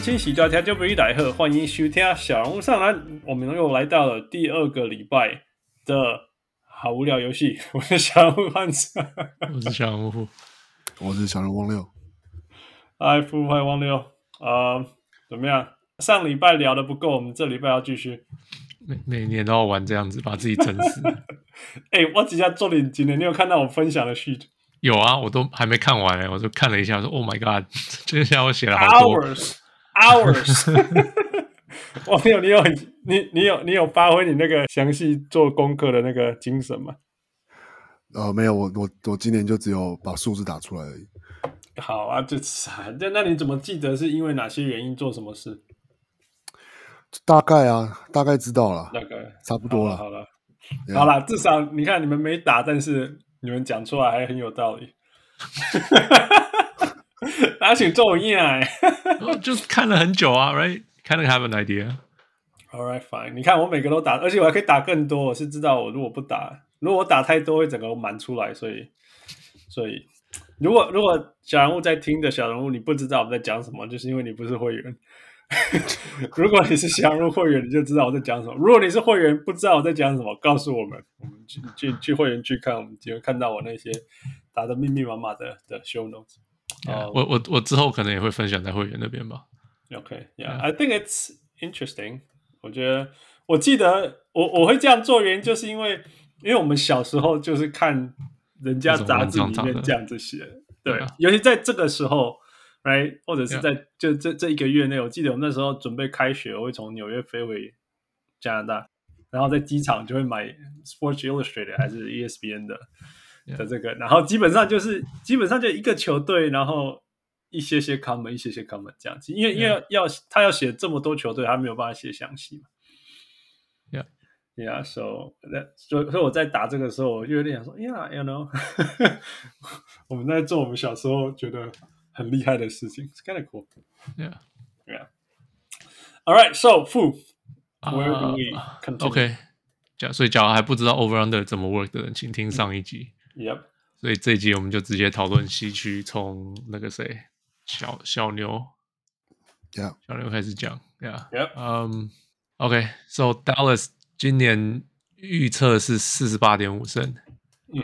欢迎收听小人物上篮。我们又来到了第二个礼拜的好无聊游戏。我是小人物汉子，我是小人物，我是小人汪六。嗨，富派汪六啊、呃，怎么样？上礼拜聊的不够，我们这礼拜要继续。每每年都要玩这样子，把自己整死。哎、欸，我几下做点今年，你有看到我分享的序？有啊，我都还没看完哎，我就看了一下，说 “Oh my God”，这下我写了好多 hours hours。汪六，你有很你你有你有发挥你那个详细做功课的那个精神吗？呃，没有，我我我今年就只有把数字打出来而已。好啊，这次啊，那那你怎么记得是因为哪些原因做什么事？大概啊，大概知道了，大概差不多了。好了，好了，好了，至少你看你们没打，但是你们讲出来还很有道理。拿起作业哎，就是看了很久啊，right？Kind of have an idea. All right, fine. 你看我每个都打，而且我还可以打更多。我是知道，我如果不打，如果我打太多，会整个满出来。所以，所以，如果如果小人物在听的小人物，你不知道我们在讲什么，就是因为你不是会员。如果你是想入会员，你就知道我在讲什么。如果你是会员，不知道我在讲什么，告诉我们，我们去去去会员去看，我们就会看到我那些打的密密麻麻的的 show notes。Yeah, 我我我之后可能也会分享在会员那边吧。OK，Yeah，I、okay, think it's interesting。我觉得，我记得我我会这样做，原因就是因为，因为我们小时候就是看人家杂志里面这样子写，对，对啊、尤其在这个时候。Right，或者是在就这这一个月内，我记得我那时候准备开学，我会从纽约飞回加拿大，然后在机场就会买 Sports Illustrated 还是 ESPN 的的这个，然后基本上就是基本上就一个球队，然后一些些 comment，一些些 comment 这样子，因为因为要他要写这么多球队，他没有办法写详细嘛。Yeah，Yeah，So 所以所以我在打这个时候，我就有点想说，Yeah，you know，我们在做我们小时候觉得。很厉害的事情，It's kind of cool. Yeah, yeah. All right, so Fu, where do we continue? OK，假所以假如还不知道 Over Under 怎么 work 的人，请听上一集。Yep. 所以这一集我们就直接讨论西区，从那个谁小小牛，Yeah，小牛开始讲。Yeah. Yep. 嗯，OK，So Dallas 今年预测是四十八点五胜，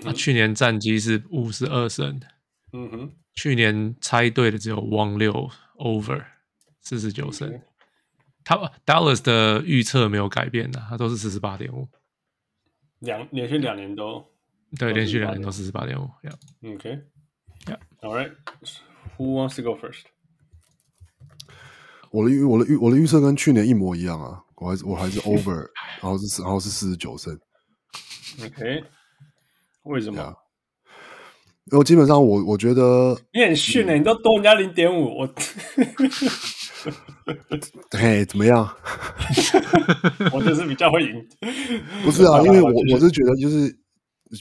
那去年战绩是五十二胜。嗯哼。去年猜对的只有汪六 over 四十九胜，他 Dallas 的预测没有改变的，他都是四十八点五，两连续两年都对，连续两年都四十八点五。OK，Yeah，All right，Who wants to go first？我的预我的预我的预测跟去年一模一样啊，我还是我还是 over，然后是然后是四十九胜。OK，为什么？Yeah. 因为基本上我我觉得你很逊呢，你都多人家零点五，我 嘿怎么样？我就是比较会赢，不是啊，因为我我是觉得就是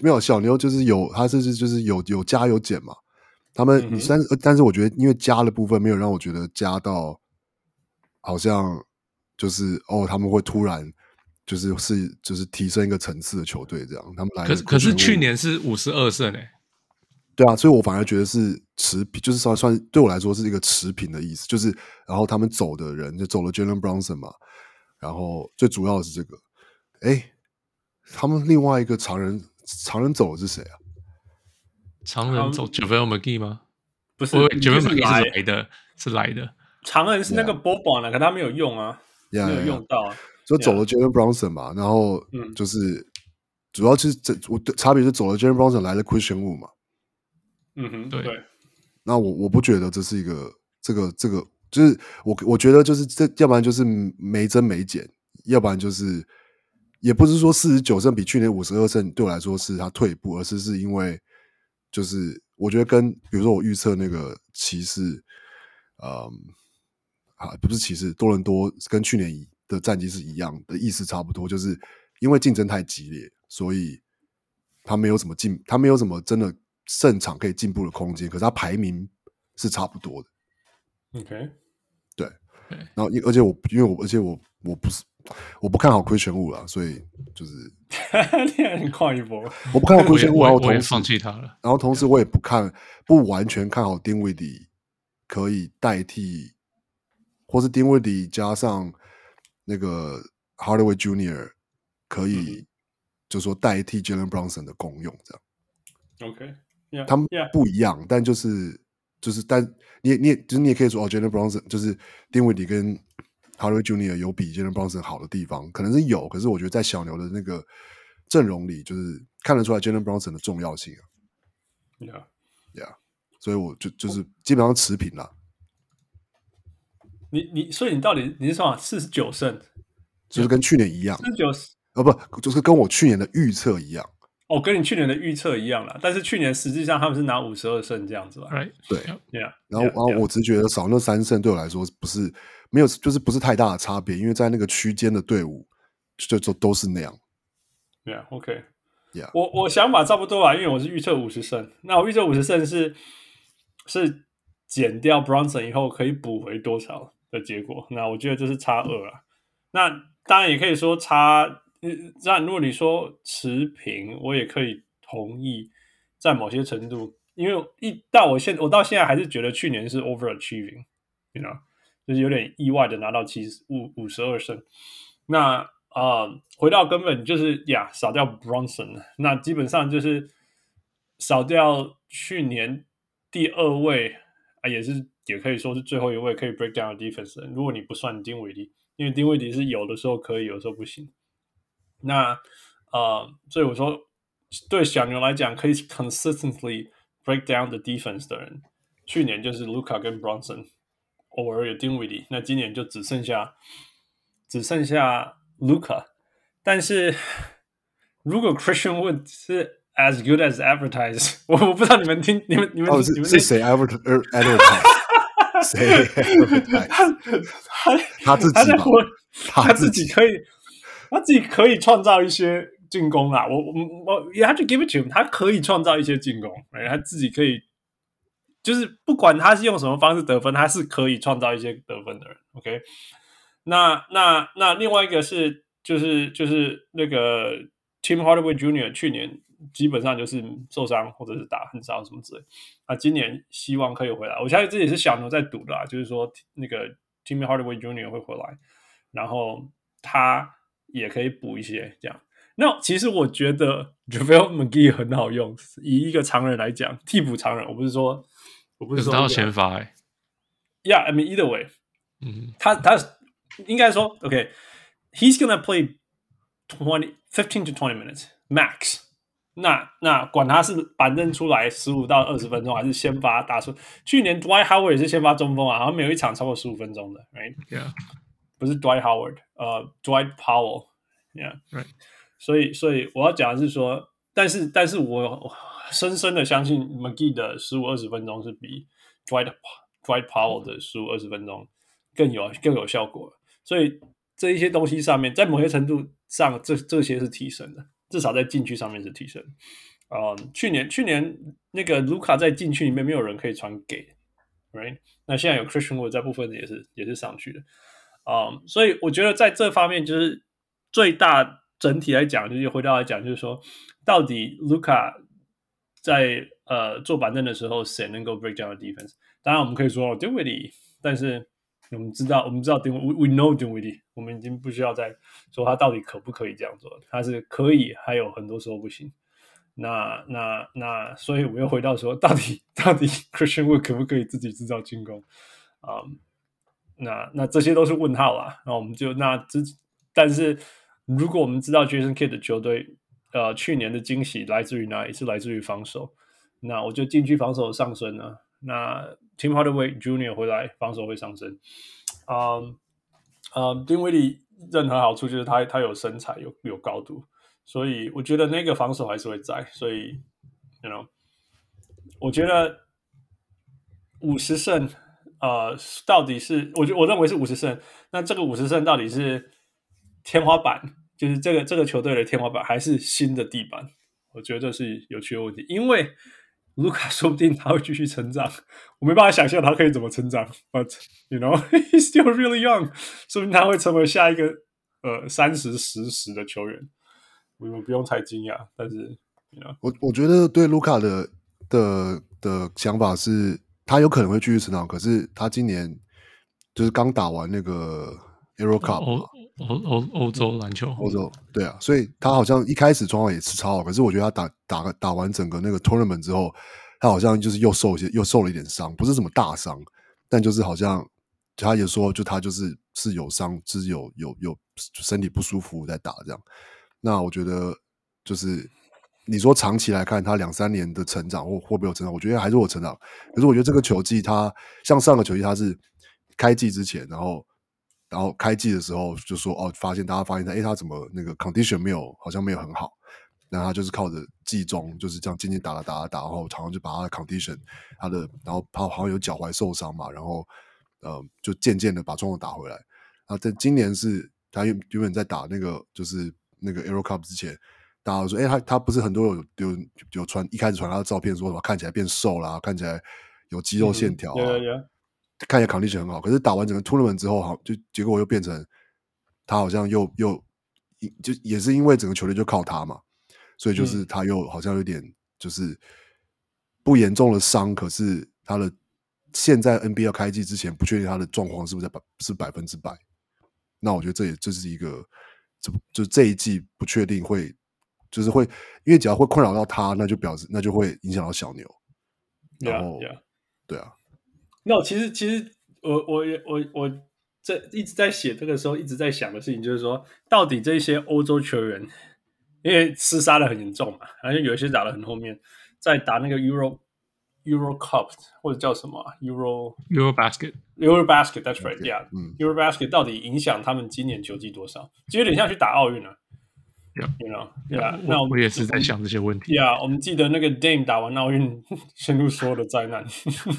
没有小牛就是有他这是就是有有加有减嘛，他们你但但是我觉得因为加的部分没有让我觉得加到好像就是哦他们会突然就是是就是提升一个层次的球队这样，他们来可是可是去年是五十二胜哎。对啊，所以我反而觉得是持平，就是算算对我来说是一个持平的意思，就是然后他们走的人就走了 Jalen Brunson 嘛，然后最主要的是这个，哎，他们另外一个常人常人走的是谁啊？常人走 JaVale McGee 吗？不是，JaVale McGee 是来。的，是来的。常人是那个 Boban 呢，可他没有用啊，yeah, 没有用到啊，就走了 Jalen Brunson 嘛，然后就是主要其实这我的差别是走了 Jalen Brunson 来了 Christian Wood 嘛。嗯哼，对，对，那我我不觉得这是一个这个这个，就是我我觉得就是这，要不然就是没增没减，要不然就是也不是说四十九胜比去年五十二胜对我来说是他退步，而是是因为就是我觉得跟比如说我预测那个骑士，嗯啊，不是骑士，多伦多跟去年的战绩是一样的意思，差不多，就是因为竞争太激烈，所以他没有什么进，他没有什么真的胜场可以进步的空间。可是他排名是差不多的。OK，对，然后而且我因为我而且我我不是我不看好亏全物了，所以就是 你很快一波，我不看好亏全物，然后同时放弃他了，然后同时我也不看不完全看好丁威迪可以代替，或是丁威迪加上那个 Hardaway Junior 可以，嗯、就说代替 Jalen Brunson 的功用这样。OK，、yeah, 他们不一样，yeah. 但就是。就是，但你也你也就是你也可以说哦，Jalen Brunson 就是丁威迪跟 Hardaway Junior 有比 Jalen Brunson 好的地方，可能是有，可是我觉得在小牛的那个阵容里，就是看得出来 Jalen Brunson 的重要性啊。Yeah，Yeah，所以我就就是基本上持平了。你你所以你到底你是说四十九胜，就是跟去年一样，四十九哦不，就是跟我去年的预测一样。哦，跟你去年的预测一样了，但是去年实际上他们是拿五十二胜这样子吧？Right，对，Yeah。然后，然后我只是觉得少那三胜对我来说不是没有，就是不是太大的差别，因为在那个区间的队伍就就都是那样。Yeah，OK，Yeah。我我想法差不多吧，因为我是预测五十胜，那我预测五十胜是是减掉 Bronson 以后可以补回多少的结果？那我觉得这是差二啊。那当然也可以说差。那如果你说持平，我也可以同意，在某些程度，因为一到我现我到现在还是觉得去年是 overachieving，you know，就是有点意外的拿到七十五五十二胜。那啊、回到根本就是呀，少掉 Bronson，那基本上就是少掉去年第二位啊，也是也可以说是最后一位可以 break down 的 defense。如果你不算丁伟迪，因为丁伟迪是有的时候可以，有的时候不行。那呃，所以我说，对小牛来讲，可以 consistently break down the defense 的人，去年就是 Luca 跟 Bronson，偶尔有丁威迪，那今年就只剩下只剩下 Luca。但是如果 Christian Wood 是 as good as advertised，我我不知道你们听你们你们、哦、是是谁 advertise？谁 advertise？他他自己他自己可以。他自己可以创造一些进攻啊！我我我也 have to give it to him，他可以创造一些进攻，哎他自己可以，就是不管他是用什么方式得分，他是可以创造一些得分的人。OK，那那那另外一个是就是就是那个 Tim Hardaway Junior 去年基本上就是受伤或者是打很少什么之类，啊，今年希望可以回来。我相信这也是小牛在赌的啊，就是说那个 Tim Hardaway Junior 会回来，然后他。也可以补一些这样。那其实我觉得 JaVale McGee 很好用，以一个常人来讲，替补常人，我不是说，我不是说要先发哎。Yeah, I mean either way，嗯，他他应该说，OK，he's、okay, gonna play twenty fifteen to twenty minutes max 那。那那管他是板凳出来十五到二十分钟，还是先发打出。去年 Dwight Howard 也是先发中锋啊，好像没有一场超过十五分钟的，Right？Yeah。不是 Dwight Howard，呃，Dwight Powell，yeah，right。所以，所以我要讲的是说，但是，但是我深深的相信 McGee 的十五二十分钟是比 Dwight Dwight Powell 的十五二十分钟更有更有效果。所以这一些东西上面，在某些程度上，这这些是提升的，至少在禁区上面是提升。呃，去年去年那个卢卡在禁区里面没有人可以传给，right？那现在有 Christian Wood 在部分也是也是上去的。啊、所以我觉得在这方面，就是最大整体来讲，就是回到来讲，就是说，到底卢卡在呃做板凳的时候，谁能够 break down defense？当然，我们可以说丁威迪，但是我们知道，我们知道丁威，we know 丁威迪，我们已经不需要再说他到底可不可以这样做，他是可以，还有很多时候不行。那那那，所以我又回到说，到底到 底 Christian Wood 可不可以自己制造进攻？啊、那那这些都是问号啊，那我们就那这，但是如果我们知道 Jason Kidd 的球队，呃，去年的惊喜来自于哪里？是来自于防守。那我就禁区防守上升了。那 Tim Hardaway Junior 回来，防守会上升。嗯啊，丁威利任何好处就是他他有身材，有有高度，所以我觉得那个防守还是会在。所以，you know，我觉得五十胜。呃，到底是我觉我认为是五十胜，那这个五十胜到底是天花板，就是这个这个球队的天花板，还是新的地板？我觉得这是有趣的问题，因为卢卡说不定他会继续成长，我没办法想象他可以怎么成长，But you know he's still really young，说不定他会成为下一个呃三十十十的球员，我们不用太惊讶，但是 you know 我我觉得对卢卡的的的想法是。他有可能会继续成长，可是他今年就是刚打完那个 Euro Cup，欧欧欧欧洲篮球，欧洲对啊，所以他好像一开始状况也是超好，可是我觉得他打打打完整个那个 Tournament 之后，他好像就是又受一些，又受了一点伤，不是什么大伤，但就是好像他也说，就他就是是有伤，就是有有有身体不舒服在打这样。那我觉得就是。你说长期来看，他两三年的成长或会不会有成长？我觉得还是有成长。可是我觉得这个球季，他像上个球季，他是开季之前，然后然后开季的时候就说哦，发现大家发现他，哎，他怎么那个 condition 没有，好像没有很好。然后他就是靠着季中就是这样渐渐打了打了打，然后常常就把他的 condition，他的然后他好像有脚踝受伤嘛，然后呃，就渐渐的把状况打回来。啊，在今年是他原原本在打那个就是那个 Euro Cup 之前。大家都说，哎、欸，他他不是很多有有有传一开始传他的照片，说什么看起来变瘦啦，看起来有肌肉线条啊，yeah, yeah. 看起来 condition 很好。可是打完整个 tournament 之后，好就结果又变成他好像又又就也是因为整个球队就靠他嘛，所以就是他又好像有点就是不严重的伤，可是他的现在 NBA 开季之前不确定他的状况是不是百是百分之百。那我觉得这也这是一个这就这一季不确定会。就是会，因为只要会困扰到他，那就表示那就会影响到小牛。然后，yeah, yeah. 对啊。那、no, 其实其实我我我我这一直在写这个时候一直在想的事情，就是说，到底这些欧洲球员，因为厮杀的很严重嘛，而且有一些打的很后面，在打那个 Euro Euro Cup 或者叫什么 Euro Euro Basket Euro Basket，That's right，Yeah，嗯，Euro Basket 到底影响他们今年球季多少？就有点像去打奥运了。You know, yeah. 那我我也是在想这些问题。Yeah，我们记得那个 Dame 打完奥运，陷入所有的灾难。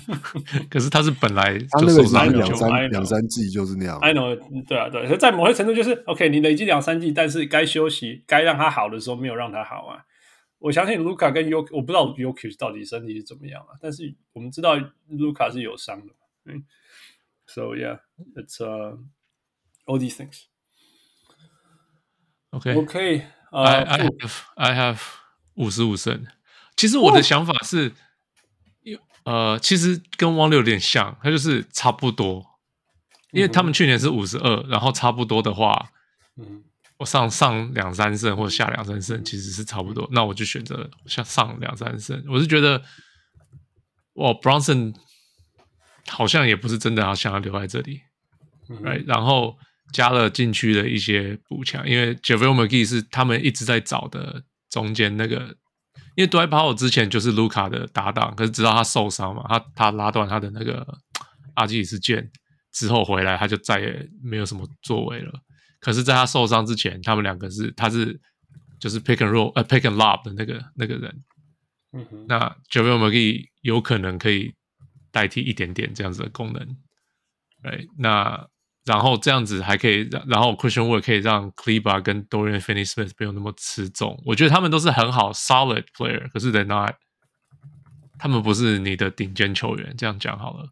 可是他是本来他那个两三两三季就是那样。I know，对啊，对。在某些程度就是 OK，你累积两三季，但是该休息、该让他好的时候没有让他好啊。我相信卢卡跟 Jokic，我不知道 Jokic 到底身体是怎么样啊，但是我们知道卢卡是有伤的。嗯，So yeah，it's、uh, all these things. OK，OK，I I have I have 五十五胜。其实我的想法是，呃，其实跟汪六有点像，他就是差不多，因为他们去年是五十二，然后差不多的话，嗯，我上上两三胜或者下两三胜其实是差不多，那我就选择上上两三胜。我是觉得，哇，Bronson 好像也不是真的要想要留在这里，哎，然后。加了禁区的一些补强，因为 JaVale McGee 是他们一直在找的中间那个，因为 Dwight Powell 之前就是卢卡的搭档，可是直到他受伤嘛，他他拉断他的那个阿基里斯腱之后回来，他就再也没有什么作为了。可是，在他受伤之前，他们两个是他是就是 pick and roll 呃 pick and lob 的那个那个人，嗯哼，那 JaVale McGee 有可能可以代替一点点这样子的功能，对，那。然后这样子还可以让，然后 Christian Wood 可以让 c l e b a 跟 Dorian Finney-Smith 不用那么吃重。我觉得他们都是很好 solid player，可是 they're not，他们不是你的顶尖球员。这样讲好了。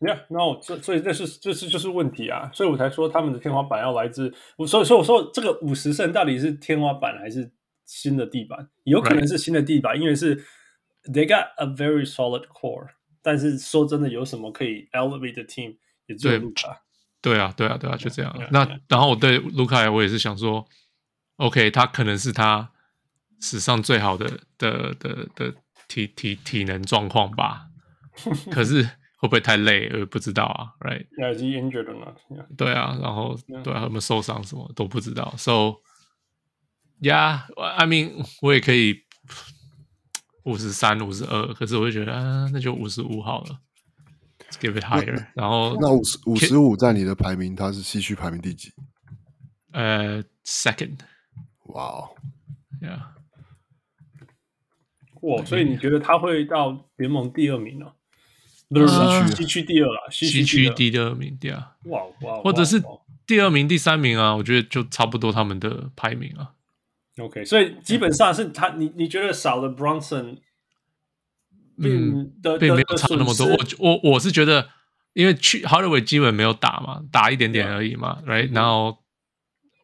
Yeah，no，这所以这是这是就是问题啊，所以我才说他们的天花板要来自。我所以所以我说这个五十胜到底是天花板还是新的地板？有可能是新的地板.因为是 they got a very solid core。但是说真的，有什么可以 elevate the team？也只有卢卡。对啊，对啊，对啊，就这样。Yeah, yeah, 那 yeah. 然后我对卢卡，我也是想说，OK，他可能是他史上最好的的的的体体体能状况吧。可是会不会太累？我不知道啊。Right？Yeah, is he injured or not? Yeah. 对啊，然后 Yeah. 对啊，有没有受伤什么都不知道。So yeah，I mean，我也可以五十三、五十二，可是我就觉得啊，那就五十五好了。Give it higher，然后那五十五十五在你的排名，它是西区排名第几？呃，second。哇，Yeah。哇，所以你觉得他会到联盟第二名呢？西区西区第二了，西区第二名，对啊，哇哇，或者是第二名、第三名啊，我觉得就差不多他们的排名啊。OK，所以基本上是他，你你觉得少了 Bronson，嗯，并没有差那么多。我我我是觉得，因为去 Hardaway 基本没有打嘛，打一点点而已嘛，Right？然后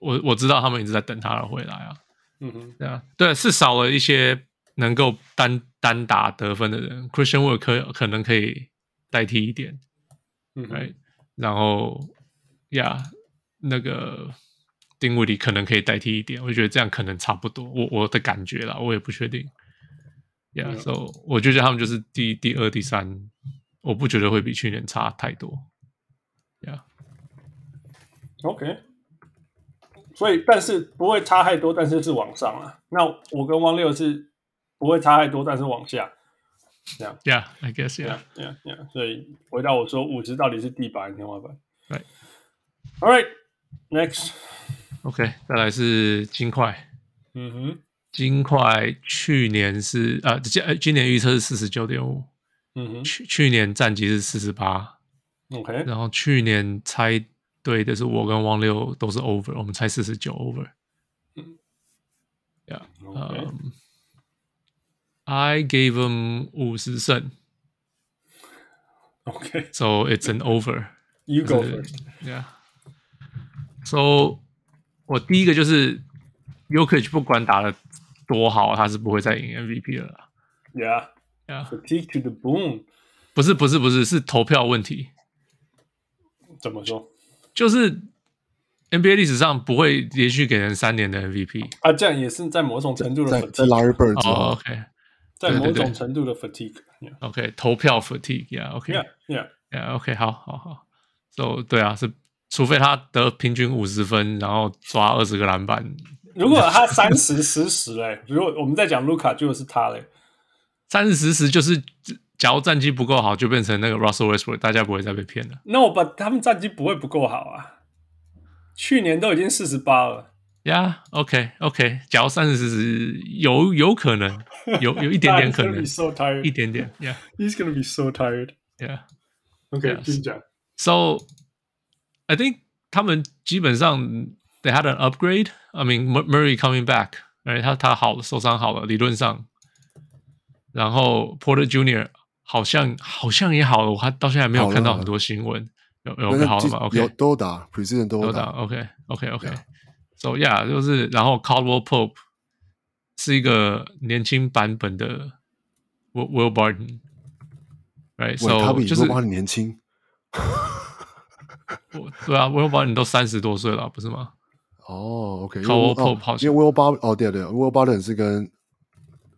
我我知道他们一直在等他回来啊，嗯哼，对啊，对，是少了一些能够单单打得分的人，Christian Wood 可可能可以代替一点，嗯，Right？然后呀，那个。丁威迪可能可以代替一点，我觉得这样可能差不多。我我的感觉啦，我也不确定。Yeah，所以、so, 我觉得他们就是第第二、第三，我不觉得会比去年差太多。Yeah，OK。所以，但是不会差太多，但是是往上了。那我跟汪六是不会差太多，但是往下。这样。Yeah，I guess yeah. Yeah, yeah, yeah. 所以回到我说，五十到底是地板天花板？Right. All right. Next. OK，再来是金块。嗯哼，金块去年是啊，今今年预测是四十九点五。嗯哼，去去年战绩是四十八。OK，然后去年猜对的是我跟汪六都是 over，我们猜四十九 over。嗯，Yeah，嗯，I gave them 五十胜。OK，so it's an over。You go. Yeah. So 我第一个就是 Jokic 不管打得多好，他是不会再赢 MVP 了啦。Yeah，Yeah，Fatigue to the boom。不是不是不是，是投票问题。怎么说？就是 NBA 历史上不会连续给人三年的 MVP 啊，这样也是在某种程度的在在 Larry Bird 之后。Oh, OK，在某种程度的 fatigue。OK，投票 fatigue，Yeah，OK，Yeah，OK，、yeah, yeah. yeah, okay, 好好好。So 对啊，是。除非他得平均五十分，然后抓二十个篮板。如果他三十十十哎，如果我们在讲卢卡，就是他嘞。三十十十就是，假如战绩不够好，就变成那个 Russell Westbrook，大家不会再被骗了。那我把他们战绩不会不够好啊。去年都已经四十八了。呀、yeah,，OK，OK，okay, okay. 假如三十十十有有可能，有有一点点可能，so tired. 一点点。Yeah，he's gonna be so tired. Yeah，OK，继续讲。So I think 他们基本上 they had an upgrade. I mean Murray coming back，哎，他他好了，受伤好了，理论上。然后 Porter Junior 好像好像也好了，我还到现在没有看到很多新闻。有有好了吗？OK，都打，Preseason 都打。 OK OK OK。So yeah，就是然后 Caldwell Pope 是一个年轻版本的 Will Barton。Right，So 就是 Will Barton 年轻。对啊，Will Barton 都三十多岁了，不是吗？ 哦，OK，Will Barton 因为 Will Barton 哦，对对，Will Barton 是跟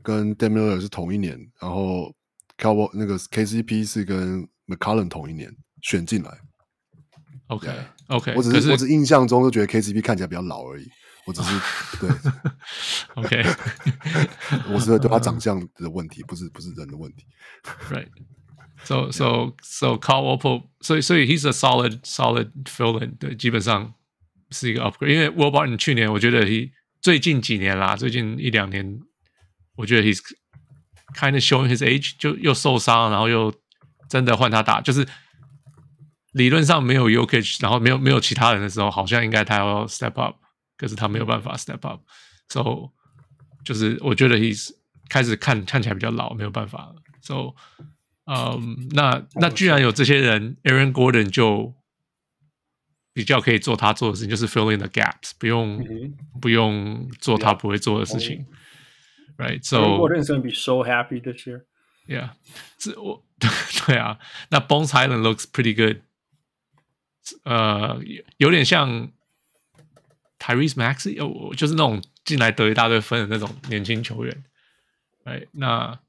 跟 Lillard 是同一年，然后 Cowboy 那个 KCP 是跟 McCollum 同一年选进来。OK，OK，我只是我只印象中就觉得 KCP 看起来比较老而已，我只是对，OK，我是对他长相的问题，不是不是人的问题，Right。So so so Caldwell Pope，所以所以 he's a solid solid fill-in，对，基本上是一个 upgrade。因为 Will Barton 去年我觉得 he 最近几年啦，最近一两年，我觉得 he's kind of showing his age，就又受伤，然后又真的换他打，就是理论上没有 Jokic，然后没有没有其他人的时候，好像应该他要 step up，可是他没有办法 step up。So 就是我觉得 he's 开始看看起来比较老，没有办法了。So 嗯、um，那那居然有这些人，Aaron Gordon 就比较可以做他做的事情，就是 fill in the gaps，不用、嗯、不用做他不会做的事情。Yeah. Right，so Aaron Gordon is going to be so happy this year. Yeah，这我对啊，那 Bones Hyland looks pretty good。呃，有点像 Tyrese Maxey，哦，就是那种进来得一大堆分的那种年轻球员。哎，那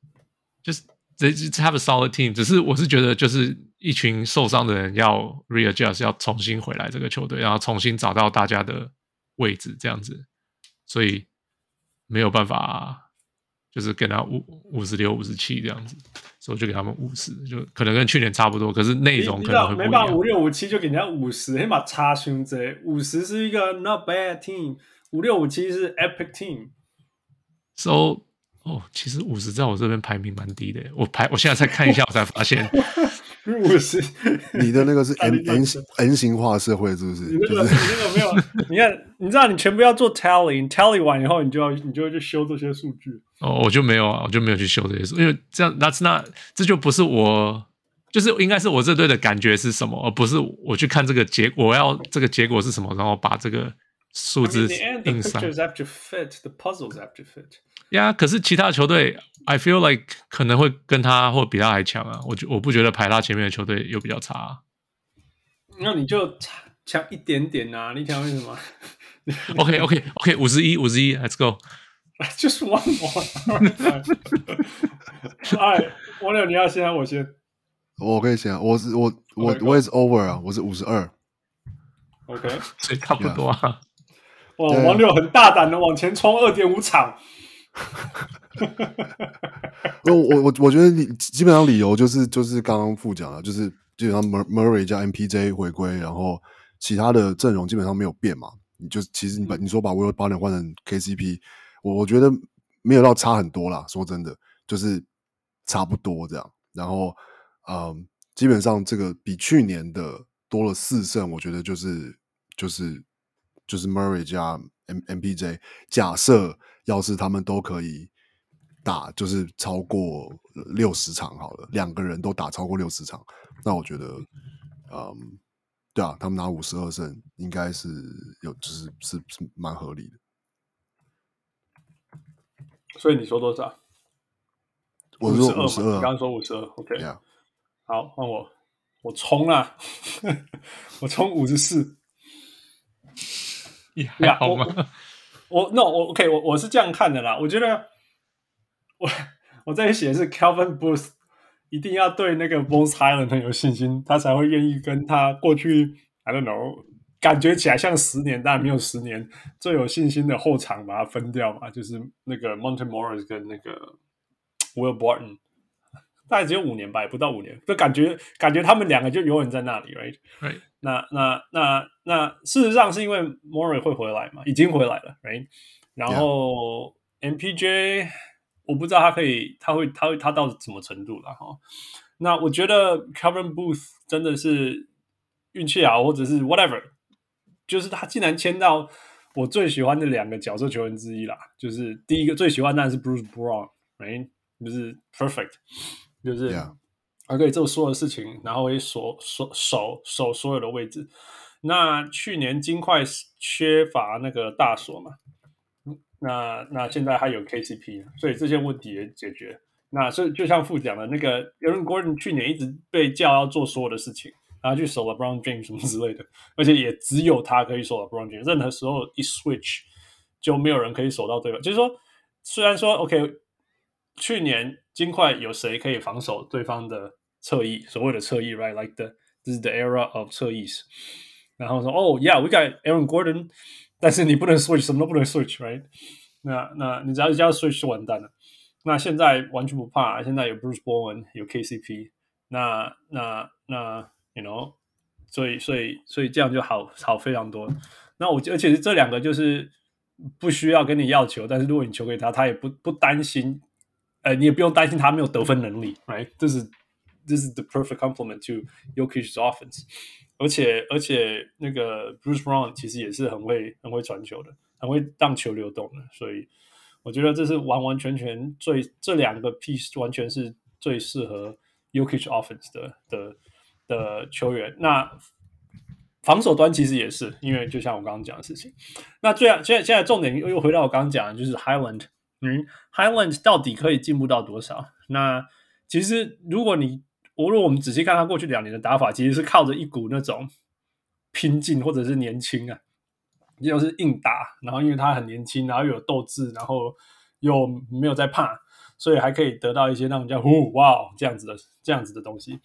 就是。这这 have a solid team，只是我是觉得就是 一群受伤的人要 readjust，要重新回来这个球队，然后重新找到大家的位置这样子，所以没有办法，就是给他五五十六、五十七这样子，所以就给他们五十，就可能跟去年差不多，可是内容可能会不一样。没办法，五六五七就给人家五十，起码差胸这五十是一个 not bad team，五六五七是 epic team。So 哦，其实五十在我这边排名蛮低的。我排，我现在再看一下，我才发现不是，你的那个是 N N N 型化社会，是不是？你那个你那个没有，你看，你知道，你全部要做 tally，tally 完以后，你就要你就会去修这些数据。哦，我就没有啊，我就没有去修这些数，因为这样那那这就不是我，就是应该是我这队的感觉是什么，而不是我去看这个结果，我要这个结果是什么，然后把这个数字印上。呀，可是其他球队，I feel like 可能会跟他或比他还强啊。我觉我不觉得排他前面的球队又比较差啊。那你就强一点点啊？你想为什么？OK OK OK，五十一五十一，Let's go。就是 one more。哎，王六，你要先，我先。我可以先，我是我我我也是 over 啊，我是五十二。OK，所以差不多啊。哇，王六很大胆的往前冲二点五场。我我我我觉得你基本上理由就是就是刚刚副讲了，就是基本上 Murray 加 MPJ 回归，然后其他的阵容基本上没有变嘛。你就其实你把你说把 Will Barton 换成 KCP，我我觉得没有到差很多啦。说真的，就是差不多这样。然后嗯，基本上这个比去年的多了四胜，我觉得就是就是就是 Murray 加 M MPJ，假设。要是他们都可以打，就是超过六十场好了，两个人都打超过六十场，那我觉得，嗯，对啊，他们拿五十二胜，应该是有，就是是是蛮合理的。所以你说多少？我说五十二，你刚刚说五十二，OK。Yeah. 好，换我，我冲啊！我冲五十四，你还好吗？我 no 我 OK 我我是这样看的啦，我觉得我我这里写是 Calvin Booth 一定要对那个 Bones Hyland 很有信心，他才会愿意跟他过去 I don't know 感觉起来像十年但没有十年最有信心的后场把它分掉嘛，就是那个 Monte Morris 跟那个 Will Barton。大概只有五年吧，也不到五年，就感觉感觉他们两个就永远在那里，right？Right？那那那那事实上是因为 Murray 会回来嘛，已经回来了，right？然后 MPJ 我不知道他可以，他会他会他到什么程度了哈？那我觉得 Kevin Booth 真的是运气好，或者是 whatever，就是他竟然签到我最喜欢的两个角色球员之一啦，就是第一个最喜欢当然是 Bruce Brown，right？就是 perfect。就是还可以做所有的事情，然后会锁锁守守所有的位置。那去年金块缺乏那个大锁嘛，那那现在还有 KCP，所以这些问题也解决。那所以就像副讲的那个 Aaron Gordon 去年一直被叫要做所有的事情，然后去守 LeBron James 什么之类的，而且也只有他可以守 LeBron James，任何时候一 switch 就没有人可以守到对方。就是说，虽然说 OK，去年。金块有谁可以防守对方的侧翼？所谓的侧翼，right？Like the this is the era of 侧翼。然后说，哦、，Yeah，we got Aaron Gordon，但是你不能 switch，什么都不能 switch，right？那那你只要一叫 switch 就完蛋了。那现在完全不怕，现在有 Bruce Bowen，有 KCP，那那那，you know，所以所以所以这样就好好非常多。那我而且是这两个就是不需要跟你要球，但是如果你球给他，他也不不担心。呃，你也不用担心他没有得分能力，right？这是这是 the perfect complement to Jokic's offense。而且而且那个 Bruce Brown 其实也是很会很会传球的，很会让球流动的。所以我觉得这是完完全全最这两个 piece 完全是最适合 Yokich offense 的的的球员。那防守端其实也是，因为就像我刚刚讲的事情。那最现在现在重点又又回到我刚刚讲的，就是 Highland。嗯，Highland 到底可以进步到多少？那其实，如果你无论我们仔细看他过去两年的打法，其实是靠着一股那种拼劲或者是年轻啊，又是硬打，然后因为他很年轻，然后又有斗志，然后又没有在怕，所以还可以得到一些那种叫“呼哇”这样子的这样子的东西。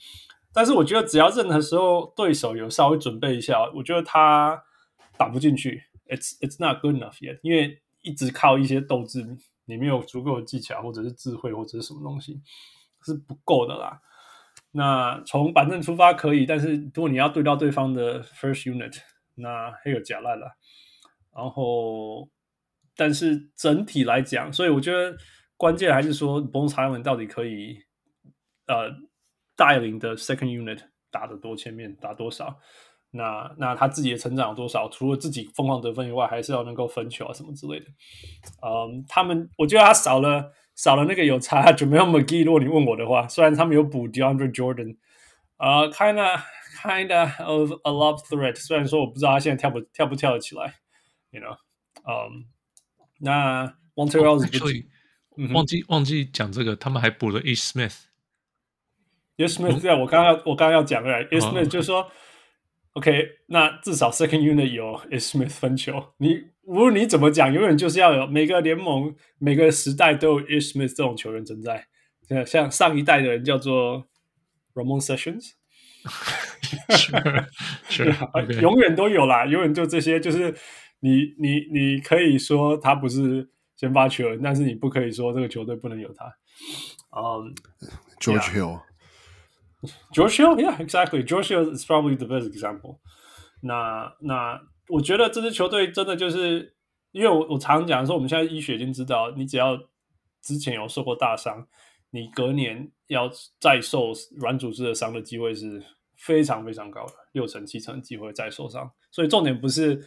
但是我觉得，只要任何时候对手有稍微准备一下，我觉得他打不进去，it's it's not good enough yet，因为一直靠一些斗志。你没有足够的技巧，或者是智慧，或者是什么东西是不够的啦。那从板凳出发可以，但是如果你要对到对方的 first unit，那还有假烂了。然后，但是整体来讲，所以我觉得关键还是说，Bones Iron 到底可以呃带领的 second unit 打得多前面，打多少？那那他自己的成长有多少？除了自己疯狂得分以外，还是要能够分球啊什么之类的。嗯，他们我觉得他少了少了那个有差，就没有 McGee。如果你问我的话，虽然他们有补 DeAndre Jordan，呃，kinda kinda of a love threat。虽然说我不知道他现在跳不跳不跳得起来，you know，嗯，那 Actually，忘记忘记讲这个，他们还补了 Ish Smith。Ish Smith，对，我刚刚我刚刚要讲的 Ish Smith 就是说。OK，那至少 second unit 有 Ish Smith 分球。你无论你怎么讲，永远就是要有每个联盟、每个时代都有 Ish Smith 这种球员存在。像上一代的人叫做 Ramon Sessions，是是，永远都有啦，永远就这些。就是你你你可以说他不是先发球员，但是你不可以说这个球队不能有他。嗯、um,，George Hill。George Hill, yeah, exactly. George Hill is probably the best example. 那那我觉得这支球队真的就是，因为我我常讲说，我们现在医学已经知道，你只要之前有受过大伤，你隔年要再受软组织的伤的机会是非常非常高的，六成七成机会再受伤。所以重点不是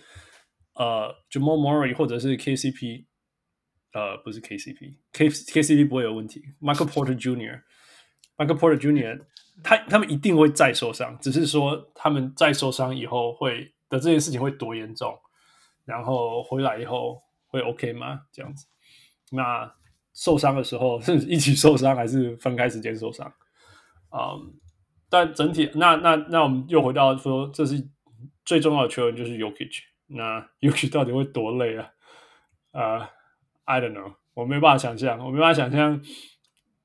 呃 Jamal Murray 或者是 KCP，呃不是 KCP，K KCP 不会有问题。Michael Porter Jr.，Michael Porter Jr. 他他们一定会再受伤，只是说他们再受伤以后会的这件事情会多严重，然后回来以后会 OK 吗？这样子，那受伤的时候 是一起受伤还是分开时间受伤？嗯、但整体那那那我们又回到说，这是最重要的球员就是 Jokic，那 Jokic 到底会多累啊？啊、，I don't know，我没办法想象，我没办法想象。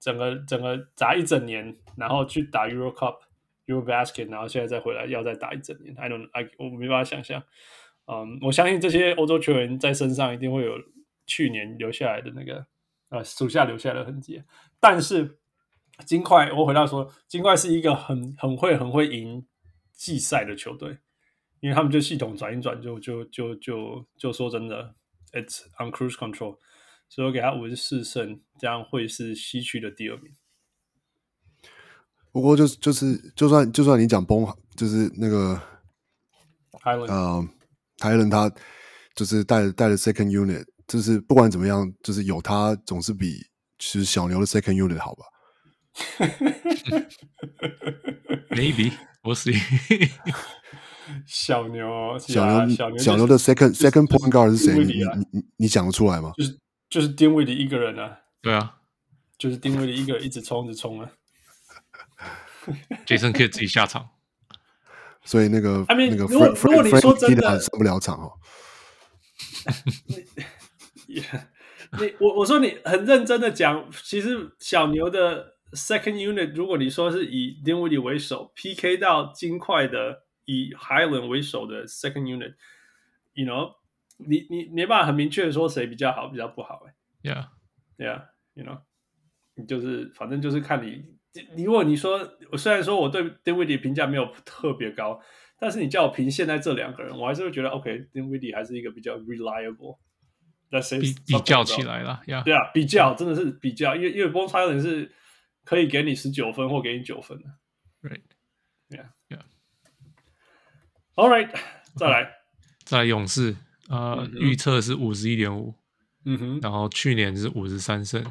整个整个砸一整年，然后去打 Euro Cup、Euro Basket，然后现在再回来要再打一整年，I don't I 我没办法想象。嗯，我相信这些欧洲球员在身上一定会有去年留下来的那个呃属下留下来的痕迹。但是金块，我回到说，金块是一个很很会很会赢季赛的球队，因为他们就系统转一转就就就就就说真的，It's on cruise control。所以我给他五十四胜，这样会是西区的第二名。不过就是就是，就算就算你讲崩，就是那个 Highland 呃，Highland 他就是带带了 second unit，就是不管怎么样，就是有他总是比其实小牛的 second unit 好吧？Maybe 我 see 小牛小牛小牛小牛的 second second point guard 是谁？你你你讲得出来吗？就是。就是丁威迪一个人啊，对啊，就是丁威迪一个人一直冲，一直冲啊。Jason 可以自己下场，所以那个 I mean, 那个如果如果你说真的上不了场哦。你你我我说你很认真的讲，其实小牛的 second unit，如果你说是以丁威迪为首 PK 到金块的以 Highland 为首的 second unit，you know。你你没办法很明确的说谁比较好，比较不好哎。Yeah，Yeah，you know，你就是反正就是看你。你如果你说，我虽然说我对 Dinwiddie 评价没有特别高，但是你叫我评现在这两个人，我还是会觉得 OK，Dinwiddie 还是一个比较 reliable。那谁比比较起来了，Yeah，对啊，比较真的是比较，因为因为 Bones Hyland 是可以给你十九分或给你九分的。Right，Yeah，Yeah。All right，再来，再来勇士。呃，预测是五十一点五，嗯哼，然后去年是五十三胜，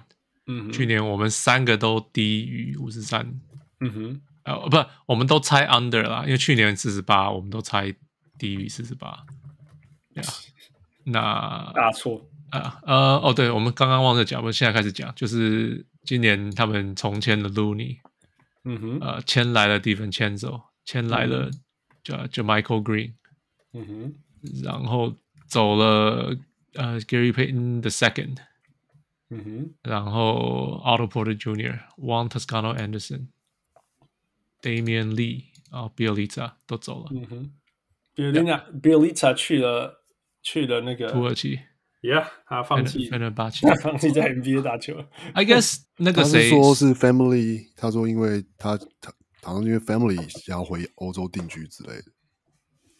嗯哼，去年我们三个都低于五十三，嗯哼，呃，不，我们都猜 under 啦，因为去年四十八，我们都猜低于四十八，对啊，那大错啊，呃，哦，对，我们刚刚忘了讲，我们现在开始讲，就是今年他们重签了 Looney，嗯哼，呃，签来了 DiVincenzo，签来了叫 JaMychal Green，嗯哼，然后。走了，呃，Gary Payton the second，嗯哼，然后 Otto Porter Jr.、Juan Toscano Anderson、Damion Lee 啊、哦、Bjelica 都走了，嗯哼，Bjelica Bjelica 去了去了那个土耳其，Yeah，他放弃，他放弃在 NBA 打球。 I guess 那个谁说是 Family，他说因为他他好像因为 Family 想要回欧洲定居之类的。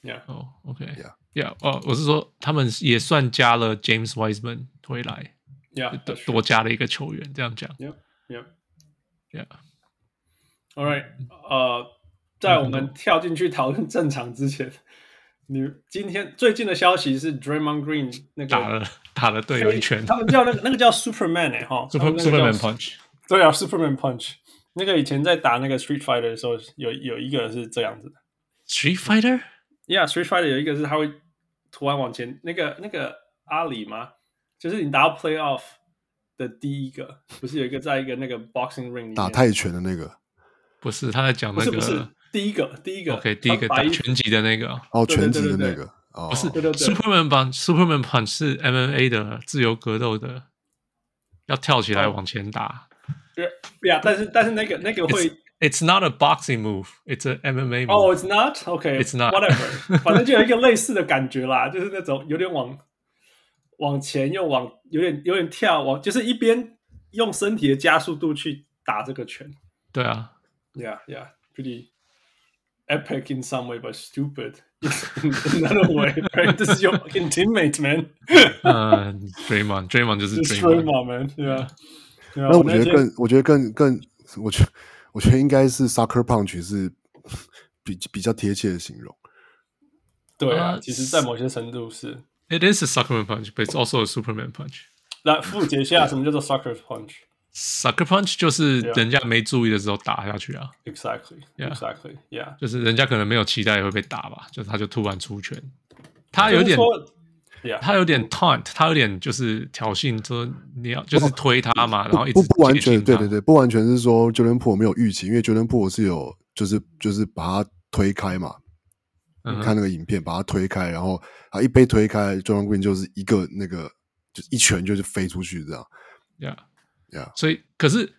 Yeah，哦、oh,，OK，Yeah。 Yeah，哦，我是说，他们也算加了 James Wiseman 回来，Yeah，多加了一个球员，这样讲，Yeah，Yeah，Yeah，All right，呃，在我们跳进去讨论正常之前，你今天最近的消息是 Draymond Green 那个打了打了队友一拳，他们叫那个那个叫 Superman 哎哈，Super Superman Punch，对啊，Superman Punch，那个以前在打那个 Street Fighter 的时候，有有一个是这样子的，Street Fighter，Yeah，Street Fighter 有一个是他会突然往前，那个那个阿里吗？就是你打到 Playoff 的第一个，不是有一个在一个那个 Boxing Ring 里打泰拳的那个。不是，他在讲那个，不是，不是第一个，第一个，OK，第一个打拳击的那个，哦，拳击的那个，哦，不是对对对，Superman Punch，Superman Punch 是 MMA 的自由格斗的，要跳起来往前打，对呀，但是但是那个那个会 ，It's not a boxing move，It's a MMA move，哦，It's not，OK，It's not，Whatever，反正就有一个类似的感觉啦，就是那种有点往往前又往有点有点跳，往就是一边用身体的加速度去打这个拳，对啊。Yeah, yeah, pretty epic in some way, but stupid in another way. Right? This is your fucking teammate, man. 嗯，Draymond, Draymond 就是 Draymond, man. Yeah. 那我觉得更，我觉得更更，我觉得 我觉得应该是 Sucker Punch 是比比较贴切的形容。对啊，其实，在某些程度是。It is a Sucker Punch, but it's also a Superman punch. 来复解一下，什么叫做 Sucker Punch？Sucker punch 就是人家没注意的时候打下去啊。Exactly，exactly，yeah，就是人家可能没有期待会被打吧，就是他就突然出拳，他有点，他有点 taunt，他有点就是挑衅，说你要就是推他嘛，然后一直不不完全，对对对，不完全是说 Jordan Poole 没有预期，因为 Jordan Poole 是有就是就是把他推开嘛，你看那个影片把他推开，然后他一被推开，Jordan Green 就是一个那个就一拳就是飞出去这样，Yeah。Yeah. 所以，可是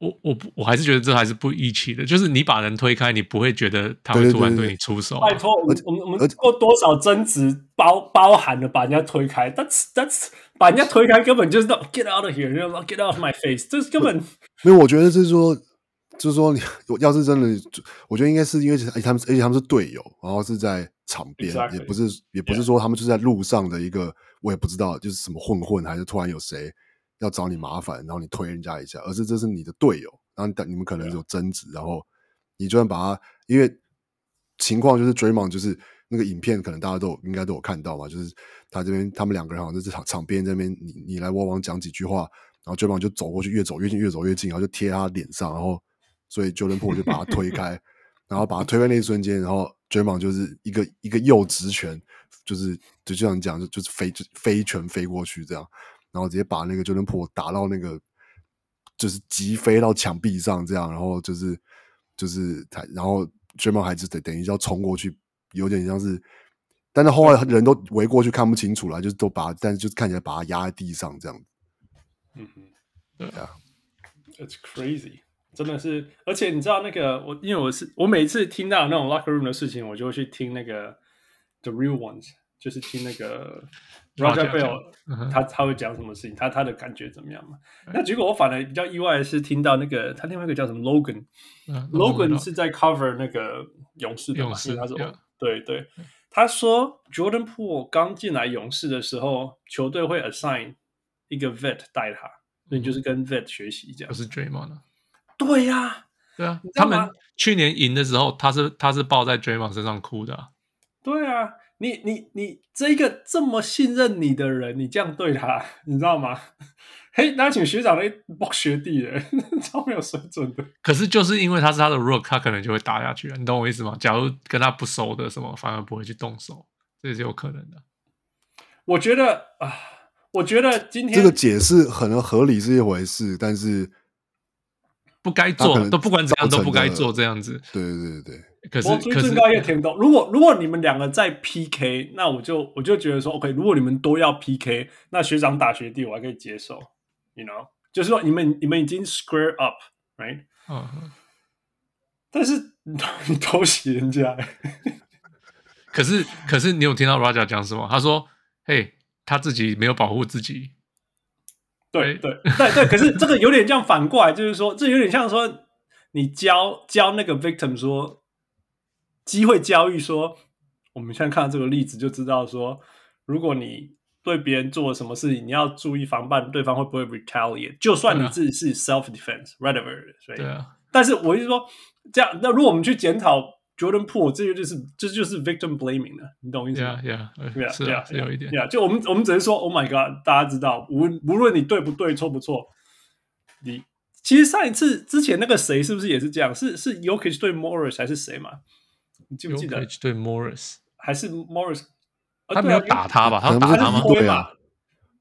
我我不我还是觉得这还是不义气的。就是你把人推开，你不会觉得他会突然对你出手。拜托，我们我们我们过多少争执包包含了把人家推开？That's that's 把人家推开根本就是 get out of here，you know, get out of my face。这是根本没有。我觉得就是说，就是说，你要是真的，我觉得应该是因为他们，而且他们是队友，然后是在场边，Exactly. 也不是也不是说他们就是在路上的一个，Yeah. 我也不知道就是什么混混，还是突然有谁。要找你麻烦，然后你推人家一下，而是这是你的队友，然后等你们可能有争执然后你就算把他，因为情况就是 Draymond 就是那个影片，可能大家都有应该都有看到嘛，就是他这边他们两个人好像在这场场边这边，你你来我往讲几句话，然后 Draymond 就走过去，越走越近，越走越近，然后就贴他脸上，然后所以 Jordan Poole 就把他推开，然后把他推开那一瞬间，然后 Draymond 就是一个一个右直拳，就是就这样讲，就就是飞就飞拳飞过去这样。然后直接把那个 Jordan Poole 打到那个，就是击飞到墙壁上，这样，然后就是就是他，然后 Draymond 还是等等于要冲过去，有点像是，但是后来人都围过去看不清楚了，就是都把，但是就是看起来把他压在地上这样。嗯哼，对啊，It's crazy，真的是，而且你知道那个我，因为我是我每次听到那种 locker room 的事情，我就会去听那个 The Real Ones，就是听那个。Roger Bell，他他会讲什么事情？他他的感觉怎么样嘛？那结果我反而比较意外的是听到那个他另外一个叫什么 Logan，Logan 是在 cover 那个勇士的嘛？因为他说对对，他说 Jordan Poole 刚进来勇士的时候，球队会 assign 一个 vet 带他，所以就是跟 vet 学习这样。不是 Draymond 对呀，对啊，他们去年赢的时候，他是他是抱在 Draymond 身上哭的。对啊。你你你这一个这么信任你的人，你这样对他，你知道吗？嘿，那请学长来抱学弟的，超没有水准的。可是就是因为他是他的 rook，他可能就会打下去，你懂我意思吗？假如跟他不熟的什么，反而不会去动手，这也是有可能的。我觉得啊，我觉得今天这个解释可能合理是一回事，但是不该做都不管怎样都不该做这样子。对对对对。可是，我最最高也听到。如果如果你们两个在 PK，那我就我就觉得说，OK，如果你们都要 PK，那学长打学弟我还可以接受，you know，就是说你们你们已经 square up，right？嗯哼。但是 你偷袭人家，可是可是你有听到 Raja 讲什么？他说：“嘿，他自己没有保护自己。”对对对对，可是这个有点像反过来，就是说，这有点像说你教教那个 victim 说。机会教育说，我们现在看到这个例子就知道说，如果你对别人做了什么事情，你要注意防范对方会不会 retaliate。就算你自己是 self defense，whatever，所以对啊，但是我是说，这样，那如果我们去检讨 Jordan Poole，这个就是这就是 victim blaming 了，你懂我意思吗？Yeah，Yeah，是啊，是有一点。Yeah，就我们我们只能说，Oh my God，大家知道，无无论你对不对，错不错，你其实上一次之前那个谁是不是也是这样？是是 y o k i c 对 Morris 还是谁嘛？你记不记得？对 Morris 还是 Morris？他没有打他吧？他打他吗？对吧。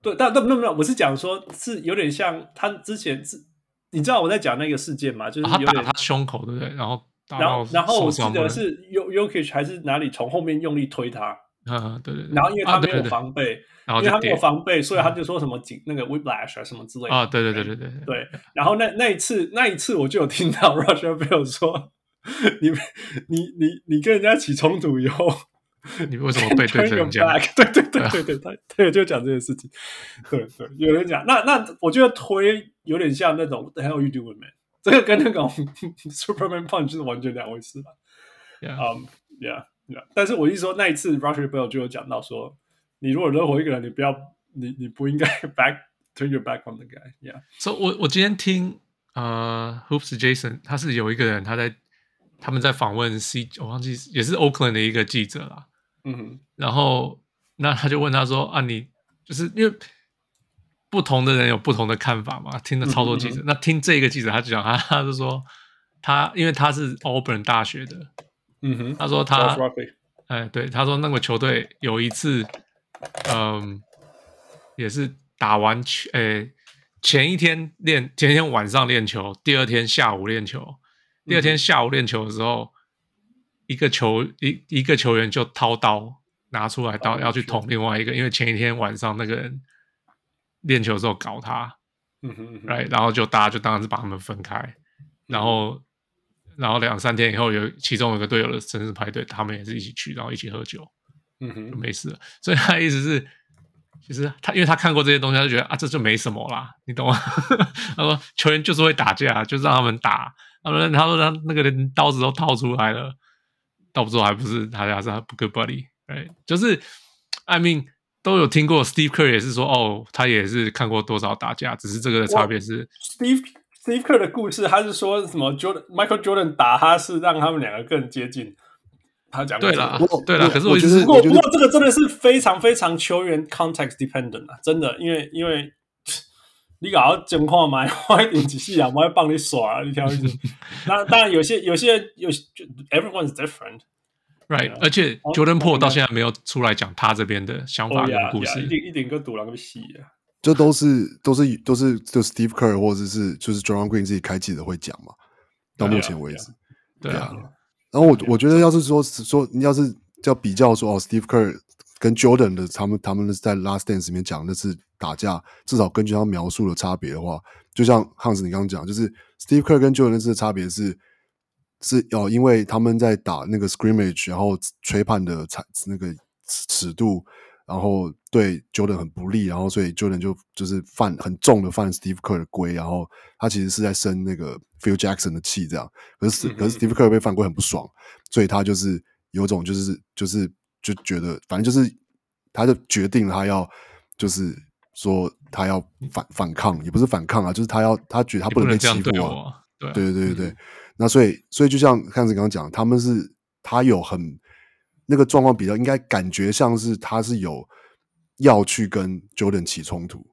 对，但但没有没有，我是讲说，是有点像他之前是，你知道我在讲那个事件吗？就是有点他打他胸口，对不对？然后然后然后我记得是 Jokic 还是哪里从后面用力推他，啊，对对对。然后因为他没有防备，因为他没有防备，所以他就说什么紧那个 whiplash 啊什么之类的。啊，对对对对对对。然后那那一次那一次我就有听到 Roger Bell 说，你你你你跟人家起冲突以后。你为什么被对成这样？对对对对对，他他就讲这件事情。对对，有人讲，那那我觉得推有点像那种 The hell you doing man，这个跟那种 Superman punch 是完全两回事吧？嗯 yeah yeah，但是我一说那一次 Roger Bell 就有讲到说，你如果惹火一个人，你不要，你你不应该 back turn your back on the guy。Yeah，所以我我今天听呃 Hoops Jason，他是有一个人他在他们在访问 C，我忘记也是 Oakland 的一个记者啦。嗯哼，然后那他就问他说：“啊，你就是因为不同的人有不同的看法嘛？听了超多记者，那听这个记者他就讲他，他就说他因为他是 Auburn 大学的，嗯哼，他说他哎对，他说那个球队有一次，嗯，也是打完球，哎，前一天练，前一天晚上练球，第二天下午练球，第二天下午练球的时候。嗯”一个球一一个球员就掏刀拿出来刀要去捅另外一个，因为前一天晚上那个人练球的时候搞他，嗯哼嗯哼，right，然后就大家就当然是把他们分开，然后然后两三天以后有其中有一个队友的生日派对，他们也是一起去，然后一起喝酒，嗯哼，就没事了。所以他的意思是，其实他因为他看过这些东西，他就觉得啊这就没什么啦，你懂吗？他说球员就是会打架，就是让他们打，他说他说他那个人刀子都掏出来了。倒不说还不是他家是他不 good buddy，right，，就是，I mean 都有听过 Steve Kerr 也是说，哦，他也是看过多少打架，只是这个的差别是 Steve Steve Kerr 的故事，他是说什么 Jordan Michael Jordan 打他是让他们两个更接近，他讲对了，我对了，可是我就是不过不过这个真的是非常非常球员 context dependent 啊，真的，因为因为。你搞到情况嘛，我一点仔细啊，我会帮你耍啊，你挑意思。那当然有些有些有就 everyone is different，right？而且 Jordan Poole 到现在没有出来讲他这边的想法跟故事，一点一点跟赌烂个戏啊！这都是都是都是就 Steve Kerr 或者是就是 Draymond Green 自己开记者会讲嘛。到目前为止，对啊。然后我我觉得要是说说你要是要比较说哦，Steve Kerr 跟 Jordan 的他们他们在 Last Dance 里面讲的是。打架，至少根据他描述的差别的话，就像汉斯你刚刚讲，就是 Steve Kerr 跟 Jordan 的差别是是哦，因为他们在打那个 scrimmage，然后吹判的尺那个尺度，然后对 Jordan 很不利，然后所以 Jordan 就就是犯很重的犯 Steve Kerr 的规，然后他其实是在生那个 Phil Jackson 的气，这样。可是可是 Steve Kerr 被犯规很不爽，所以他就是有种就是就是就觉得反正就是他就决定他要就是。说他要反反抗，也不是反抗啊，就是他要他觉得他不能被欺负啊。对对对对对，那所以所以就像看子刚刚讲，他们是他有很那个状况比较应该感觉像是他是有要去跟 Jordan 起冲突，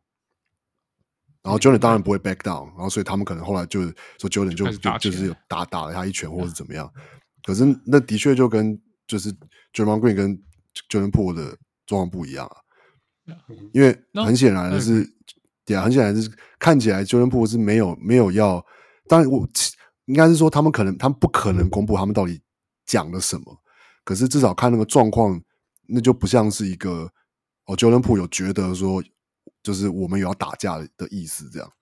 然后 Jordan 当然不会 back down，然后所以他们可能后来就说 Jordan 就就就是有打打了他一拳或者怎么样，可是那的确就跟就是 Draymond Green 跟 Jordan Poole 的状况不一样啊。因为很显然的是，对。啊，很显然是看起来 Jordan Poole 是没有没有要，当然我应该是说他们可能他们不可能公布他们到底讲了什么，可是至少看那个状况，那就不像是一个哦 Jordan Poole 有觉得说就是我们有要打架的意思这样。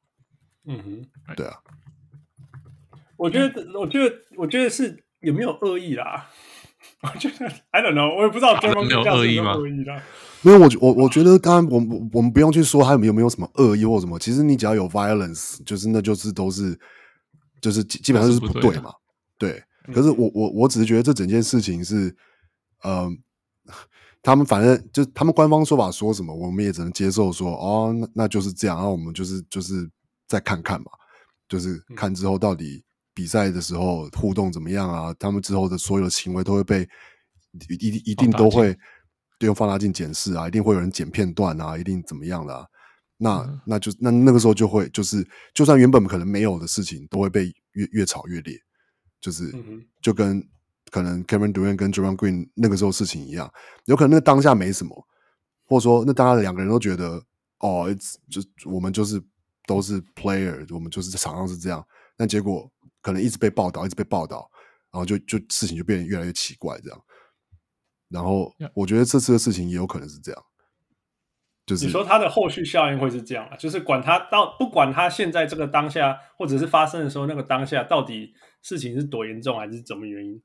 嗯哼，对啊，我觉得我觉得我觉得是有没有恶意啦？我觉得 I don't know，我也不知道 Jordan 没有恶意吗？没有，我我我觉得，当然，我我们不用去说他有没有没有什么恶意或什么。其实你只要有 violence，就是那就是都是，就是基基本上就是不对嘛。对，可是我我我只是觉得这整件事情是，嗯、呃，他们反正就他们官方说法说什么，我们也只能接受说哦，那那就是这样，然后我们就是就是再看看嘛，就是看之后到底比赛的时候互动怎么样啊？他们之后的所有的行为都会被一一一定都会用放大镜检视啊，一定会有人剪片段啊，一定怎么样的啊？那、嗯、那就那那个时候就会就是，就算原本可能没有的事情，都会被越越炒越烈，就是、嗯、就跟可能 Kevin Durant 跟 Draymond Green 那个时候事情一样，有可能那当下没什么，或者说那当下两个人都觉得哦，就我们就是都是 player，我们就是在场上是这样，但结果可能一直被报道，一直被报道，然后就就事情就变得越来越奇怪这样，然后我觉得这次的事情也有可能是这样。就是、你说它的后续效应会是这样啊？就是管他到不管他现在这个当下，或者是发生的时候那个当下，到底事情是多严重还是怎么原因？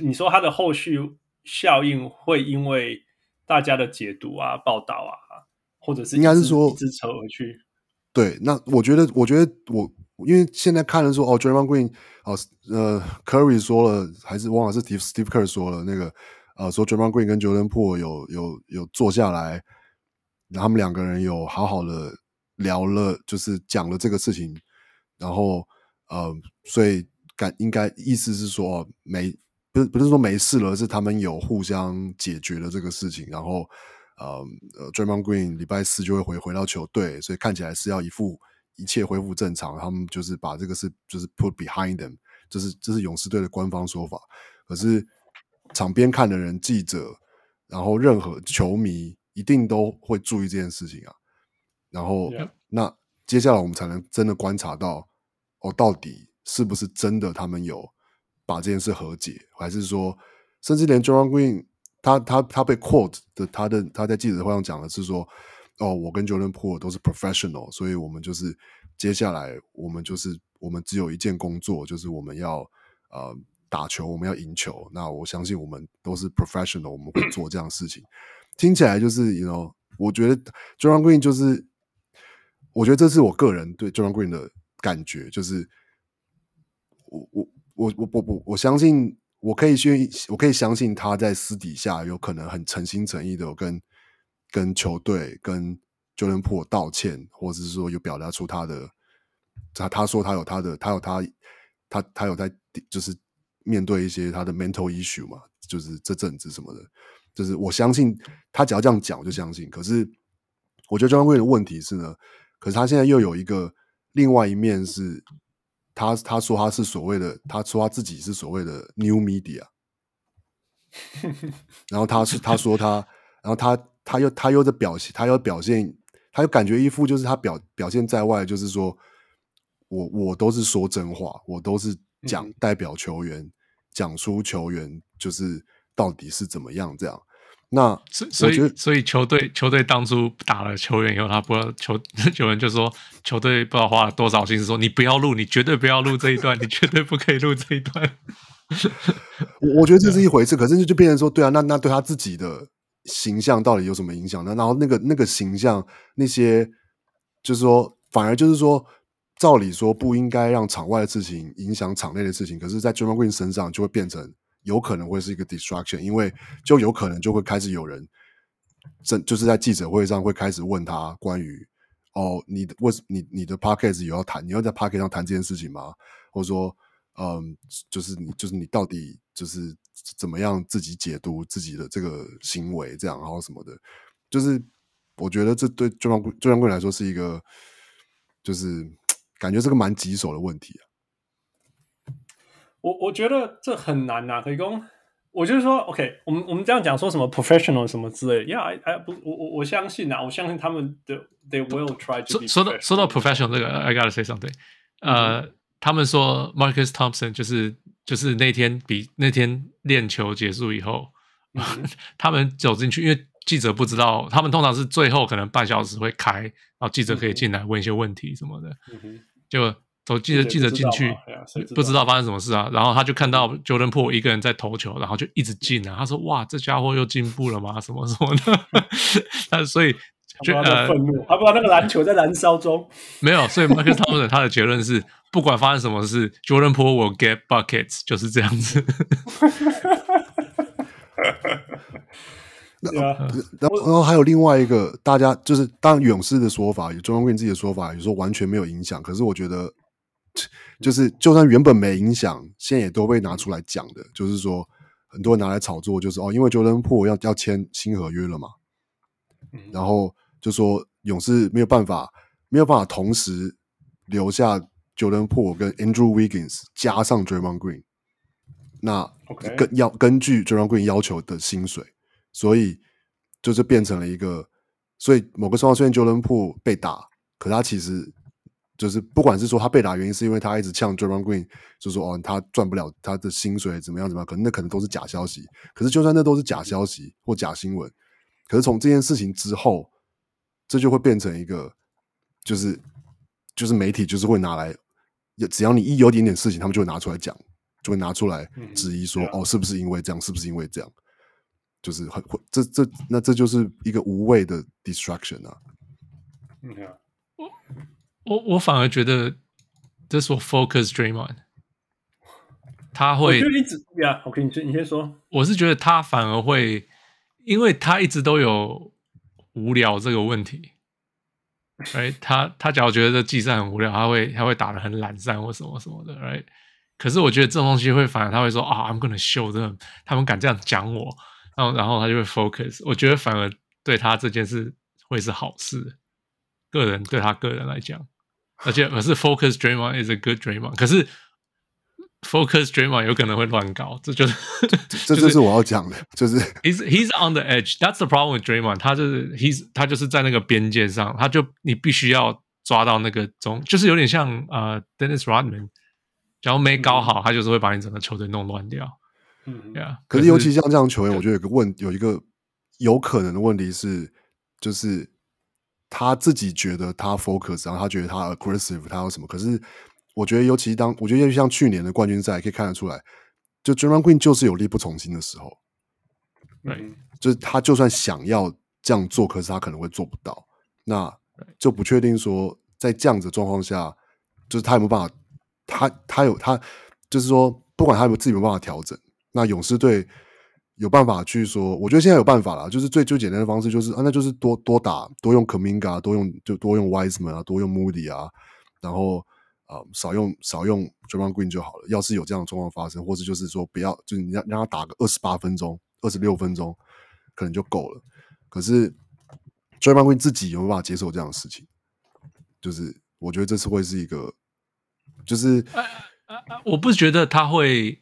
你说他的后续效应会因为大家的解读啊、报道啊，或者是应该是说支撑而去？对，那我觉得，我觉得我因为现在看了说，哦，Draymond Green 哦，呃，Curry 说了，还是忘了是 Steve Steve Kerr 说了那个，呃，说 Draymond Green 跟 Jordan Poole 有有有坐下来。然后他们两个人有好好的聊了，就是讲了这个事情，然后呃，所以感应该意思是说没不是不是说没事了，是他们有互相解决了这个事情，然后呃呃，Draymond Green 礼拜四就会回回到球队，所以看起来是要一副一切恢复正常，他们就是把这个事就是 put behind them，这是这是勇士队的官方说法，可是场边看的人、记者，然后任何球迷。一定都会注意这件事情啊，然后 Yeah. 那接下来我们才能真的观察到，哦，到底是不是真的他们有把这件事和解，还是说，甚至连 Draymond Green 他他他被 quote 的他的他在记者会上讲的是说，哦，我跟 Jordan Poole 都是 professional，所以我们就是接下来我们就是我们只有一件工作，就是我们要呃打球，我们要赢球。那我相信我们都是 professional，我们会做这样的事情。听起来就是，you know，我觉得 j o h n Green 就是，我觉得这是我个人对 j o h n Green 的感觉，就是我我我我我我相信，我可以去，我可以相信他在私底下有可能很诚心诚意的跟跟球队跟 Jordan Po 道歉，或者是说有表达出他的，他他说他有他的，他有他他他有在就是面对一些他的 mental issue 嘛，就是这阵子什么的。就是我相信他只要这样讲，我就相信。可是我觉得 Draymond Green 的问题是呢，可是他现在又有一个另外一面是，他他说他是所谓的，他说他自己是所谓的 New Media，然后他是他说他，然后他他又他又在表现，他又表现，他又感觉一副就是他表表现在外，就是说我我都是说真话，我都是讲代表球员，讲出球员就是到底是怎么样这样。那所以所以球队球队当初打了球员以后，他不知道 球球员就说球队不知道花了多少心思说你不要录，你绝对不要录这一段，你绝对不可以录这一段。我我觉得这是一回事，可是就变成说，对啊，那那对他自己的形象到底有什么影响呢？然后那个那个形象那些就是说，反而就是说，照理说不应该让场外的事情影响场内的事情，可是，在 Draymond Green 身上就会变成。有可能会是一个 distraction，因为就有可能就会开始有人，这就是在记者会上会开始问他关于哦，你的为什你你的 podcast 有要谈，你要在 podcast 上谈这件事情吗？或者说，嗯，就是你就是你到底就是怎么样自己解读自己的这个行为，这样然后什么的，就是我觉得这对中央中央贵来说是一个，就是感觉是个蛮棘手的问题啊。我我觉得这很难呐、啊，可以讲，我就是说，OK，我们我们这样讲说什么 professional 什么之类，Yeah，哎不，我我我相信啊，我相信他们的 they will try to。说到说到 professional 这个，I gotta say something，呃，嗯、他们说 Marcus Thompson 就是就是那天比那天练球结束以后，嗯、他们走进去，因为记者不知道，他们通常是最后可能半小时会开，然后记者可以进来问一些问题什么的，就。走记者记者进去，不知道发生什么事啊？然后他就看到 Jordan Poole 一个人在投球，然后就一直进啊。他说：“哇，这家伙又进步了吗？什么 什么的？”他所以就呃，愤怒，他不知道那个篮球在燃烧中。没有，所以 Michael Thompson 他的结论是：不管发生什么事，Jordan Poole will get buckets，就是这样子。那然后然后还有另外一个，大家就是当然勇士的说法，有 Jordan Green 自己的说法，有时候完全没有影响。可是我觉得。就是就算原本没影响，现在也都被拿出来讲的，就是说很多人拿来炒作，就是哦，因为 Jordan Poole 要要签新合约了嘛，然后就说勇士没有办法没有办法同时留下 Jordan Poole 跟 Andrew Wiggins 加上 Draymond Green，那根要根据 Draymond Green 要求的薪水，所以就是变成了一个，所以某个状况虽然 Jordan Poole 被打，可他其实。就是不管是说他被打原因是因为他一直呛 Draymond Green，就说哦他赚不了他的薪水怎么样怎么样，可能那可能都是假消息。可是就算那都是假消息或假新闻，可是从这件事情之后，这就会变成一个，就是就是媒体就是会拿来，只要你一有点点事情，他们就会拿出来讲，就会拿出来质疑说、嗯、哦是不是因为这样，是不是因为这样，就是很会这这那这就是一个无谓的 distraction 啊。嗯我我反而觉得这是我 focus Draymond，他会。我就一直呀，OK，你先你先说。我是觉得他反而会，因为他一直都有无聊这个问题。哎，他他假如觉得这季赛很无聊，他会他会打的很懒散或什么什么的。哎，可是我觉得这种东西会反而他会说啊，I'm gonna show them，他们敢这样讲我，然后然后他就会 focus。我觉得反而对他这件事会是好事，个人对他个人来讲。而且可是 focus Draymond is a good Draymond，可是 focus Draymond 有可能会乱搞，这 就是这就是我要讲的，就是 he's he's on the edge. That's the problem with Draymond. 他就是 he's 他就是在那个边界上，他就你必须要抓到那个中，就是有点像呃 Dennis Rodman，假如没搞好，他就是会把你整个球队弄乱掉。嗯，对啊。可是尤其像这样球员，我觉得有个问有一个有可能的问题是，就是。他自己觉得他 focus，然后他觉得他 aggressive，他有什么？可是我觉得，尤其当我觉得，像去年的冠军赛，可以看得出来，就 Draymond Green 就是有力不从心的时候。对，就是他就算想要这样做，可是他可能会做不到。那就不确定说，在这样子状况下，就是他有没有办法？他他有他，就是说，不管他有没有自己有没有办法调整，那勇士队。有办法去说，我觉得现在有办法了，就是最最简单的方式就是啊，那就是多多打，多用 Kuminga，多用就多用 Wiseman 啊，多用 Moody 啊，然后啊、呃、少用少用 Draymond Green 就好了。要是有这样的状况发生，或者就是说不要，就是你让让他打个二十八分钟、二十六分钟，可能就够了。可是 Draymond Green 自己有没办法接受这样的事情？就是我觉得这次会是一个，就是！我不觉得他会。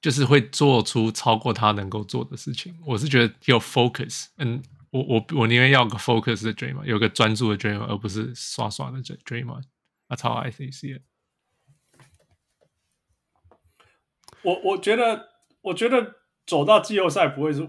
就是会做出超过他能够做的事情。我是觉得有 focus，嗯，我我我宁愿要个 focus 的 Draymond，有个专注的 Draymond，而不是刷刷的 Draymond。That's how I see it。我我觉得，我觉得走到季后赛不会是，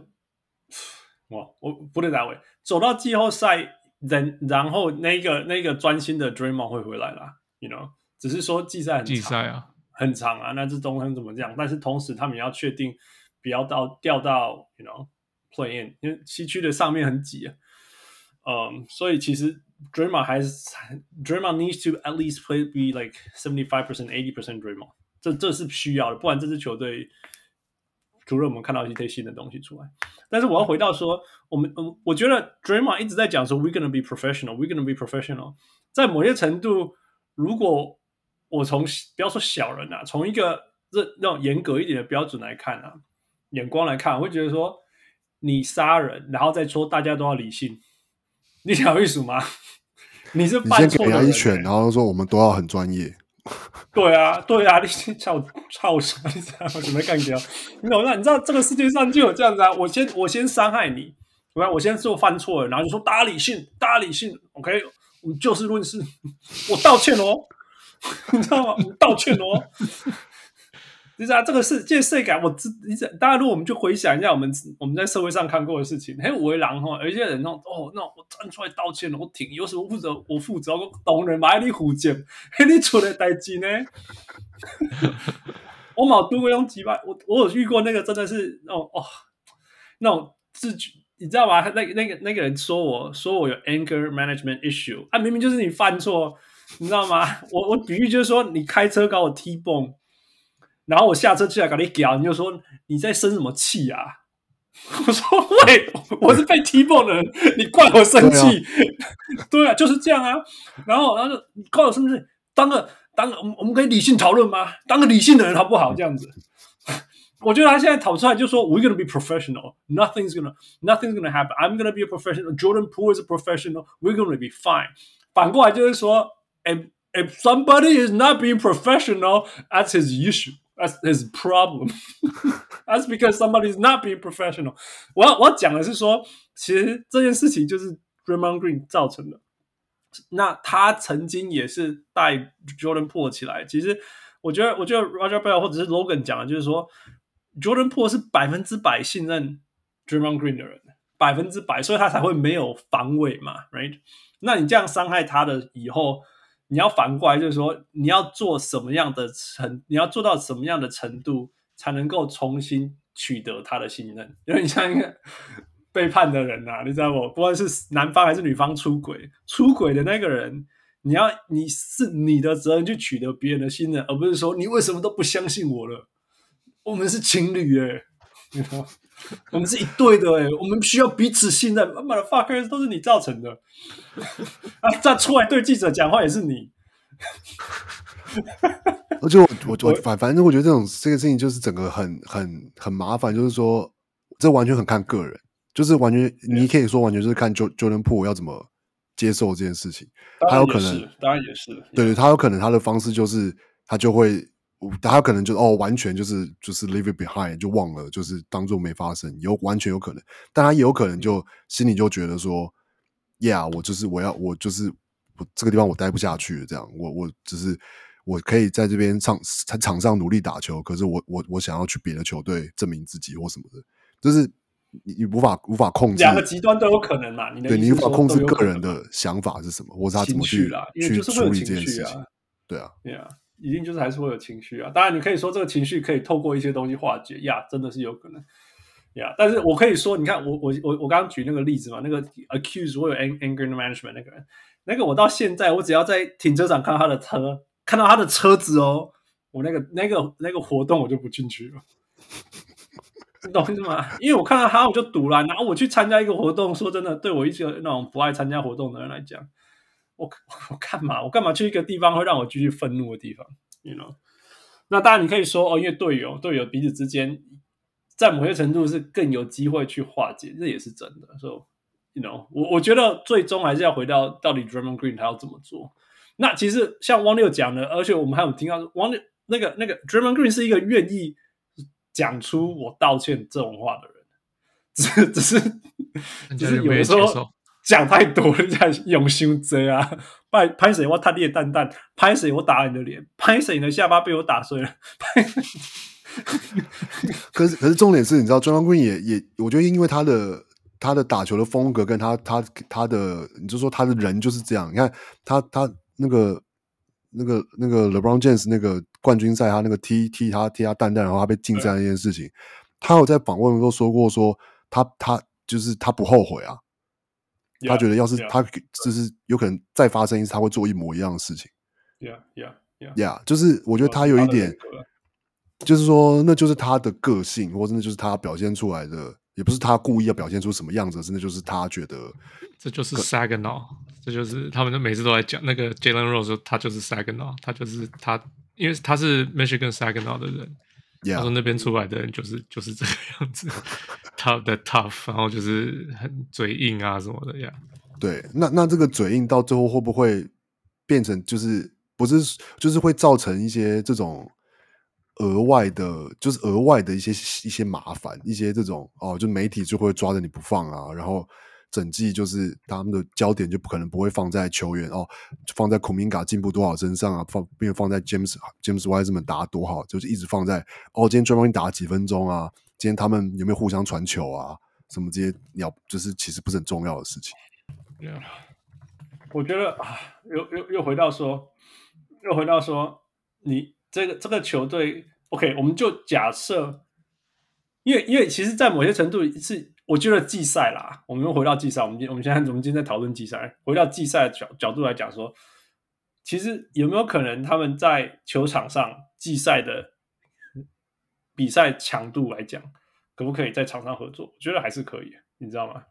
哇，我不能打位，走到季后赛，人然后那个那个专心的 Draymond 会回来啦，you know，只是说季赛很季赛啊。很长啊，那这中锋怎么这样？但是同时他们也要确定不要到掉到，you know play in，因为西区的上面很挤啊。嗯，所以其实 Draymond 还是 Draymond needs to at least play be like seventy five percent, eighty percent Draymond，这这是需要的，不然这支球队除了我们看到一些新的东西出来。但是我要回到说，我们嗯，我觉得 Draymond 一直在讲说 we're gonna be professional, we're gonna be professional，在某些程度，如果我从不要说小人啊，从一个这那种严格一点的标准来看啊，眼光来看，我会觉得说你杀人，然后再说大家都要理性，你想意思吗？你是犯错的人，你先给他一拳，然后说我们都要很专业。对啊，对啊，你先操操什么？你知道我 准备干掉？你懂吗？你知道这个世界上就有这样子啊？我先我先伤害你，我？我先做犯错了，然后就说大家理性，大家理性，OK，我们就事论事，我道歉哦。你知道吗？我道歉哦。你知道这个是这世界，我知你大家如果我们就回想一下，我们我们在社会上看过的事情，很为狼哈，有些人那种哦，那种我站出来道歉了，我挺有什么负责，我负责，我懂人买你虎剑，嘿，你出来代志呢？我冇读过用几百，我我有遇过那个真的是那种哦，那种自觉，你知道吗？那那个那个人说我说我有 anger management issue，啊，明明就是你犯错。你知道吗？我我比喻就是说，你开车搞我踢蹦，然后我下车去来搞你屌，你就说你在生什么气啊？我说喂，我是被踢蹦的人，你怪我生气？对啊，就是这样啊。然后然后就你怪我是不是当个当我们我们可以理性讨论吗？当个理性的人好不好？这样子，我觉得他现在讨出来就说，We're gonna be professional. Nothing's gonna nothing's gonna happen. I'm gonna be a professional. Jordan Poole is a professional. We're gonna be fine. 反过来就是说 ，if if somebody is not being professional, that's his issue. That's his problem. That's because somebody is not being professional. 我要我要讲的是说，其实这件事情就是 Draymond Green 造成的。那他曾经也是带 Jordan Poole 起来。其实我觉得，我觉得 Roger Bell 或者是 Logan 讲的，就是说 Jordan Poole 是百分之百信任 Draymond Green 的人，百分之百，所以他才会没有防卫嘛，right？那你这样伤害他的以后。 你要反过来，就是说，你要做什么样的程，你要做到什么样的程度，才能够重新取得他的信任？因为你像一个 背叛的人啊，你知道不？不管是男方还是女方出轨，出轨的那个人，你要你是你的责任去取得别人的信任，而不是说你为什么都不相信我了？我们是情侣诶、欸，我们是一对的诶、欸，我们需要彼此信任。Motherfuckers 都是你造成的啊！再出来对记者讲话也是你。而且我我我反反正我觉得这种这个事情就是整个很很很麻烦，就是说这完全很看个人，就是完全你可以说完全就是看 Jordan Poole 要怎么接受这件事情。他有可能当然也是，对对，他有可能他的方式就是他就会。他有可能就哦，完全就是就是 leave it behind，就忘了，就是当做没发生，有完全有可能，但他也有可能就心里就觉得说，Yeah，我就是我要我就是我这个地方我待不下去了，这样，我我只是我可以在这边场在场上努力打球，可是我我我想要去别的球队证明自己或什么的，就是你你无法无法控制，两个极端都有可能嘛，你对你无法控制个人的想法是什么，或者他怎么去去处理这件事情，对啊，对啊。一定就是还是会有情绪啊，当然你可以说这个情绪可以透过一些东西化解呀，真的是有可能呀。但是我可以说，你看我我我我刚刚举那个例子嘛，那个 accuse 我有 anger management 那个人，那个我到现在我只要在停车场看到他的车，看到他的车子哦，我那个那个那个活动我就不进去了，你懂意思吗？因为我看到他我就堵了，然后我去参加一个活动，说真的，对我一些那种不爱参加活动的人来讲。我 我干嘛？我干嘛去一个地方会让我继续愤怒的地方？You know？那当然你可以说哦，因为队友队友彼此之间在某些程度是更有机会去化解，这也是真的。所以 you know？我我觉得最终还是要回到到底 Draymond Green 他要怎么做。那其实像汪六讲的，而且我们还有听到汪六那个那个 Draymond Green 是一个愿意讲出我道歉这种话的人，只只是就是有的时候。讲太多了，在用胸遮啊！拍拍谁？我踏你的蛋蛋！拍谁？我打你的脸！拍谁？你的下巴被我打碎了！可是，可是重点是，你知道，Draymond Green 也也，我觉得因为他的他的打球的风格，跟他他他的，你就说他的人就是这样。你看他他那个那个那个 LeBron James 那个冠军赛，他那个踢踢他踢他蛋蛋，然后他被禁赛那件事情，嗯、他有在访问的时候说过说，说他他就是他不后悔啊。他觉得，要是他就是有可能再发生一次，他会做一模一样的事情。Yeah, yeah, yeah. Yeah，就是我觉得他有一点，就是说，那就是他的个性，或者那就是他表现出来的，也不是他故意要表现出什么样子，真的就是他觉得，这就是 Saginaw，这就是他们就每次都在讲那个 Jalen Rose，他就是 Saginaw，他就是他，因为他是 Michigan Saginaw 的人。他说那边出来的人就是就是这个 样子，tough 的 tough，然后就是很嘴硬啊什么的呀。对，那那这个嘴硬到最后会不会变成就是不是就是会造成一些这种额外的，就是额外的一些一些麻烦，一些这种哦，就媒体就会抓着你不放啊，然后。整季就是他们的焦点就不可能不会放在球员哦，放在孔明嘎进步多少身上啊，放并放在 James James Wiseman 打多好，就是一直放在哦，今天 Draymond 打了几分钟啊，今天他们有没有互相传球啊，什么这些鸟就是其实不是很重要的事情。Yeah. 我觉得啊，又又又回到说，又回到说，你这个这个球队，OK，我们就假设，因为因为其实，在某些程度是。我觉得季赛啦，我们又回到季赛。我们今我们现在我们今天在讨论季赛，回到季赛的角角度来讲说，其实有没有可能他们在球场上季赛的比赛强度来讲，可不可以在场上合作？我觉得还是可以，你知道吗？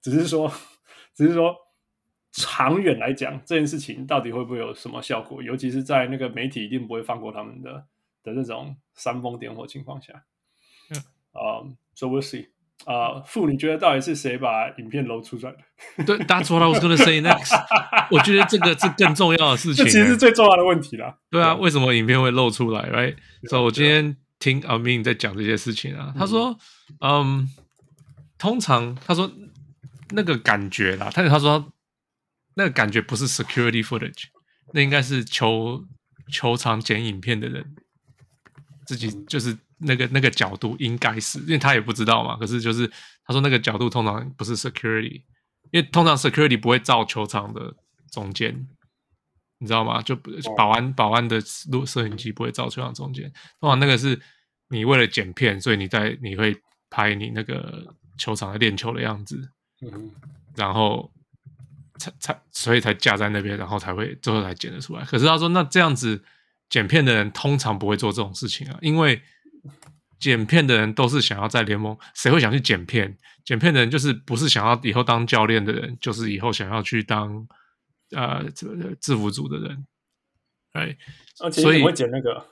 只是说，只是说长远来讲，这件事情到底会不会有什么效果？尤其是在那个媒体一定不会放过他们的的那种煽风点火情况下。嗯，啊、um,，so we'll see。啊，傅，你觉得到底是谁把影片露出来的？对，That's what I was gonna say next。我觉得这个是更重要的事情，这其实是最重要的问题啦。对啊，为什么影片会露出来？Right？所以我今天听阿明在讲这些事情啊，他说，嗯，通常他说那个感觉啦，他他说那个感觉不是 security footage，那应该是球球场剪影片的人自己就是。那个那个角度应该是，因为他也不知道嘛。可是就是他说那个角度通常不是 security，因为通常 security 不会照球场的中间，你知道吗？就保安保安的录摄影机不会照球场中间。通常那个是你为了剪片，所以你在你会拍你那个球场的练球的样子，嗯然后才才所以才架在那边，然后才会最后才剪得出来。可是他说那这样子剪片的人通常不会做这种事情啊，因为。剪片的人都是想要在联盟，谁会想去剪片？剪片的人就是不是想要以后当教练的人，就是以后想要去当呃这个制服组的人。哎，所以你会剪那个？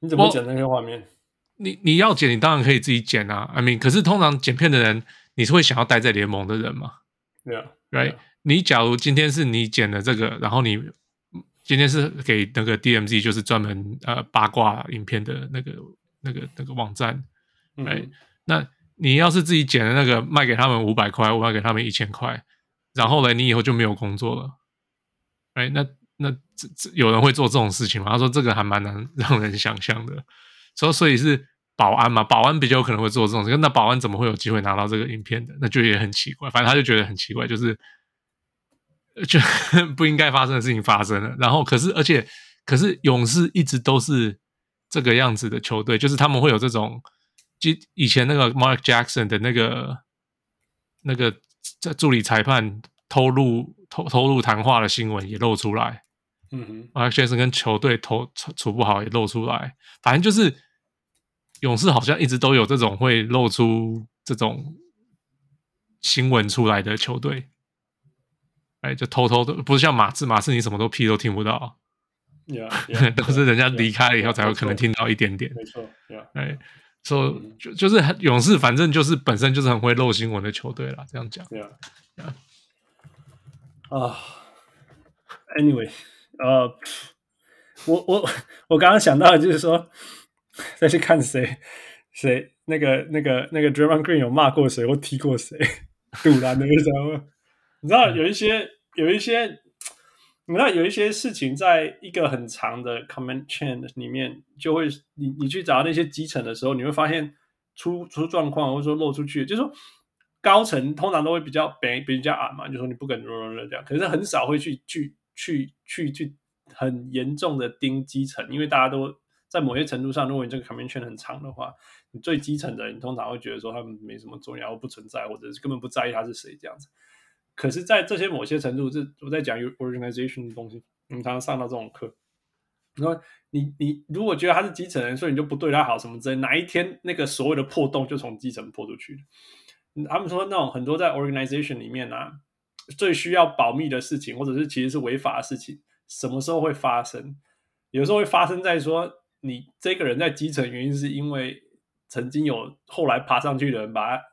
你怎么剪那些画面？你你要剪，你当然可以自己剪啊。I mean，可是通常剪片的人，你是会想要待在联盟的人吗？对啊，Right？你假如今天是你剪的这个，然后你今天是给那个 DMZ，就是专门呃八卦影片的那个。那个那个网站，哎、嗯，那你要是自己捡的那个卖给他们五百块，我卖给他们一千块，然后呢，你以后就没有工作了，哎，那那这这有人会做这种事情吗？他说这个还蛮难让人想象的，所以所以是保安嘛，保安比较有可能会做这种事情，那保安怎么会有机会拿到这个影片的？那就也很奇怪，反正他就觉得很奇怪，就是就 不应该发生的事情发生了，然后可是而且可是勇士一直都是。这个样子的球队，就是他们会有这种，以前那个 Mark Jackson 的那个那个在助理裁判偷录偷偷录谈话的新闻也露出来，嗯哼，Mark Jackson 跟球队投处处不好也露出来，反正就是勇士好像一直都有这种会露出这种新闻出来的球队，哎，就偷偷的，不是像马刺，马刺你什么都屁都听不到。Yeah, yeah, 都是人家离开了以后才有可能听到一点点。没错，哎，说、so, 就就是勇士，反正就是本身就是很会漏新闻的球队啦。这样讲。Yeah, yeah. 啊、uh,，Anyway，呃、uh,，我我我刚刚想到的就是说，再去看谁谁那个那个那个 Draymond Green 有骂过谁或踢过谁，堵拦的时候，你知道有一些有一些。你知道有一些事情，在一个很长的 comment chain 里面，就会你你去找那些基层的时候，你会发现出出状况，或者说漏出去，就是说高层通常都会比较比比较矮嘛，就说你不可能这样，可是很少会去去去去去很严重的盯基层，因为大家都在某些程度上，如果你这个 comment chain 很长的话，你最基层的人通常会觉得说他们没什么重要，或不存在，或者是根本不在意他是谁这样子。可是，在这些某些程度，这我在讲 organization 的东西，我们常常上到这种课。然后你你如果觉得他是基层人，所以你就不对他好什么之类，哪一天那个所谓的破洞就从基层破出去。他们说那种很多在 organization 里面啊，最需要保密的事情，或者是其实是违法的事情，什么时候会发生？有时候会发生在说你这个人在基层，原因是因为曾经有后来爬上去的人把他。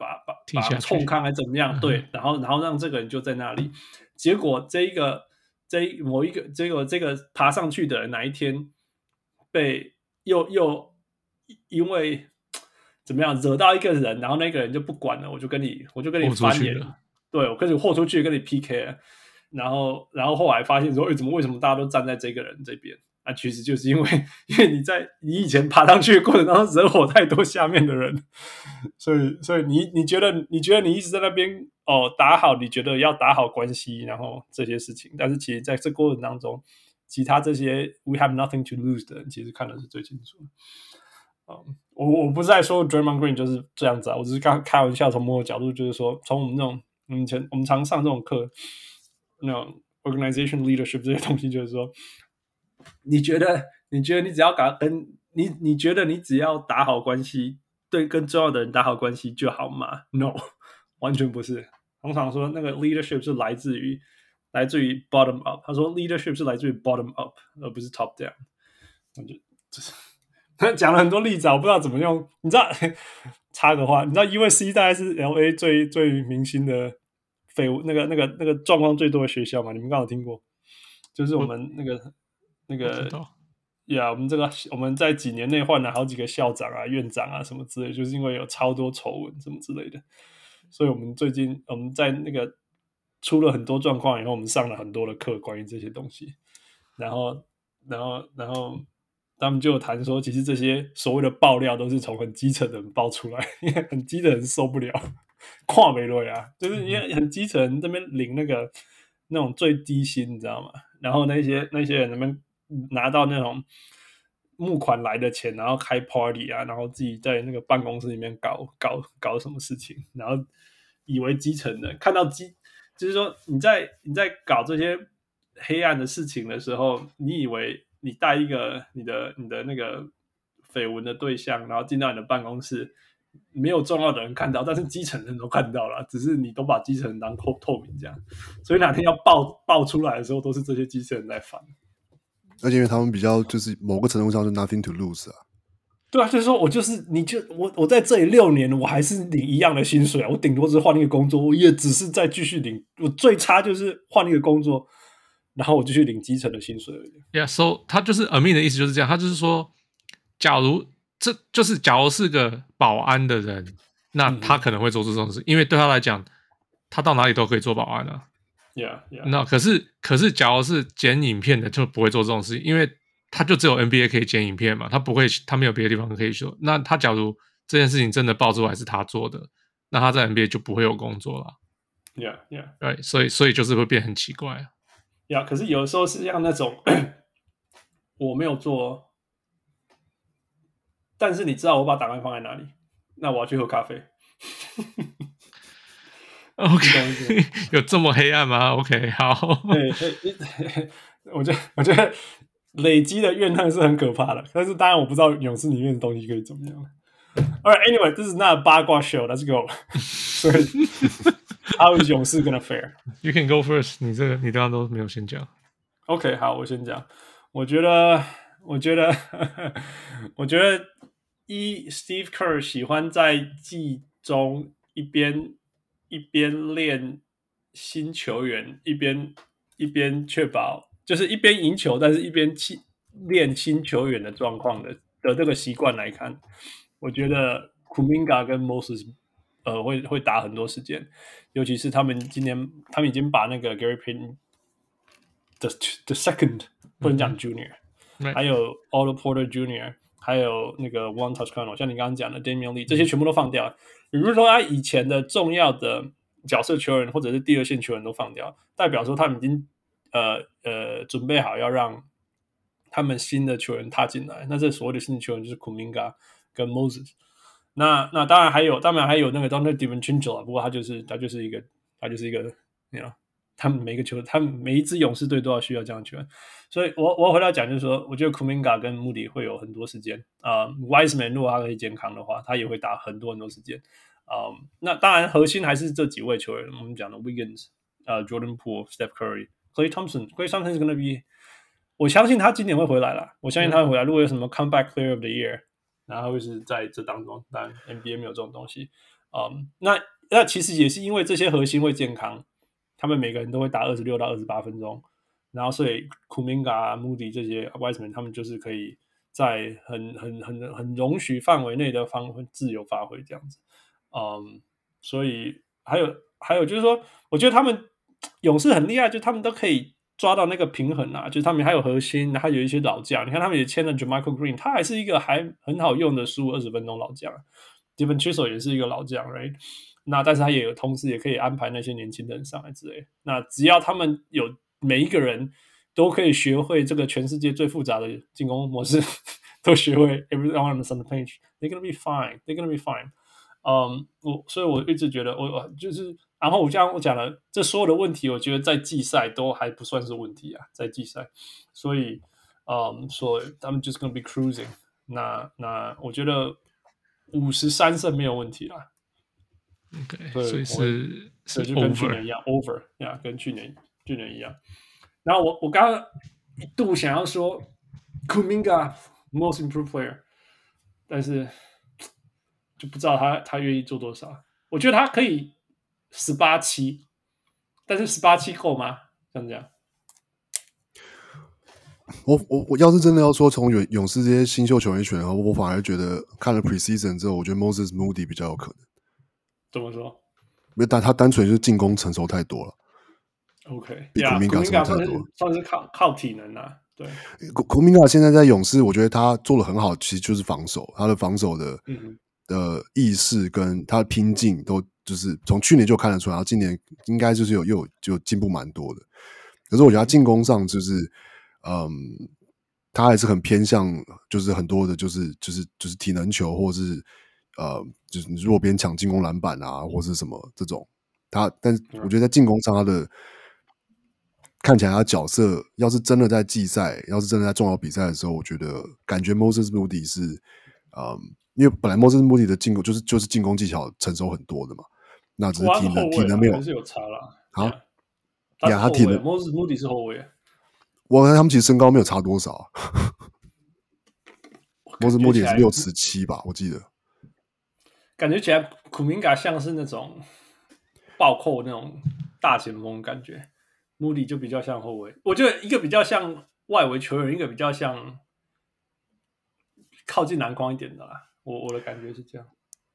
把把把冲康还怎么样？对，然后然后让这个人就在那里，结果这一个这一某一个结果这个爬上去的人哪一天被又又因为怎么样惹到一个人，然后那个人就不管了，我就跟你我就跟你翻脸，对，我跟你豁出去跟你 PK，然后然后后来发现说，哎，怎么为什么大家都站在这个人这边？其实就是因为，因为你在你以前爬上去的过程当中惹火太多下面的人，所以所以你你觉得你觉得你一直在那边哦打好，你觉得要打好关系，然后这些事情，但是其实在这过程当中，其他这些 we have nothing to lose 的人，其实看的是最清楚。嗯，我我不是在说 DRAMON Green 就是这样子啊，我只是刚开玩笑，从某个角度就是说，从我们那种我们以前我们常上这种课，那种 organization leadership 这些东西，就是说。你觉得？你觉得你只要跟跟你，你觉得你只要打好关系，对跟重要的人打好关系就好吗？No，完全不是，通常说那个 leadership 是来自于来自于 bottom up，他说 leadership 是来自于 bottom up，而不是 top down。我就就是他讲了很多例子，我不知道怎么用。你知道 插个话，你知道 USC 大概是 LA 最最明星的绯闻，那个那个那个状况最多的学校嘛？你们刚好听过？就是我们那个那个呀，yeah, 我们这个我们在几年内换了好几个校长啊、院长啊什么之类，就是因为有超多丑闻什么之类的。所以，我们最近我们在那个出了很多状况以后，我们上了很多的课，关于这些东西。然后，然后，然后他们就谈说，其实这些所谓的爆料都是从很基层的人爆出来，因为很基层人受不了，跨没落呀，就是因为很基层这边领那个那种最低薪，你知道吗？然后那些那些人那边拿到那种。募款来的钱，然后开 party 啊，然后自己在那个办公室里面搞搞搞什么事情，然后以为基层的看到基，就是说你在你在搞这些黑暗的事情的时候，你以为你带一个你的你的那个绯闻的对象，然后进到你的办公室，没有重要的人看到，但是基层人都看到了，只是你都把基层人当透透明这样，所以哪天要爆爆出来的时候，都是这些基层人在烦。而且因为他们比较就是某个程度上是 nothing to lose 啊，对啊，就是说我就是你就我我在这里六年，我还是领一样的薪水啊，我顶多是换一个工作，我也只是在继续领，我最差就是换一个工作，然后我就去领基层的薪水而已。Yeah，so 他就是 Amin 的意思就是这样，他就是说，假如这就是假如是个保安的人，那他可能会做出这种事，嗯、因为对他来讲，他到哪里都可以做保安啊。Yeah, yeah. 那可是可是，假如是剪影片的，就不会做这种事情，因为他就只有 NBA 可以剪影片嘛，他不会，他没有别的地方可以做。那他假如这件事情真的爆出来是他做的，那他在 NBA 就不会有工作了。Yeah, yeah. 对，所以所以就是会变很奇怪。Yeah，可是有的时候是像那种 我没有做，但是你知道我把档案放在哪里，那我要去喝咖啡。OK，有这么黑暗吗？OK，好。对，我觉得我觉得累积的怨恨是很可怕的，但是当然我不知道勇士里面的东西可以怎么样。All right, anyway, this is not a 八卦 show. Let's go. 所以，How is 勇士 gonna fare? You can go first. 你这个你刚刚都没有先讲。OK，好，我先讲。我觉得，我觉得，我觉得一 Steve Kerr 喜欢在季中一边。一边练新球员，一边一边确保，就是一边赢球，但是一边去练新球员的状况的的这个习惯来看，我觉得 Kuminga 跟 Moses 呃会会打很多时间，尤其是他们今年他们已经把那个 Gary Payton the the second 不能讲 Junior，、嗯、还有 Otto Porter Junior，还有那个 Juan Toscano，像你刚刚讲的 Damian Lee，这些全部都放掉。比如说，他以前的重要的角色球员或者是第二线球员都放掉，代表说他们已经呃呃准备好要让他们新的球员踏进来。那这所谓的新的球员就是 Kuminga 跟 Moses。那那当然还有，当然还有那个 Donte DiVincenzo 啊，不过他就是他就是一个他就是一个，你知道，他们每个球，他们每一支勇士队都要需要这样球员。所以我我要回来讲，就是说，我觉得 Kuminga 跟 Moody 会有很多时间啊。Uh, Wiseman 如果他可以健康的话，他也会打很多很多时间。嗯、um,，那当然核心还是这几位球员，我们讲的 Wiggins、uh, Jordan Poole、Steph Curry、Klay Thompson。Is gonna be，我相信他今年会回来了。我相信他会回来。如果有什么 Comeback Player of the Year，然后会是在这当中。当然 NBA 没有这种东西。嗯、um,，那那其实也是因为这些核心会健康，他们每个人都会打二十六到二十八分钟。然后，所以 Kuminga、Moody 这些 Wiseman 他们就是可以在很很很很容许范围内的方自由发挥这样子。嗯，所以还有还有就是说，我觉得他们勇士很厉害，就他们都可以抓到那个平衡啊。就是他们还有核心，还有一些老将。你看他们也签了 JaMychal Green，他还是一个还很好用的十五二十分钟老将。DiVincenzo 也是一个老将，right？那但是他也有同时也可以安排那些年轻人上来之类。那只要他们有。每一个人都可以学会这个全世界最复杂的进攻模式，都学会。Everyone on the page, they're gonna be fine. They're gonna be fine. 嗯，我所以我一直觉得，我就是，然后我这样我讲了，这所有的问题，我觉得在季赛都还不算是问题啊，在季赛，所以，嗯，所以他们就是 gonna be cruising 那。那那我觉得五十三胜没有问题啦。OK，所以是是就跟去年一样，over 呀，跟去年去年一样。然后我我刚刚一度想要说 Kuminga most improved player，但是就不知道他他愿意做多少。我觉得他可以十八七，但是十八七够吗？这样讲。我我我要是真的要说从勇勇士这些新秀球员选的话，我反而觉得看了 preseason 之后，我觉得 Moses Moody 比较有可能。怎么说？因为但他单纯就是进攻成熟太多了。OK，比 Kuminga 成熟太多，算是靠靠体能啊。对，Kuminga 现在在勇士，我觉得他做的很好，其实就是防守，他的防守的、嗯、的意识跟他的拼劲都就是从去年就看得出来，然后今年应该就是有又就进步蛮多的。可是我觉得他进攻上就是。嗯，他还是很偏向，就是很多的，就是就是就是体能球，或者是呃，就是弱边抢进攻篮板啊，或是什么这种。他，但是我觉得在进攻上，他的看起来他角色，要是真的在季赛，要是真的在重要比赛的时候，我觉得感觉 Moses Moody 是，嗯，因为本来 Moses Moody 的进攻就是就是进攻技巧成熟很多的嘛，那只是体能体能没有还是有差啦。啊，呀，他体能 Moses Moody 是后卫。我看他们其实身高没有差多少，啊，莫斯莫迪也是六尺七吧，我记得。感觉起来库明嘎像是那种暴扣那种大前锋感觉，穆迪就比较像后卫。我觉得一个比较像外围球员，一个比较像靠近篮筐一点的啦。我我的感觉是这样。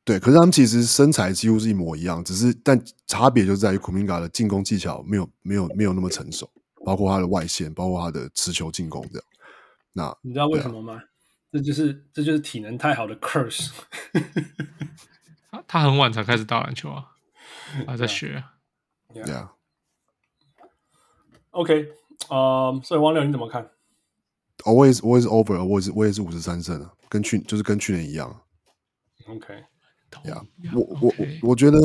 对，可是他们其实身材几乎是一模一样，只是但差别就在于库明嘎的进攻技巧没有没有没有那么成熟。包括他的外线，包括他的持球进攻，这样。那你知道为什么吗？啊、这就是这就是体能太好的 curse。他他很晚才开始打篮球啊，还在学。对啊。OK，呃、um，所以王六你怎么看？Always always over，我也是我也是五十三胜啊，跟去就是跟去年一样。OK，呀、我我我我觉得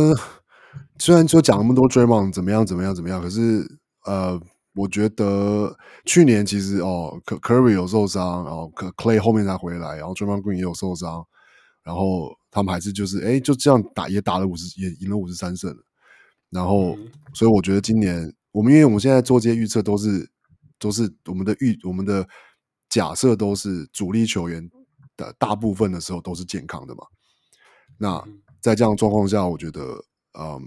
虽然说讲那么多 Draymond 怎么样怎么样怎么样，可是呃。我觉得去年其实哦，Curry 有受伤，然后 Clay 后面才回来，然后 Draymond Green 也有受伤，然后他们还是就是哎，就这样打也打了五十，也赢了五十三胜。然后，嗯、所以我觉得今年我们因为我们现在做这些预测都是都是我们的预我们的假设都是主力球员的大部分的时候都是健康的嘛。那在这样的状况下，我觉得嗯，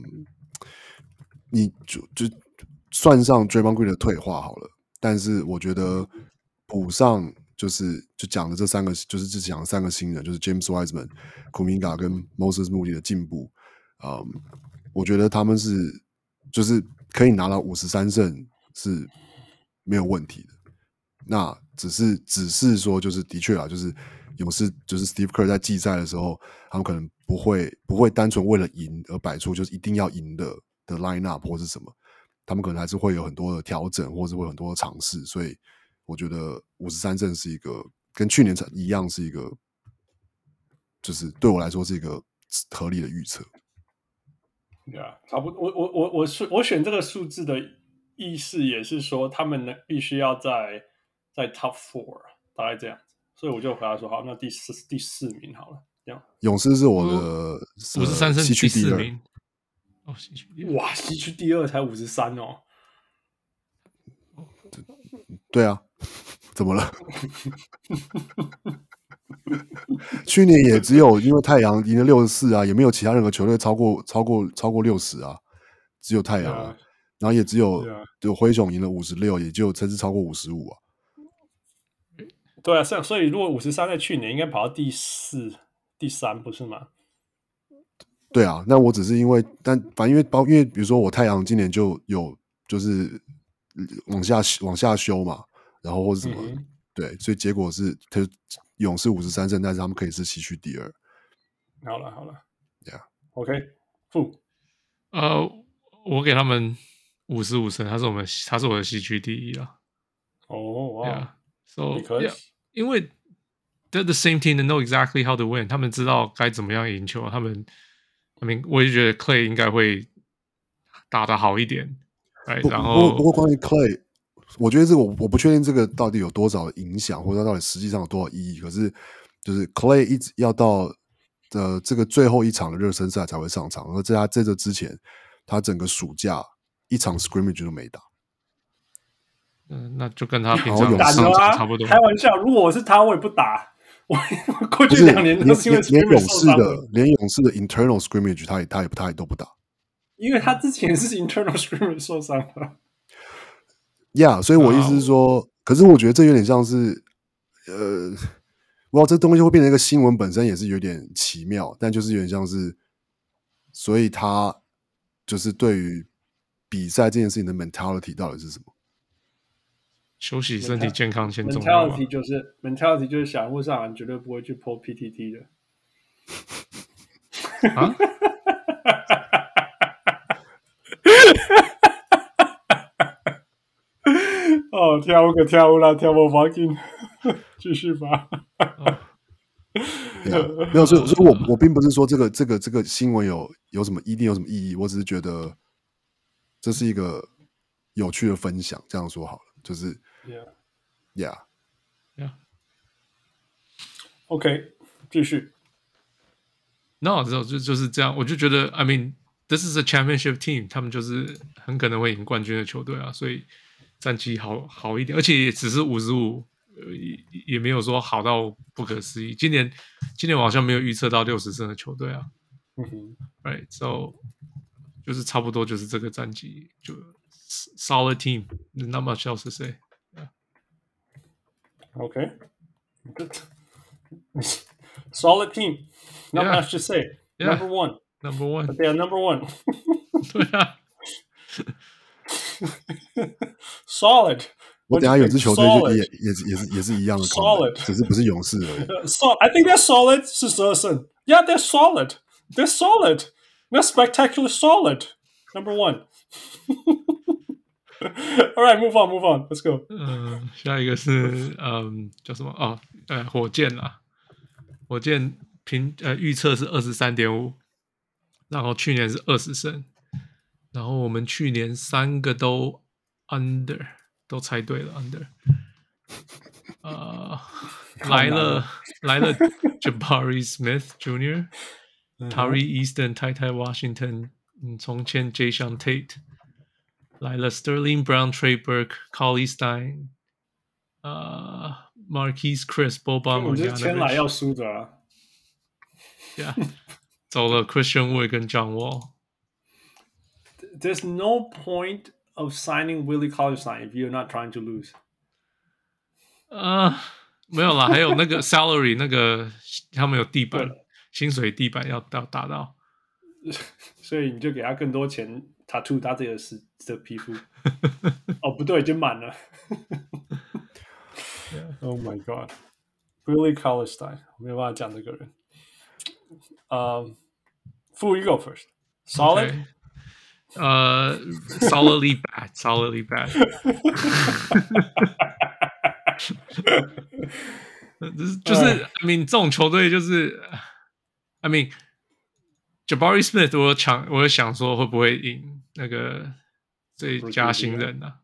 你就就。算上 Draymond Green 的退化好了，但是我觉得补上就是就讲的这三个，就是只讲三个新人，就是 James Wiseman、Kuminga 跟 Moses Moody 的进步，嗯，我觉得他们是就是可以拿到五十三胜是没有问题的。那只是只是说，就是的确啊，就是勇士就是 Steve Kerr 在季赛的时候，他们可能不会不会单纯为了赢而摆出就是一定要赢的的 line up 或是什么。他们可能还是会有很多的调整，或者会有很多的尝试，所以我觉得五十三胜是一个跟去年一样，是一个就是对我来说是一个合理的预测。对啊，差不多。我我我我是我选这个数字的意思也是说，他们呢必须要在在 top four，大概这样子。所以我就回答说，好，那第四第四名好了。这样，勇士是我的五十三胜第四名。哦，西区哇，西区第二才五十三哦。对啊，怎么了？去年也只有因为太阳赢了六十四啊，也没有其他任何球队超过超过超过六十啊，只有太阳，啊，然后也只有就灰熊赢了五十六，也就甚至超过五十五啊。对啊，所以如果五十三在去年应该跑到第四、第三，不是吗？对啊，那我只是因为，但反正因为包，因为比如说我太阳今年就有就是往下往下修嘛，然后或者什么、嗯，对，所以结果是他勇士五十三胜，但是他们可以是西区第二。好了好了，Yeah，OK，负，呃，我给他们五十五胜，他是我们他是我的西区第一啊。哦哇，So yeah，因为 they're the same team，they know exactly how to win，他们知道该怎么样赢球，他们。I mean, 我也觉得 Clay 应该会打得好一点，哎，然后不过关于 Clay，我觉得这个我我不确定这个到底有多少影响，或者到底实际上有多少意义。可是就是 Clay 一直要到呃这个最后一场的热身赛才会上场，而在他在这之前，他整个暑假一场 scrimmage 都没打。嗯，那就跟他平常打上场差不多。开玩笑，如果我是他，我也不打。我过去两年都是因为连勇士的连勇士的 internal scrimmage 他也他也他也都不打，因为他之前是 internal scrimmage 受伤了。呀，yeah, 所以我意思是说，oh. 可是我觉得这有点像是，呃，哇，这东西会变成一个新闻本身也是有点奇妙，但就是有点像是，所以他就是对于比赛这件事情的 mentality 到底是什么？休息，身体健康先重要。mentality 就是 mentality 就是小人物上篮绝对不会去 po PTT 的。啊？哦，跳舞可跳舞啦，跳舞放紧，继续吧。没有，所以，所以我我并不是说这个这个这个新闻有有什么一定有什么意义，我只是觉得这是一个有趣的分享。这样说好了，就是，Yeah，Yeah，Yeah。OK，继续。那之后就就是这样，我就觉得，I mean，this is a championship team，他们就是很可能会赢冠军的球队啊，所以。战绩好好一点，而且也只是五十五，也也没有说好到不可思议。今年今年我好像没有预测到六十胜的球队啊。嗯哼，Right，so 就是差不多就是这个战绩，就 solid team，not much else to say。OK，solid team，not much to say。Number one，Number one，they are number one。对啊。Solid，我等下有支球队就也也也是也是也是一样的，Solid，只是不是勇士而已。Solid，I think they're solid，是十二胜。Yeah，they're solid，they're solid，they're spectacular solid。Number one。All right，move on，move on，let's go。嗯，下一个是嗯叫什么啊？呃，火箭啦，火箭平呃预测是二十三点五，然后去年是二十胜。 然后我们去年三个都 under 都猜对了 under，呃，来了来了 Jabari Smith Jr.，Tari Eason、Ty Ty Washington，嗯，重签 Jae'Sean Tate，来了 Sterling Brown Trey Burke Cauley Stein，呃，Marquese Chriss Boban，我觉得签来要输的啊，Yeah，走了 Christian Wood 跟 John Wall。 There's no point of signing Willie Cauley-Stein if you're not trying to lose. 啊、uh,，没有啦，还有那个 salary，那个他们有地板，薪水地板要到达到，所以你就给他更多钱，tattoo 他这个是的皮肤。哦，不对，已经满了。 yeah. Oh my God，Willie Cauley-Stein，我没有办法讲这个人。嗯、um,，Fu you go first，solid、okay.。 呃、uh,，solidly bad，solidly bad。就是就是，I mean，这种球队就是，I mean，Jabari Smith，我抢，我想说会不会赢那个最佳新人呢、啊？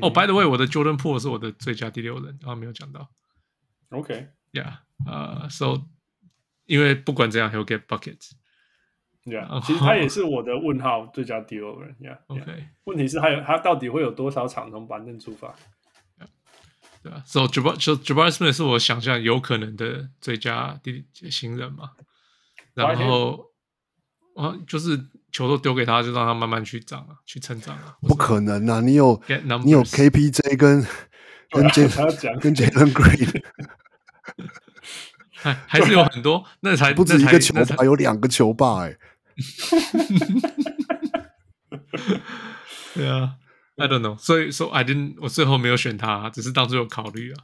哦、oh,，By the way，我的 Jordan Poole 是我的最佳第六人，刚刚没有讲到。OK，Yeah，呃，So，因为不管怎样，he'll get buckets。 对啊，其实他也是我的问号最佳第二人。呀，OK。问题是还有他到底会有多少场从板凳出发？对啊，So Jabari Smith 是我想象有可能的最佳第新人嘛。然后啊，就是球都丢给他，就让他慢慢去长啊，去成长啊。不可能啊！你有你有 KPJ 跟 跟 J 跟 Jalen Green，还还是有很多，那才不止一个球霸，有两个球霸哎。对啊，I don't know，所以说 I didn't，我最后没有选他，只是当初有考虑啊。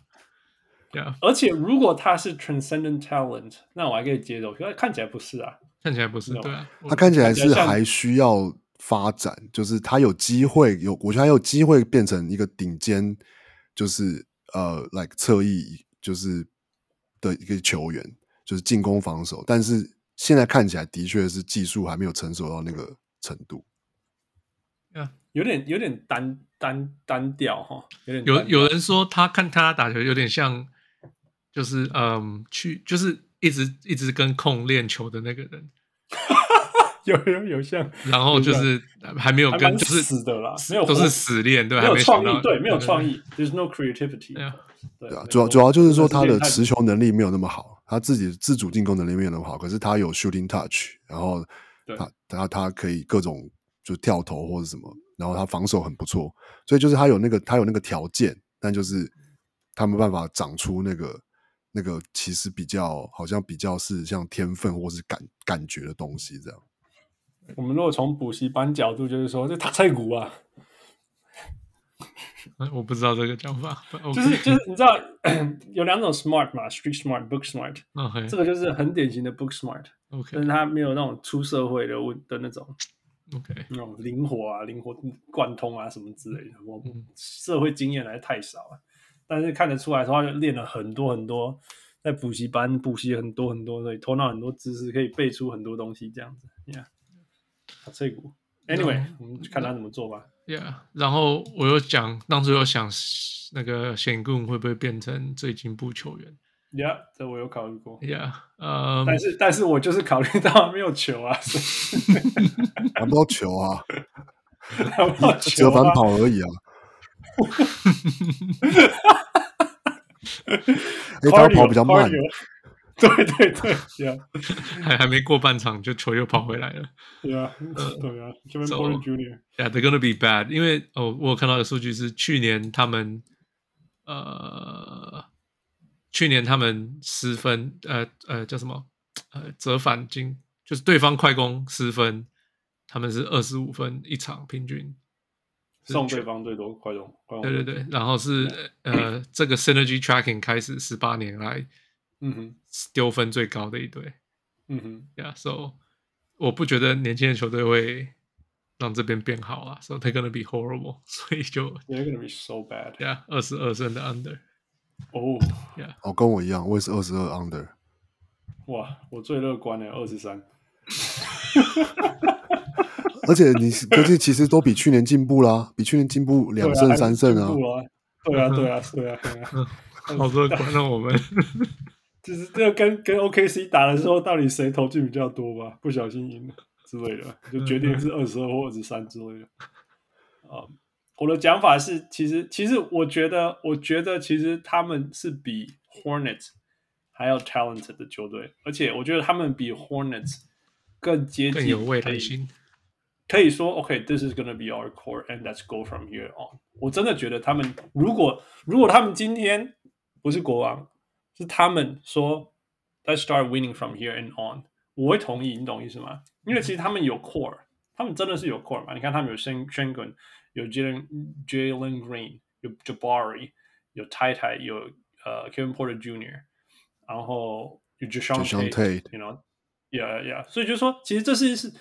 对啊，而且如果他是 transcendent talent，那我还可以接受，可是看起来不是啊，看起来不是，对啊，他看起来是还需要发展，就是他有机会有，我觉得他有机会变成一个顶尖，就是呃，like 侧翼，就是的一个球员，就是进攻防守，但是。现在看起来的确是技术还没有成熟到那个程度，啊，有点有点单单单调哈，有点有有人说他看他打球有点像，就是嗯，去就是一直一直跟控练球的那个人。有有有像，然后就是还没有跟，就是死的啦，没有都是死练，对，没有创意，对，没有创意，There's no creativity。对啊，主要主要就是说他的持球能力没有那么好，他自己自主进攻能力没有那么好，可是他有 shooting touch，然后他他他可以各种就跳投或者什么，然后他防守很不错，所以就是他有那个他有那个条件，但就是他没办法长出那个那个其实比较好像比较是像天分或是感感觉的东西这样。我们如果从补习班角度，就是说这打菜鼓啊，我不知道这个讲法，就是就是你知道 有两种 smart 嘛，street smart，book smart，okay. 这个就是很典型的 book smart，OK，但是他没有那种出社会的问的那种，OK，那种灵活啊，灵活贯通啊什么之类的，我社会经验还是太少了，但是看得出来的话，就练了很多很多，在补习班补习很多很多，所以头脑很多知识，可以背出很多东西，这样子，Yeah。这股，Anyway，、嗯、我们看他怎么做吧。Yeah，然后我又讲，当初又想那个显棍会不会变成最进步球员？Yeah，这我有考虑过。Yeah，呃、um,，但是但是我就是考虑到没有球啊，拿 不到球啊，拿不到球、啊，折返跑而已啊。哎，他跑比较慢。对对对，Yeah，还还没过半场就球又跑回来了。Yeah，对啊，Kevin Porter Jr.，Yeah，they're gonna be bad，因为哦，我有看到的数据是去年他们呃，去年他们失分，呃呃叫什么？呃折返金，就是对方快攻失分，他们是二十五分一场平均，送对方最多快攻。快攻对对对，然后是呃这个 Synergy Tracking 开始十八年来。嗯哼，丢分最高的一队。嗯哼，Yeah，so 我不觉得年轻的球队会让这边变好啊，So they're gonna be horrible，所以就 They're gonna be so bad。Yeah，二十二胜的 Under。哦，Yeah，哦，跟我一样，我也是二十二 Under。哇，我最乐观的二十三。而且你最近其实都比去年进步啦，比去年进步两胜三胜啊。对啊，对啊，对啊，对啊。好乐观让我们。就是这个跟跟 OKC 打的时候，到底谁投进比较多吧？不小心赢了之类的，就决定是二十二或二十三之类的。啊、嗯，我的讲法是，其实其实我觉得，我觉得其实他们是比 Hornets 还要 talented 的球队，而且我觉得他们比 Hornets 更接近，更有未来性。可以说，OK，this、okay, is gonna be our core，and let's go from here on。我真的觉得他们如果如果他们今天不是国王。是他们说，Let's start winning from here and on。我会同意，你懂意思吗？因为其实他们有 core，他们真的是有 core 嘛？你看他们有 Sengun，有 Jalen Jalen Green，有 Jabari，有 Tai Tai，有呃、uh, Kevin Porter Jr.，然后有 Jae'Sean Tate，you know，yeah yeah。所以就是说，其实这是是，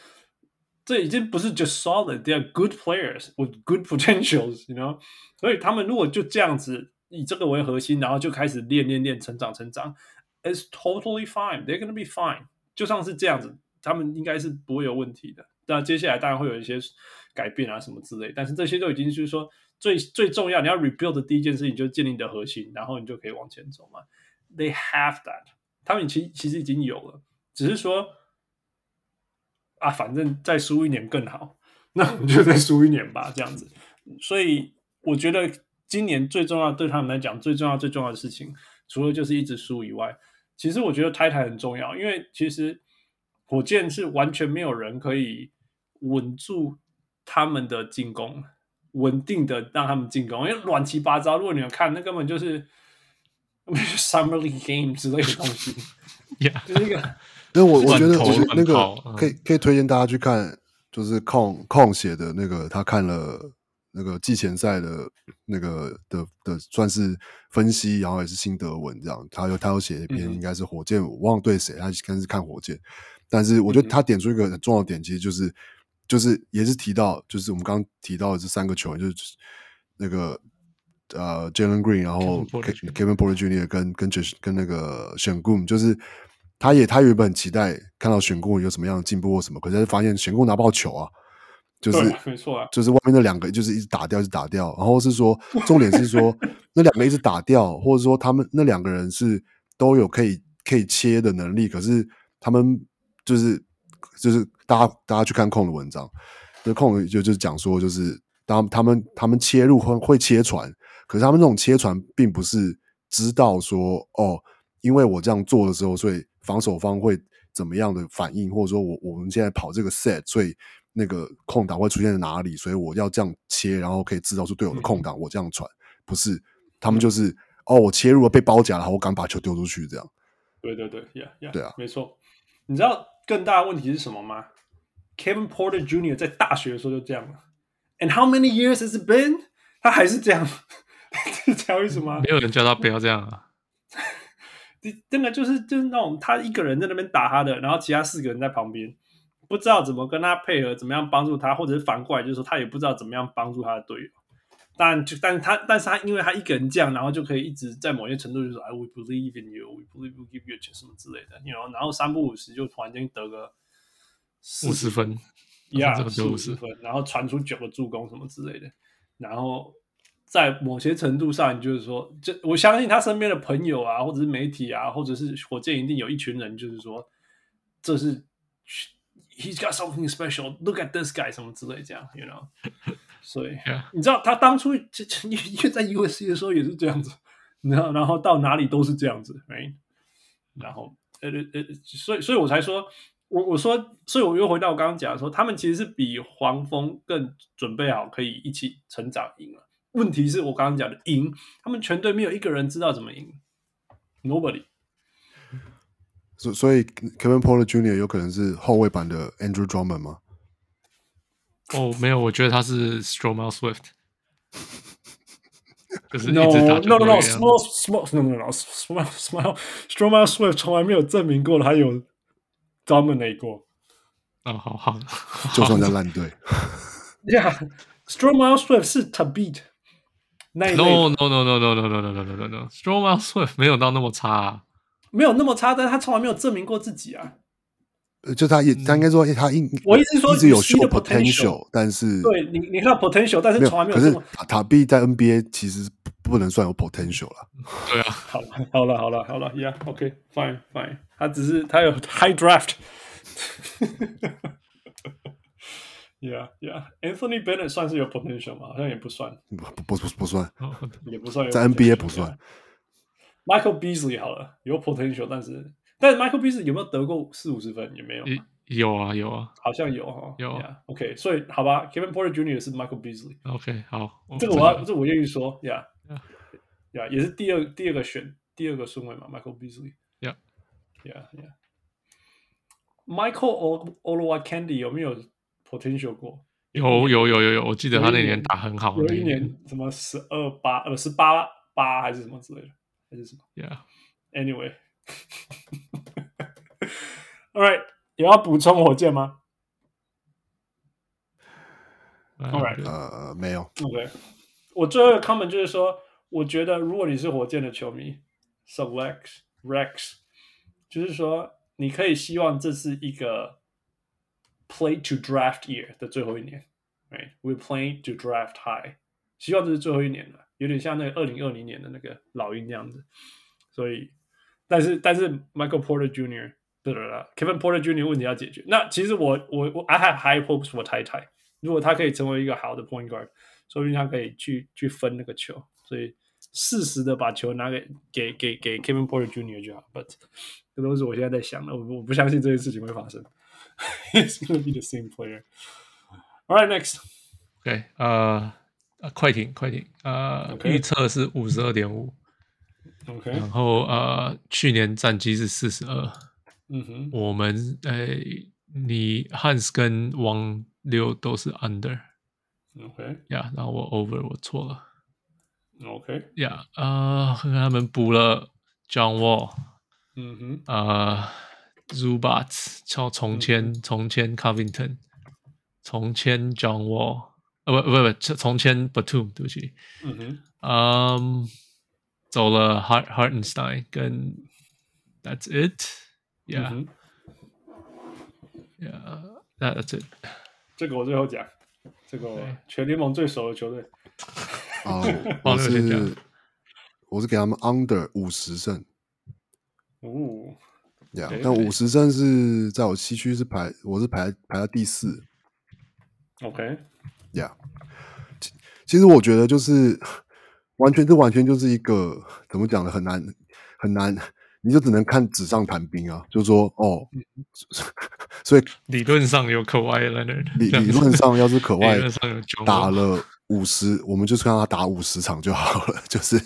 这已经不是 just solid，they are good players with good potentials，you know。所以他们如果就这样子。 以这个为核心，然后就开始练练练，成长成长，It's totally fine. They're gonna be fine. 就像是这样子，他们应该是不会有问题的。那接下来当然会有一些改变啊，什么之类。但是这些都已经就是说最最重要，你要 rebuild 的第一件事情就是建立你的核心，然后你就可以往前走嘛。They have that. 他们其其实已经有了，只是说啊，反正再输一年更好，那我们就再输一年吧，这样子。所以我觉得。今年最重要对他们来讲，最重要最重要的事情，除了就是一直输以外，其实我觉得太太很重要，因为其实火箭是完全没有人可以稳住他们的进攻，稳定的让他们进攻，因为乱七八糟。如果你有看，那根本就是 Summer League Game 之类的东西 就是一个。那我我觉得我觉得那个可以可以推荐大家去看，就是控控写的那个，他看了。那个季前赛的那个的的算是分析，然后也是心得文这样。他有他有写一篇，应该是火箭，我忘了对谁，他应该是看火箭。但是我觉得他点出一个很重要的点，其实就是就是也是提到，就是我们刚刚提到的这三个球员，就是 那个呃 Jalen Green，然后 Kevin Porter Jr. 跟跟跟那个 Sengun，就是他也他原本很期待看到 Sengun 有什么样的进步或什么，可是他发现 Sengun 拿不到球啊。就是没错啊，就是外面那两个就是一直打掉，一直打掉。然后是说，重点是说那两个一直打掉，或者说他们那两个人是都有可以可以切的能力，可是他们就是就是大家大家去看控的文章，就控就就是讲说，就是当他们他们切入会会切传，可是他们这种切传并不是知道说哦，因为我这样做的时候，所以防守方会怎么样的反应，或者说我我们现在跑这个 set，所以那个空档会出现在哪里，所以我要这样切，然后可以制造出队友的空档，我这样传，不是他们就是。哦，我切入了被包夹了，我敢把球丢出去，这样。对对对，Yeah Yeah，对啊，没错。你知道更大的问题是什么吗？Kevin Porter Jr. 在大学的时候就这样了，And how many years has it been？他还是这样，知道为什么？没有人叫他不要这样啊。真的就是就是那种他一个人在那边打他的，然后其他四个人在旁边，不知道怎么跟他配合，怎么样帮助他，或者是反过来就是说他也不知道怎么样帮助他的队友。但就，但是他，但是他，因为他一个人这样，然后就可以一直在某些程度就说，I will believe in you, we believe we give you 什么之类的 know，然后三不五时就突然间得个五十分，呀，四五十。分，然后传出九个助攻什么之类的，然后在某些程度上，就是说，这我相信他身边的朋友啊，或者是媒体啊，或者是火箭一定有一群人，就是说，这是 He's got something special, look at this guy 什么之类这样，you know。所以.你知道他当初就因为在 USC 的时候也是这样子，然后然后到哪里都是这样子，right? 然后呃呃，所以所以我才说，我我说，所以我又回到我刚刚讲的说，他们其实是比黄蜂更准备好，可以一起成长赢了。问题是我刚刚讲的赢，他们全队没有一个人知道怎么赢，Nobody。所所以 Kevin Porter Jr. 有可能是后卫版的 Andrew Drummond 吗？哦，没有，我觉得他是 Stromile Swift，就是 no no no no small small no no no small small Stromile Swift 从来没有证明过他有 dominate 过。哦，好好，就算在烂队。Yeah，Stromile Swift 是 Thabeet。No no no no no no no no no no no Stromile Swift 没有到那么差，没有那么差，但是他从来没有证明过自己啊。就他也，他应该说他应，我意思说一直有 show potential，但是对你，你看到 potential，但是从来没有。可是塔比在 NBA 其实不能算有 potential 了。对啊，好了，好了，好了，好了，Yeah，OK，Fine，Fine，他只是他有 high draft。Yeah，Yeah，Anthony Bennett 算是有 potential 吗？好像也不算，不不不不算，也不算，在 NBA 不算。Michael Beasley 好了，有 potential，但是。但是 Michael Beasley 有没有得过四五十分？也没有。有啊，有啊，好像有哈。有。Yeah, OK，所以好吧，Kevin Porter Jr. 是 Michael Beasley。OK，好，这个我要，这我愿意说，Yeah，Yeah，，也是第二第二个选第二个顺位嘛，Michael Beasley。Yeah，Yeah，Yeah。Michael Olowiakandy 有没有 potential 过？有有有有有，我记得他那年打很好。有一年什么十二八呃十八八还是什么之类的，还是什么？Yeah，Anyway。 All right，有要补充火箭吗？All right，呃，没有。OK，我最后一个 comment 就是说，我觉得如果你是火箭的球迷，Select Rex，就是说你可以希望这是一个 Play to Draft Year 的最后一年，Right？We play to draft high，希望这是最后一年了， 有点像那个二零二零年的那个老鹰那样子，所以。但是但是 Michael Porter Jr. 对了啦，Kevin Porter Jr. 问题要解决。那其实我我我 I have high hopes for thai。如果他可以成为一个好的 point guard，说不定他可以去去分那个球。所以适时的把球拿给给给给 Kevin Porter Jr. 就好。But 这都是我现在在想的，我我不相信这件事情会发生。It's gonna be the same player. All right, next. OK，呃，快艇快艇，呃，预测是五十二点五。OK，然后呃，去年战绩是四十二。嗯哼，我们诶，你 Hans 跟王六都是 Under。OK，呀，然后我 Over，我错了。OK，呀，啊，和他们补了 John Wall。嗯哼，呃，Zubac 超重签重签 Covington，重签 John Wall，呃不不不，从前 Batum，对不起。嗯哼，嗯。走了 Hart Hartenstein 跟 That's it，Yeah，Yeah，That's it。这个我最后讲，这个全联盟最熟的球队。啊，我是我是给他们 Under 五十胜。哦，呀，但五十胜是在我西区是排，我是排排到第四。OK，呀，其实我觉得就是完全这完全就是一个怎么讲呢很难很难。你就只能看纸上谈兵啊，就是说哦，所以理论上有可外理理论上要是可外打了五十，我们就是让他打五十场就好了，就是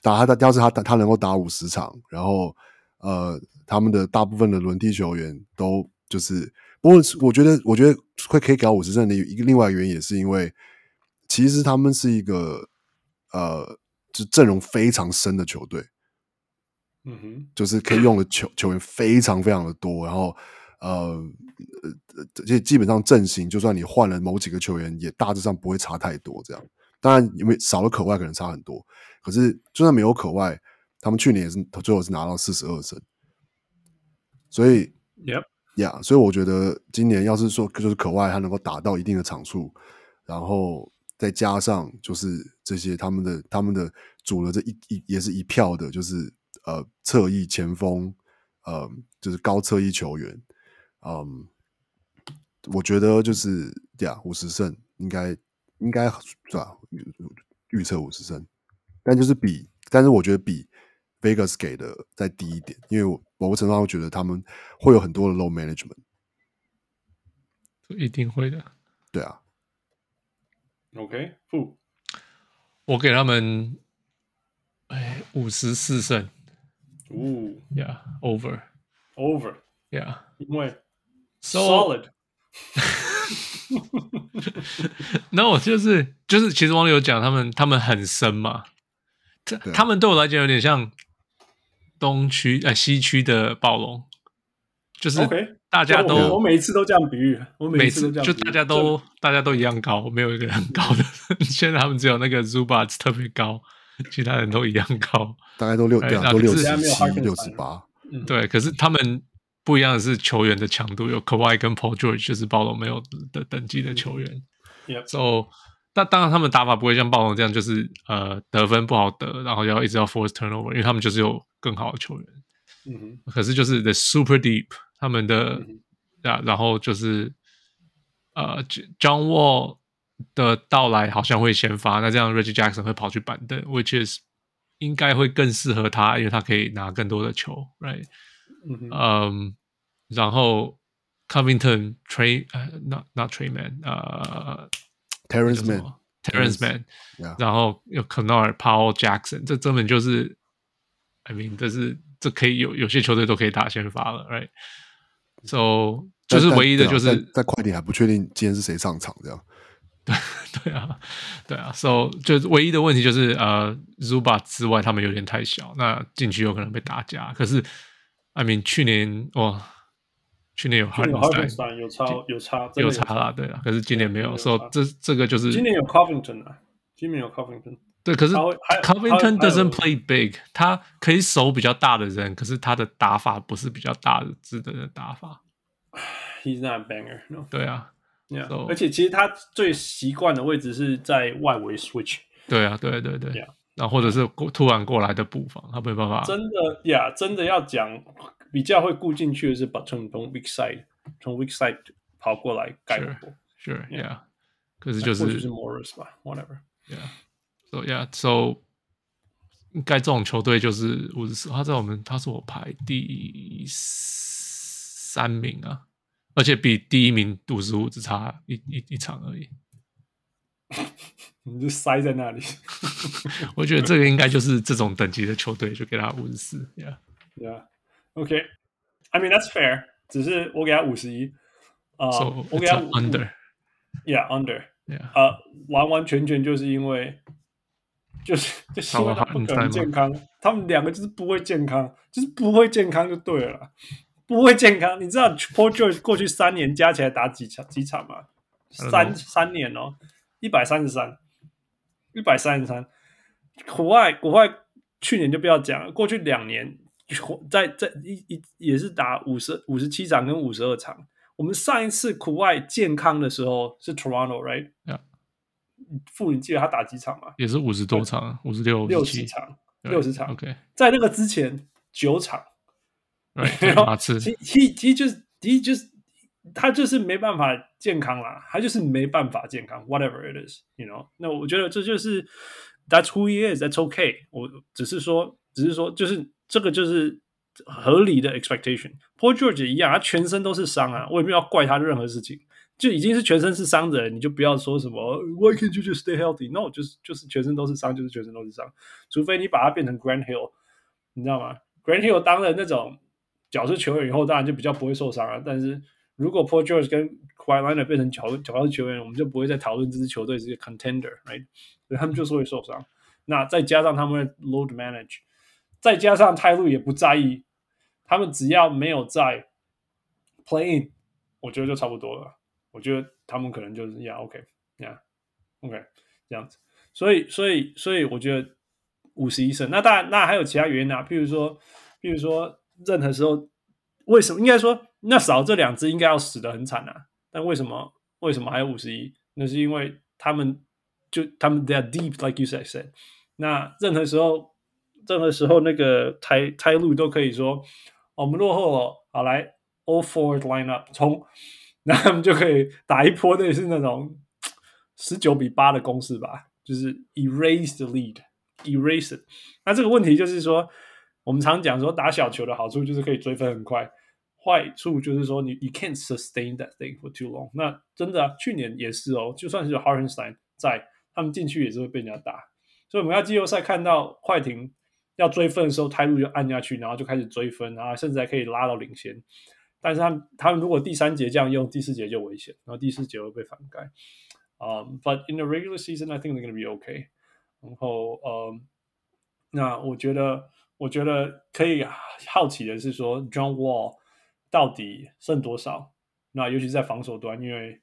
打他的，要是他他能够打五十场，然后呃，他们的大部分的轮替球员都就是，不过我觉得我觉得会可以搞五十胜的一个另外一个原因也是因为，其实他们是一个呃，就阵容非常深的球队。嗯哼，就是可以用的球球员非常非常的多，然后呃，这些基本上阵型，就算你换了某几个球员，也大致上不会差太多。这样，当然因为少了可外可能差很多，可是就算没有可外，他们去年也是最后是拿到四十二胜，所以，Yep，呀，所以我觉得今年要是说就是可外他能够打到一定的场数，然后再加上就是这些他们的他们的组了这一一也是一票的，就是。呃，侧翼前锋，呃，就是高侧翼球员，嗯，我觉得就是呀，五十胜应该应该是吧？预测五十胜，但就是比，但是我觉得比 Vegas 给的再低一点，因为我某个程度上会觉得他们会有很多的 low management，一定会的，对啊。OK，负，我给他们，哎，五十四胜。哦，Yeah，over，over，Yeah，因为 solid。那我就是就是，其实网友讲他们他们很深嘛，他他们对我来讲有点像东区呃西区的暴龙，就是大家都我每一次都这样比喻，我每次都这样，就大家都大家都一样高，没有一个人很高的，现在他们只有那个 Zubac 特别高。其他人都一样高，大概都六对啊，都六十七、六十八。对，可是他们不一样的是球员的强度，有 Kawhi 跟 Paul George，就是暴龙没有的等级的球员。So，但当然他们打法不会像暴龙这样，就是呃得分不好得，然后要一直要 force turnover，因为他们就是有更好的球员。嗯哼。可是就是 the super deep，他们的啊，然后就是呃，John Wall。的到来好像会先发，那这样 Reggie Jackson 会跑去板凳，which is 应该会更适合他，因为他可以拿更多的球，right？嗯嗯，然后 Covington Trey 呃、uh,，not not Trey Man，呃、uh,，Terance Man，Terence Man，然后有 Kennard Powell Jackson，这根本就是，I mean，这是这可以有有些球队都可以打先发了，right？So 就是唯一的就是在，快艇还不确定今天是谁上场这样。对 对啊，对啊，so 就唯一的问题就是呃，Zubac 之外他们有点太小，那禁区有可能被打假。可是，I mean 去年哇，去年有 Hartenstein 有差有差有差啦，对啊，可是今年没有，所以这这个就是今年有 Covington 啊，今年有 Covington，对，可是 Covington doesn't play big，他可以守比较大的人，可是他的打法不是比较大的值得的打法。He's not a banger，no。对啊。而且其实他最习惯的位置是在外围 switch。对啊，对对对。然后或者是过突然过来的步伐，他没办法。真的呀真的要讲比较会顾进去的是把从从 weak side 从 weak side 跑过来盖过。Sure, yeah. 可是就是就是 Morris 吧，whatever。Yeah. So yeah, so 应该这种球队就是五十四，他在我们他是我排第三名啊。而且比第一名五十五只差一一一场而已，你就塞在那里。我觉得这个应该就是这种等级的球队，就给他五十四。Yeah，Yeah，OK。I mean that's fair。只是我给他五十一。啊，我给他 under。Yeah，under。Yeah。呃，完完全全就是因为，就是就是因为他不可能健康，他们两个就是不会健康，就是不会健康就对了。不会健康，你知道 Paul George 过去三年加起来打几场几场吗？三三年哦，一百三十三，一百三十三。国外国外去年就不要讲了，过去两年在在一一也是打五十五十七场跟五十二场。我们上一次苦外健康的时候是 Toronto，right？Yeah. 傅，你记得他打几场吗？也是五十多场，五十六、六十场，六十场。OK，在那个之前。九场，对，马刺，其其其就是其就是他就是没办法健康啦，他就是没办法健康，whatever it is，you know。那我觉得这就是 that's who he is，that's okay。我只是说，只是说，就是这个就是合理的 expectation。Paul George 一样，他全身都是伤啊，我也没有要怪他任何事情。就已经是全身是伤的人，你就不要说什么 Why can't you just stay healthy? No，就是就是全身都是伤，就是全身都是伤。除非你把它变成 Grand Hill，你知道吗？Grand Hill 当了那种角色球员以后，当然就比较不会受伤了。但是如果 Paul George 跟 Kawhi Leonard 变成角角色球员，我们就不会再讨论这支球队是个 contender，right？所以他们就是会受伤。那再加上他们的 load manage，再加上泰路也不在意，他们只要没有在 playing，我觉得就差不多了。我觉得他们可能就是呀，OK，呀，OK，这样子，所以，所以，所以，我觉得五十一胜。那当然，那还有其他原因啊，譬如说，譬如说，任何时候，为什么应该说那少这两只应该要死得很惨啊？但为什么为什么还有五十一？那是因为他们就他们 they are deep，like you said said。那任何时候，任何时候那个台台路都可以说，我们落后了，好来，all forward line up 冲。那他们就可以打一波，类似那种十九比八的攻势吧，就是 erase the lead，erase it。那这个问题就是说，我们常讲说打小球的好处就是可以追分很快，坏处就是说你 you can't sustain that thing for too long。那真的啊，去年也是哦，就算是有 Hartenstein 在，他们进去也是会被人家打。所以我们要季后赛看到快艇要追分的时候，态度就按下去，然后就开始追分，然后甚至还可以拉到领先。但是他们他们如果第三节这样用，第四节就危险，然后第四节会被反盖。啊、um,，But in the regular season, I think they're going to be okay。然后呃，um, 那我觉得我觉得可以好奇的是说，John Wall 到底剩多少？那尤其是在防守端，因为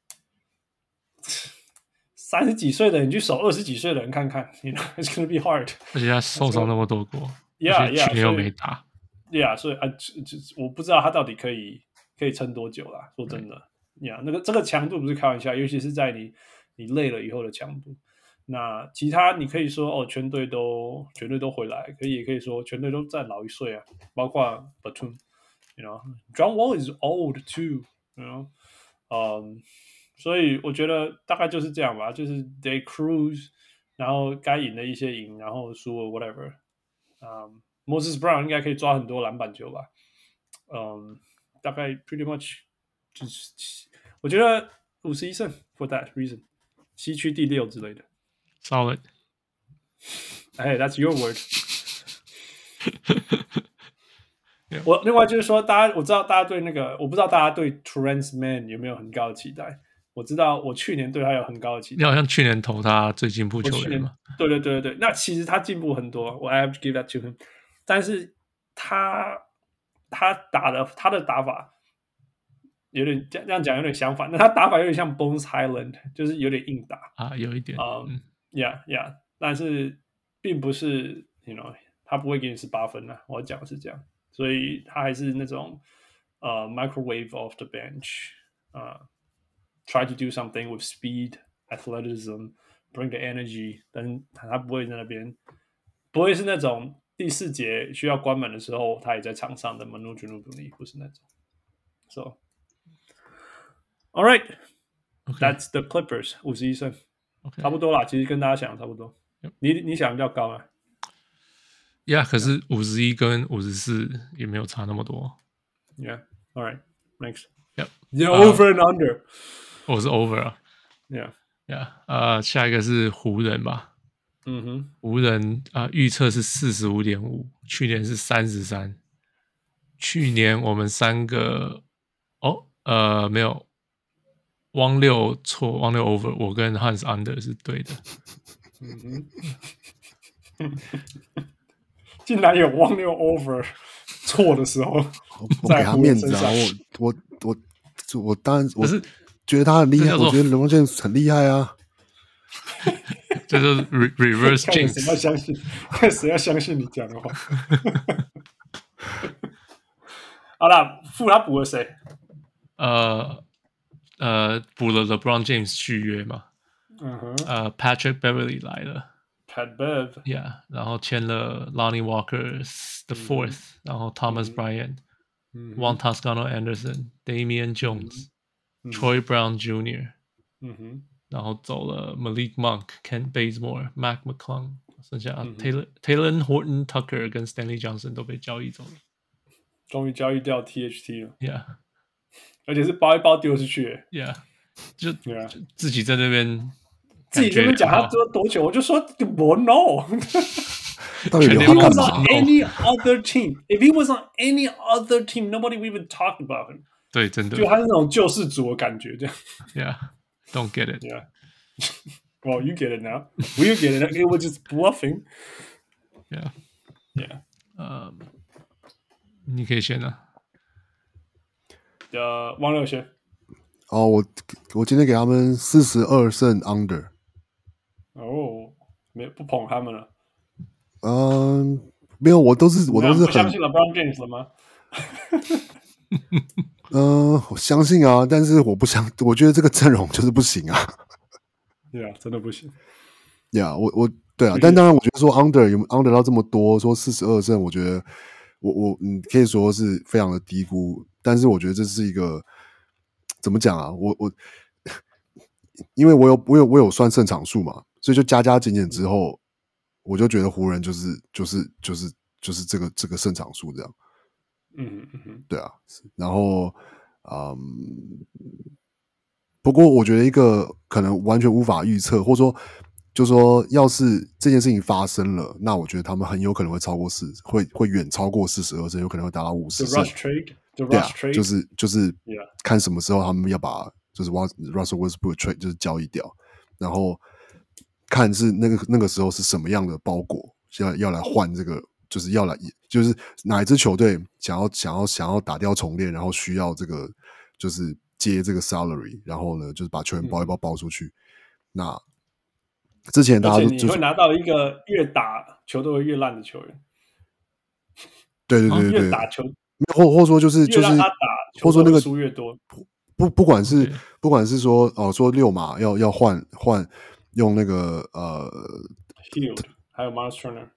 三十几岁的人你去守二十几岁的人看看，You know it's gonna be hard。而且他受伤那么多过，Yeah, yeah，又没打，Yeah，所以啊，就我不知道他到底可以。可以撑多久啦？说真的，，yeah, 那个这个强度不是开玩笑，尤其是在你你累了以后的强度。那其他你可以说哦，全队都全队都回来，可以也可以说全队都再老一岁啊，包括 Batum，you know，John Wall is old too，you know，嗯、um,，所以我觉得大概就是这样吧，就是 they cruise，然后该赢的一些赢，然后输了 whatever，嗯、um,，Moses Brown 应该可以抓很多篮板球吧，嗯、um,。大概 pretty much 就是，我觉得五十一胜 for that reason，西区第六之类的。Solid。哎，That's your word。我另外就是说，大家我知道大家对那个，我不知道大家对 Terance Mann 有没有很高的期待。我知道我去年对他有很高的期待。你好像去年投他最进步球员嘛？对对对对对，那其实他进步很多，我 I have to give that to him。但是他。他打的他的打法有点这样讲有点相反，那他打法有点像 Bones Hyland，就是有点硬打啊，有一点啊，Yeah Yeah，但是并不是，You know，他不会给你十八分啊，我讲的是这样，所以他还是那种呃、uh, microwave off the bench 啊、uh,，try to do something with speed, athleticism, bring the energy，但他不会在那边，不会是那种。第四节需要关门的时候，他也在场上的。Manu Ginobili 不是那种。So, all right, that's the Clippers 五十一胜，差不多啦。其实跟大家想的差不多。你你想比较高啊？Yeah，可是五十一跟五十四也没有差那么多。Yeah, all right, next. Yep, over and under. 我是 over 啊。Yeah, yeah. 呃，下一个是湖人吧。嗯哼，湖人啊，预测是四十五点五，去年是三十三。去年我们三个，哦，呃，没有，汪六错，汪六 over，我跟 Hans under 是对的。嗯哼，竟然有汪六 over 错的时候，我给他面子啊！我我我我当然我是觉得他很厉害，我觉得 LeBron James 很厉害啊。这就是 reverse jinx。谁要相信？看谁要相信你讲的话？好了，付他补了谁？呃呃，补了 LeBron James 续约嘛？嗯哼。呃，Patrick Beverly 来了。 Pat Bev。Yeah，然后签了 Lonnie Walker the fourth，、嗯、然后 Thomas、嗯、Bryant、嗯、Juan Toscano Anderson、Damian Jones、 嗯、Troy Brown Jr.，嗯哼，然后走了 Malik Monk、Kent Bazemore、Mac McClung，剩下 Taylor、嗯、Talen Horton Tucker 跟 Stanley Johnson 都被交易走了，终于交易掉 THT 了。Yeah，而且是包一包丢出去。Yeah，就 Yeah. 就自己在那边。自己这边讲他多多久，我就说我 no。到底 If he was on any other team, if he was on any other team, nobody would even talk about him。 对，真的，就他是那种救世主的感觉，这样。Yeah, don't get it. Yeah. Well, you get it now. We get it. It was just bluffing. Yeah. Yeah. 呃，你可以先啊。呃，王六先。哦，我我今天给他们四十二胜 under。哦，没不捧他们了。嗯，没有，我都是我都是很相信 LeBron James 了吗？嗯，我相信啊，但是我不想，我觉得这个阵容就是不行啊。对啊，真的不行。呀，我我对啊，但当然，我觉得说 under 有 under 到这么多，说四十二胜，我觉得我我嗯可以说是非常的低估，但是我觉得这是一个怎么讲啊？我我因为我有我有我有算胜场数嘛。所以就加加减减之后，我就觉得湖人就是就是就是就是这个这个胜场数这样。嗯嗯嗯，对啊。然后，嗯，不过我觉得一个可能完全无法预测，或者说，就说要是这件事情发生了，那我觉得他们很有可能会超过四，会会远超过四十二胜，有可能会达到五十胜。对啊，就是就是看什么时候他们要把就是 Russell Westbrook trade 就是交易掉，然后。看是那个那个时候是什么样的包裹，要要来换这个，就是要来，就是哪一支球队想要想要想要打掉重练，然后需要这个就是接这个 salary，然后呢就是把球员包一包包出去。嗯、那之前大家都你会拿到一个越打球队会越烂的球员，对对对对，越打球或或说就是就是他打，或说那个输越多，不不管是不管是说哦说六码要要换换。用那个呃，Hield 还有 Turner，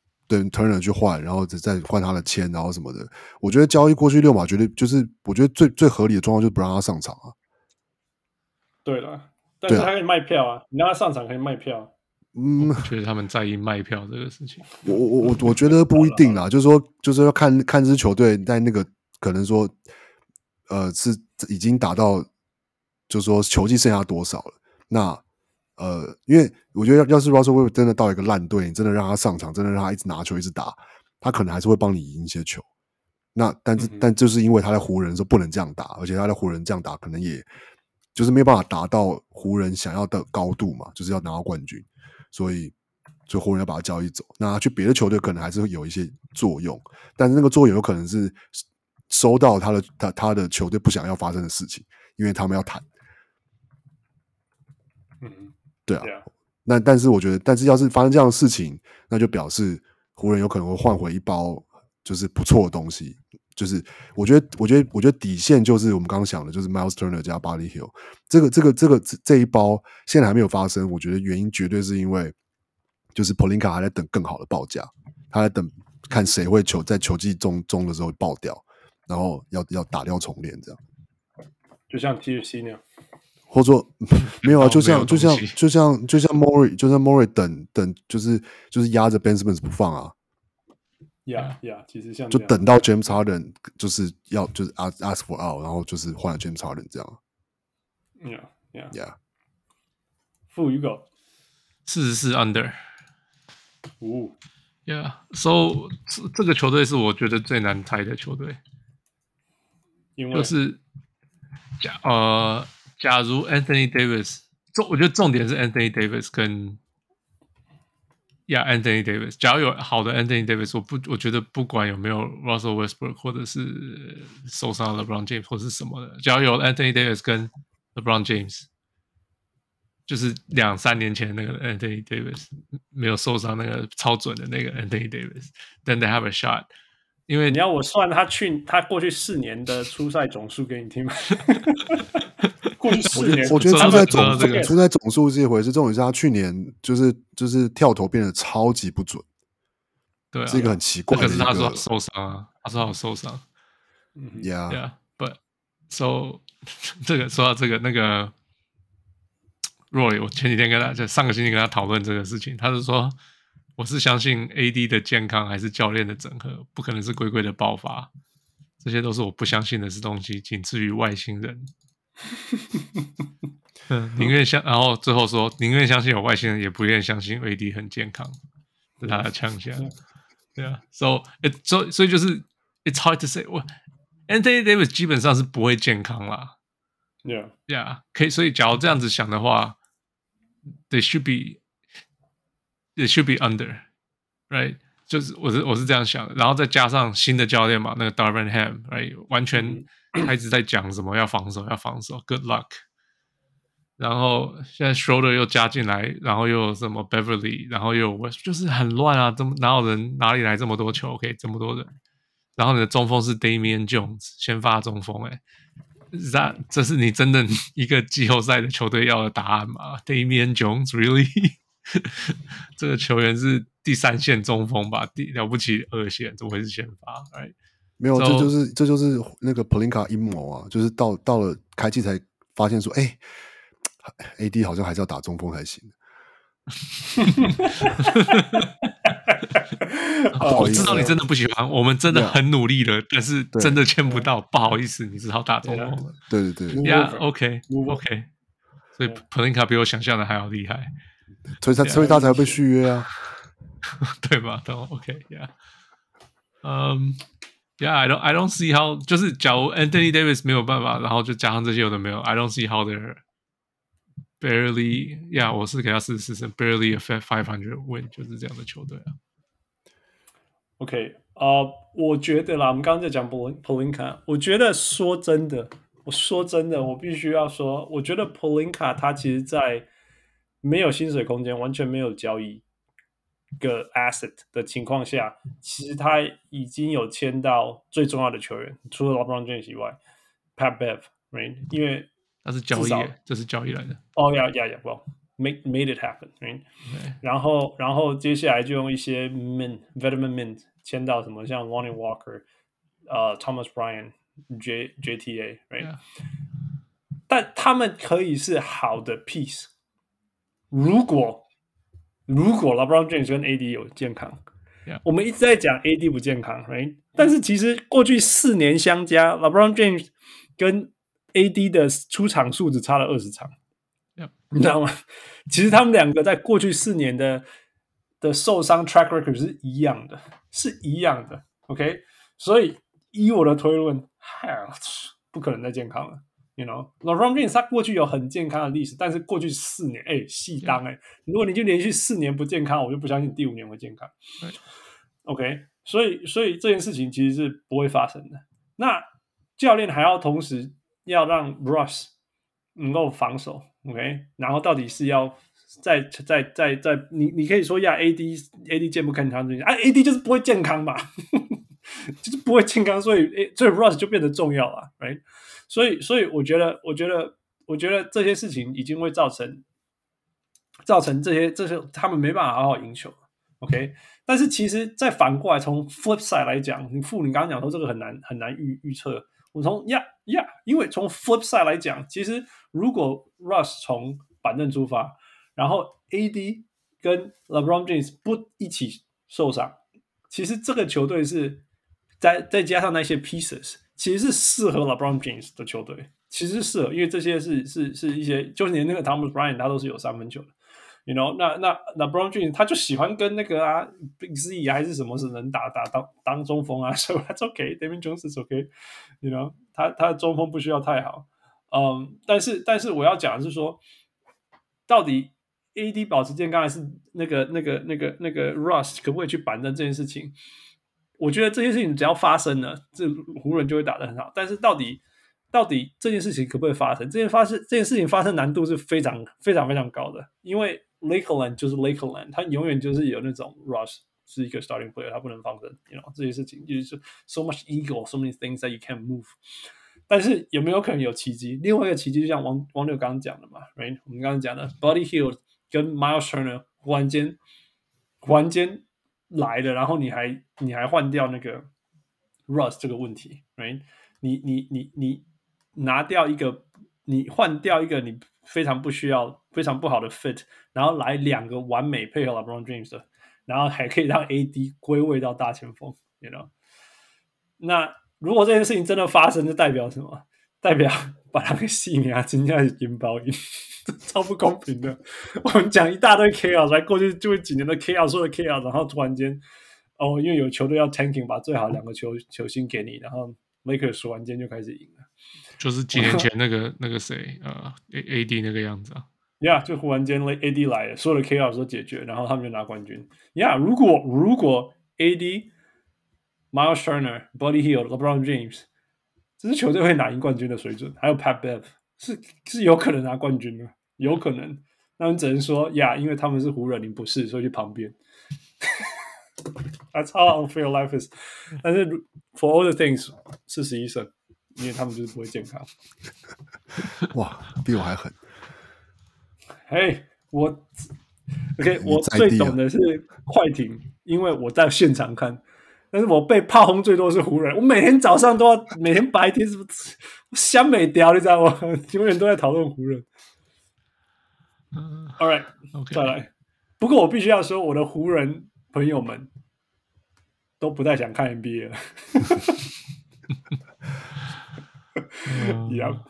对 Turner 去换，然后再再换他的签，然后什么的。我觉得交易过去六码，绝对就是我觉得最最合理的状况就是不让他上场啊。对了，但是他可以卖票啊，你让他上场可以卖票。嗯，我觉得他们在意卖票这个事情。我我我我觉得不一定啦，就是说就是要看看这支球队在那个可能说呃是已经打到，就是说球技剩下多少了，那。呃，因为我觉得要要是 Russell Westbrook 真的到一个烂队，你真的让他上场，真的让他一直拿球一直打，他可能还是会帮你赢一些球。那但是、嗯、但就是因为他在湖人的时候不能这样打，而且他在湖人这样打，可能也就是没有办法达到湖人想要的高度嘛，就是要拿到冠军，所以就湖人要把他交易走。那他去别的球队可能还是会有一些作用，但是那个作用有可能是收到他的他他的球队不想要发生的事情，因为他们要谈。嗯。对啊，那但是我觉得，但是要是发生这样的事情，那就表示湖人有可能会换回一包就是不错的东西。就是我觉得，我觉得，我觉得底线就是我们刚刚想的，就是 Miles Turner 加 Buddy Hield 这个这个这个这一包现在还没有发生。我觉得原因绝对是因为就是 Pelinka 还在等更好的报价，他在等看谁会球在球季中中的时候爆掉，然后要要打掉重练这样，就像 THC 那样。或者说没有啊，就像就像就像就像 Morey，就像 Morey 等等，就是就是压着 Ben Simmons 不放啊。呀呀，其实像就等到 James Harden 就是要就是 ask ask for out，然后就是换了 James Harden 这样。Yeah yeah yeah。负一个四十四 under。哦。Yeah，so 这个球队是我觉得最难猜的球队，因为就是假呃。假如 Anthony Davis 重，我觉得重点是 Anthony Davis 跟呀、yeah, Anthony Davis。假如有好的 Anthony Davis，我不我觉得不管有没有 Russell Westbrook 或者是受伤的 LeBron James 或是什么的，假如有 Anthony Davis 跟 LeBron James，就是两三年前那个 Anthony Davis 没有受伤那个超准的那个 Anthony Davis，then they have a shot。因为你要我算他去他过去四年的初赛总数给你听吗？过去四年，我觉得出在总这个出在总数是一回事，重点是他去年就是就是跳投变得超级不准，对、啊，是一个很奇怪的。可是他说他受伤啊，他说他受伤。嗯，Yeah，Yeah，But so 这个说到这个那个 Roy，我前几天跟他就上个星期跟他讨论这个事情，他是说我是相信 AD 的健康还是教练的整合，不可能是龟龟的爆发。这些都是我不相信的是东西，仅次于外星人。嗯，宁愿相，然后最后说宁愿相信有外星人，也不愿相信 AD 很健康，是他的强项。对啊，So it so 所以就是 It's hard to say。我 Anthony Davis 基本上是不会健康啦。Yeah, yeah，可以。所以假如这样子想的话，They should be, They should be under, right? 就是我是我是这样想的，然后再加上新的教练嘛，那个 Darvin Ham，right，完全他一直在讲什么要防守要防守，Good luck。然后现在 Schroeder 又加进来，然后又有什么 Beverly，然后又有就是很乱啊，怎么哪有人哪里来这么多球？OK，这么多人？然后你的中锋是 Damian Jones 先发中锋，哎，这这是你真的一个季后赛的球队要的答案吗？Damian Jones really？这个球员是。第三线中锋吧，第了不起二线怎么会是先发？哎，没有，so, 这就是这就是那个普林卡阴谋啊！就是到到了开季才发现说，哎，AD 好像还是要打中锋才行。我知道你真的不喜欢，我们真的很努力了，但是真的签不到，不好意思，你只好打中锋了。对对对，Yeah，OK，OK，所以普林卡比我想象的还要厉害，所以他所以他才会被续约啊。对吧？都 OK，Yeah，嗯，Yeah，I don't，I don't see how，就是假如 Anthony Davis 没有办法，然后就加上这些有的没有，I don't see how they're barely，Yeah，我是给他四十四胜，barely a five hundred win，就是这样的球队啊。OK，啊、uh，我觉得啦，我们刚刚在讲 Pelinka，我觉得说真的，我说真的，我必须要说，我觉得 Pelinka 他其实在没有薪水空间，完全没有交易。个 asset 的情况下，其实他已经有签到最重要的球员，除了 LeBron James 以外，Pat Bev，right？因为那是交易，这是交易来的。哦呀呀呀，well，make made it happen，right？然后，然后接下来就用一些 mint，veteran mint 签到什么，像 Lonnie Walker，呃、uh,，Thomas Bryant，J JTA，right？. 但他们可以是好的 piece，如果。如果 LeBron James 跟 AD 有健康.我们一直在讲 AD 不健康，right？但是其实过去四年相加，LeBron James 跟 AD 的出场数只差了二十场.你知道吗？其实他们两个在过去四年的的受伤 track record 是一样的，是一样的，OK？所以以我的推论，嗨，不可能再健康了。You know, LeBron James 他过去有很健康的历史，但是过去四年，哎，细当哎，如果你就连续四年不健康，我就不相信第五年会健康。OK，所以所以这件事情其实是不会发生的。那教练还要同时要让 Russ 能够防守，OK，然后到底是要在在在在你你可以说呀，AD AD 健不健康这些啊，AD 就是不会健康嘛，就是不会健康，所以诶，所以 Russ 就变得重要了，Right？所以，所以我觉得，我觉得，我觉得这些事情已经会造成，造成这些，这些他们没办法好好赢球，OK？但是其实再反过来从 flip side 来讲，你傅，你刚刚讲说这个很难很难预预测。我从呀呀，因为从 flip side 来讲，其实如果 Russ 从板凳出发，然后 AD 跟 LeBron James 不一起受伤，其实这个球队是再再加上那些 pieces。其实是适合 LeBron James 的球队，其实是，因为这些是是是一些，就是连那个 Thomas b r y a n 他都是有三分球的，you know，那那那 LeBron James 他就喜欢跟那个啊 Big Z 还是什么是能打打当当中锋啊，所 以 that's okay，Damian Jones is OK，you know，他他的中锋不需要太好，嗯，但是但是我要讲的是说，到底 AD 保持健康还是那个那个那个那个 Russ 可不可以去板凳这件事情？我觉得这件事情只要发生了，这湖人就会打得很好。但是到底到底这件事情可不可以发生？这件发生这件事情发生难度是非常非常非常高的，因为 Lakeland 就是 Lakeland，他永远就是有那种 rush 是一个 starting player，他不能放生，you know 这些事情就是 so much ego，so many things that you can't move。但是有没有可能有奇迹？另外一个奇迹就像王王六刚刚讲的嘛，right？我们刚刚讲的 Body Hield 跟 Miles Turner 忽然间忽然间来了，然后你还你还换掉那个 Russ 这个问题，right？你你你你拿掉一个，你换掉一个你非常不需要、非常不好的 fit，然后来两个完美配合 LeBron James 的，然后还可以让 AD 归位到大前锋，you know？那如果这件事情真的发生，就代表什么？代表把他给洗名啊，真的是赢包赢，超不公平的。我们讲一大堆 chaos，来过去就会几年的 chaos，说的 chaos，然后突然间，哦，因为有球队要 tanking，把最好两个球球星给你，然后 Lakers 突然间就开始赢了。就是几年前那个 那个谁，呃，A A D 那个样子啊。呀、yeah，就忽然间 A D 来了，所有的 chaos 都解决，然后他们就拿冠军。呀、yeah，如果如果 A D Miles Turner、Buddy Hield、LeBron James，这是球队会拿赢冠军的水准。还有 Pat Bev，是是有可能拿冠军的，有可能。那你只能说呀，因为他们是湖人，你不是，所以去旁边。That's how unfair life is。但是 For all the things，四十一胜，因为他们就是不会健康。哇，比我还狠。嘿、hey，我 OK，我最懂的是快艇，因为我在现场看。但是我被炮轰最多是湖人，我每天早上都要，每天白天是不是香美雕？你知道吗？永远都在讨论湖人。All right，OK，再来。不过我必须要说，我的湖人朋友们都不太想看 NBA 了。一样。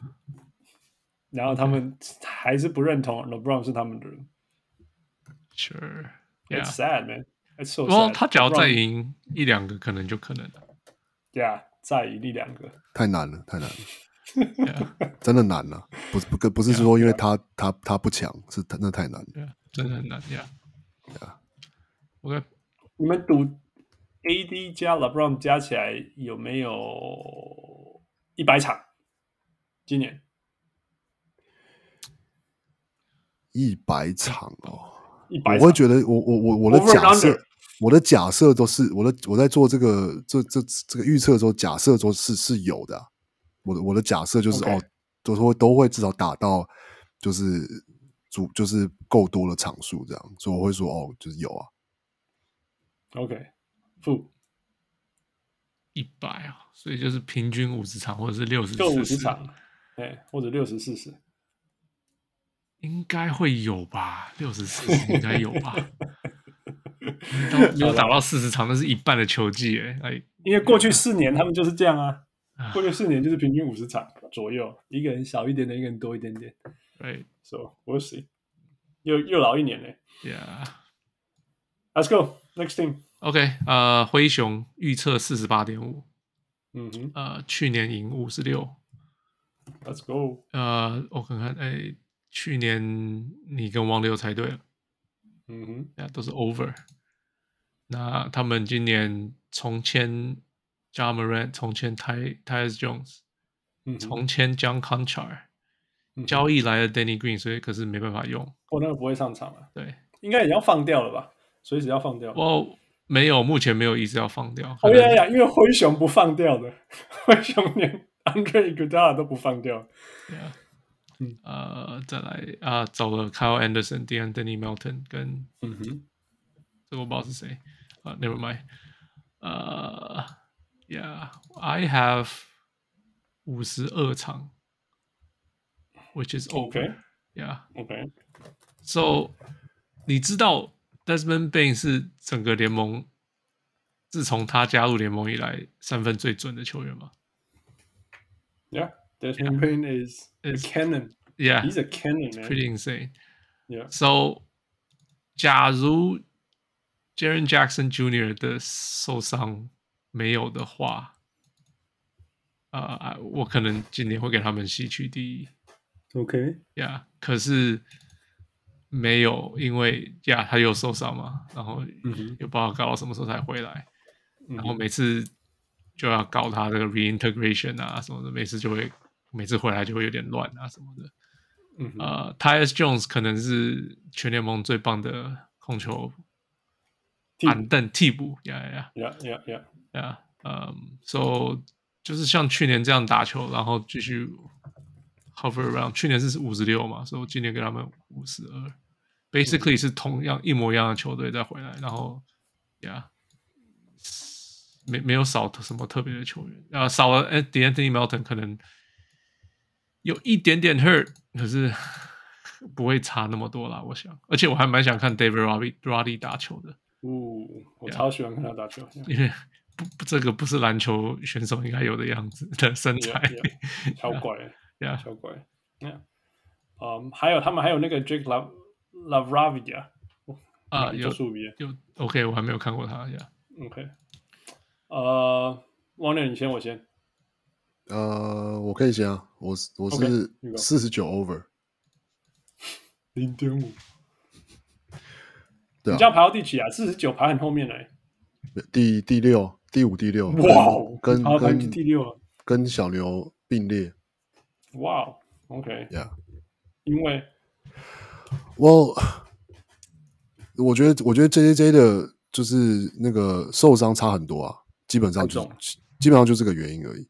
然后他们还是不认同 LeBron 是他们的人。Sure，it's sad man。不过他只要再赢一两个，可能就可能了。对啊，再赢一两个，太难了，太难了，yeah. 真的难了。不是不不是说因为他 yeah, yeah. 他他，不强，是他那太难了，yeah, 真的很难呀。OK，你们赌 AD 加 LeBron 加起来有没有一百场？今年一百场哦。我会觉得我，我我我我的假设，我的假设都是我的我在做这个这这这个预测的时候，假设都是是有的、啊。我的我的假设就是、okay. 哦，都说都会至少打到就是足就是够多的场数这样，所以我会说哦，就是有啊。OK，负一百啊，所以就是平均五十场或者是六十够五十场，哎，或者六十四十。应该会有吧，六十四 十应该有吧。没 有打到四十场，那是一半的球季哎。因为过去四年他们就是这样啊，过去四年就是平均五十场左右，一个人小一点的，一个人多一点点。Right, so we'll see。又又老一年嘞。Yeah。Let's go next team。OK，呃，灰熊预测四十八点五。嗯哼。呃，去年赢五十六。Let's go。呃，我看看，哎。去年你跟王六猜对了，嗯哼，呀，都是 over。那他们今年重签 Ja Morant，重签 Tyus Jones，重签 John Conchar，交易来了 Danny Green，所以可是没办法用。我、哦、那个不会上场了，对，应该也要放掉了吧？随时要放掉。哦，没有，目前没有意思要放掉。哦呀呀，因为灰熊不放掉的，灰熊连 Andre Iguodala 都不放掉。Yeah. 呃，再来啊，找了 Kyle Anderson、De'Anthony Melton 跟，嗯哼，这个我不知道是谁啊，Never mind。呃，Yeah，I have 五十二场，which is okay。Yeah，OK。So，你知道 Desmond Bane 是整个联盟自从他加入联盟以来三分最准的球员吗？Yeah。Desmond Bane is a cannon. Yeah, he's a cannon, man. Pretty insane. Yeah. So，假如 Jaren Jackson Jr. 的受伤没有的话，啊、uh,，我可能今年会给他们西区第一。OK。Yeah，可是没有，因为呀，yeah, 他又受伤嘛，然后又不知道搞到什么时候才回来，然后每次就要搞他这个 reintegration 啊什么的，每次就会。 每次回来就会有点乱啊什么的，嗯，呃、uh,，Tyus Jones 可能是全联盟最棒的控球板凳替补，呀呀呀呀呀呀，嗯，so 就是像去年这样打球，然后继续 hover around。去年是五十六嘛，所以我今年给他们五十二，basically 是同样一模一样的球队再回来，然后呀。Yeah, 没没有少什么特别的球员啊，少了 De'Anthony Melton 可能有一点点 hurt，可是 不会差那么多啦。我想，而且我还蛮想看 David Roddy Roddy 打球的。哦，我超喜欢看他打球，因为不不，这个不是篮球选手应该有的样子的身材，超怪呀，超怪。嗯，还有他们还有那个 Jake Love Love r a v i 啊啊，有有 OK，我还没有看过他呀。OK。呃，王亮，你先，我先。呃，我可以先啊，我我是四十九 over，零点五。对啊，你这样排到第几啊？四十九排很后面嘞。第第六、第五、第六。哇，跟跟第六，跟小牛并列。哇，OK，呀，因为，我我觉得，我觉得 JJJ 的就是那个受伤差很多啊。基本上就基本上就这个原因而已。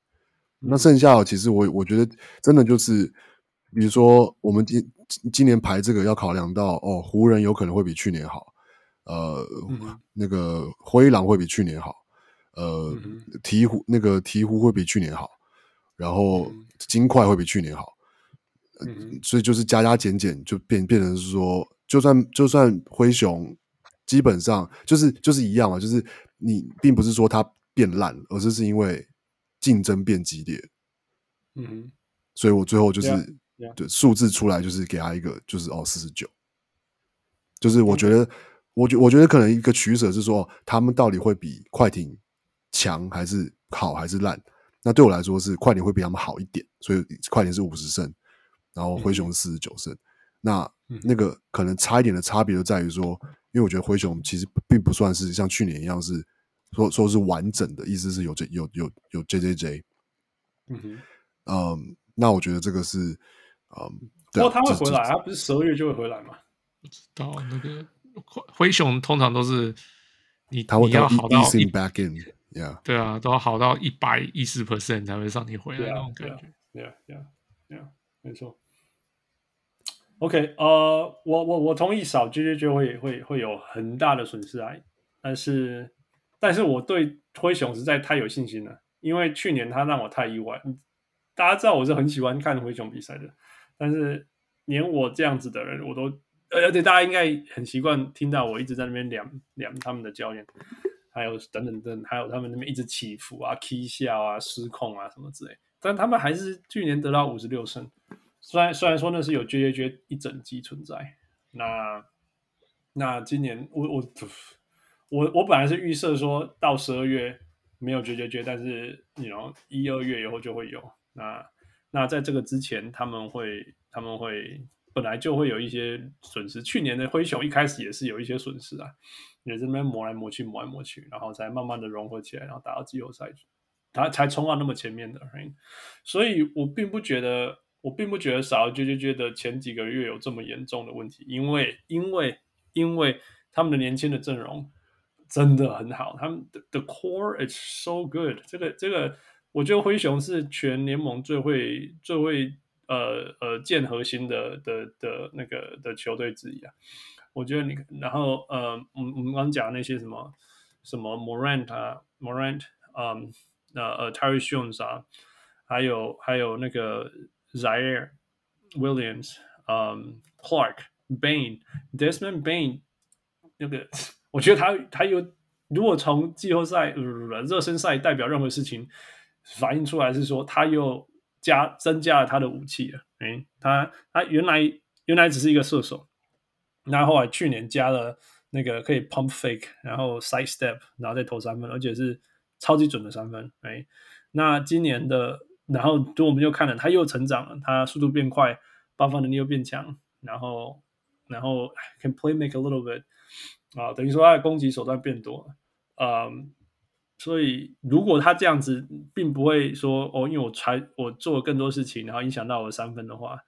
那剩下的其实我我觉得真的就是，比如说我们今今年排这个要考量到哦，湖人有可能会比去年好，呃，嗯、那个灰狼会比去年好，呃，嗯、鵜鹕那个鹈鹕会比去年好，然后金块会比去年好，嗯、所以就是加加减减就变变成是说，就算就算灰熊基本上就是就是一样嘛，就是你并不是说它。变烂，而是是因为竞争变激烈。嗯哼，所以我最后就是 yeah, yeah. 对数字出来，就是给他一个，就是哦四十九。就是我觉得，我觉我觉得可能一个取舍是说，他们到底会比快艇强还是好还是烂？那对我来说是快艇会比他们好一点，所以快艇是五十胜，然后灰熊是四十九胜。嗯、那那个可能差一点的差别就在于说，因为我觉得灰熊其实并不算是像去年一样是。说说是完整的意思是有这有有有 J J J，嗯哼，嗯，那我觉得这个是，嗯，不过他会回来，他不是十二月就会回来吗？不知道那个灰熊通常都是你他会你要好到 back in，yeah，对啊，都要好到一百一十 percent 才会让你回来那种感觉，yeah，yeah，yeah，没错。OK，呃，我我我同意少 J J J 会会会有很大的损失啊，但是。但是我对灰熊实在太有信心了，因为去年他让我太意外。大家知道我是很喜欢看灰熊比赛的，但是连我这样子的人，我都而且大家应该很习惯听到我一直在那边量量他们的教练，还有等等等，还有他们那边一直起伏啊、踢笑啊、失控啊什么之类。但他们还是去年得到五十六胜，虽然虽然说那是有 JJJ 一整季存在，那那今年我我。我我本来是预设说到十二月没有绝绝绝，但是你 you know 一二月以后就会有。那那在这个之前，他们会他们会本来就会有一些损失。去年的灰熊一开始也是有一些损失啊，也是那边磨来磨去，磨来磨去，然后才慢慢的融合起来，然后打到季后赛，他才冲到那么前面的。所以我并不觉得，我并不觉得少了绝绝绝的前几个月有这么严重的问题，因为因为因为他们的年轻的阵容。真的很好，他们的 the core is so good。这个这个，我觉得灰熊是全联盟最会最会呃呃建核心的的的那个的球队之一啊。我觉得你然后呃，我们我们刚讲那些什么什么 Morant 啊，Morant，嗯，呃呃 Tyus Jones 啊，还有还有那个 Zaire Williams，嗯，Clark，Bane，Desmond Bane，那个。我觉得他他有，如果从季后赛、呃、热身赛代表任何事情反映出来，是说他又加增加了他的武器了。诶，他他原来原来只是一个射手，那后来去年加了那个可以 pump fake，然后 side step，然后再投三分，而且是超级准的三分。诶，那今年的，然后就我们又看了，他又成长了，他速度变快，爆发能力又变强，然后然后 can play make a little bit。啊，等于说他的攻击手段变多了，嗯，所以如果他这样子，并不会说哦，因为我才我做了更多事情，然后影响到我的三分的话，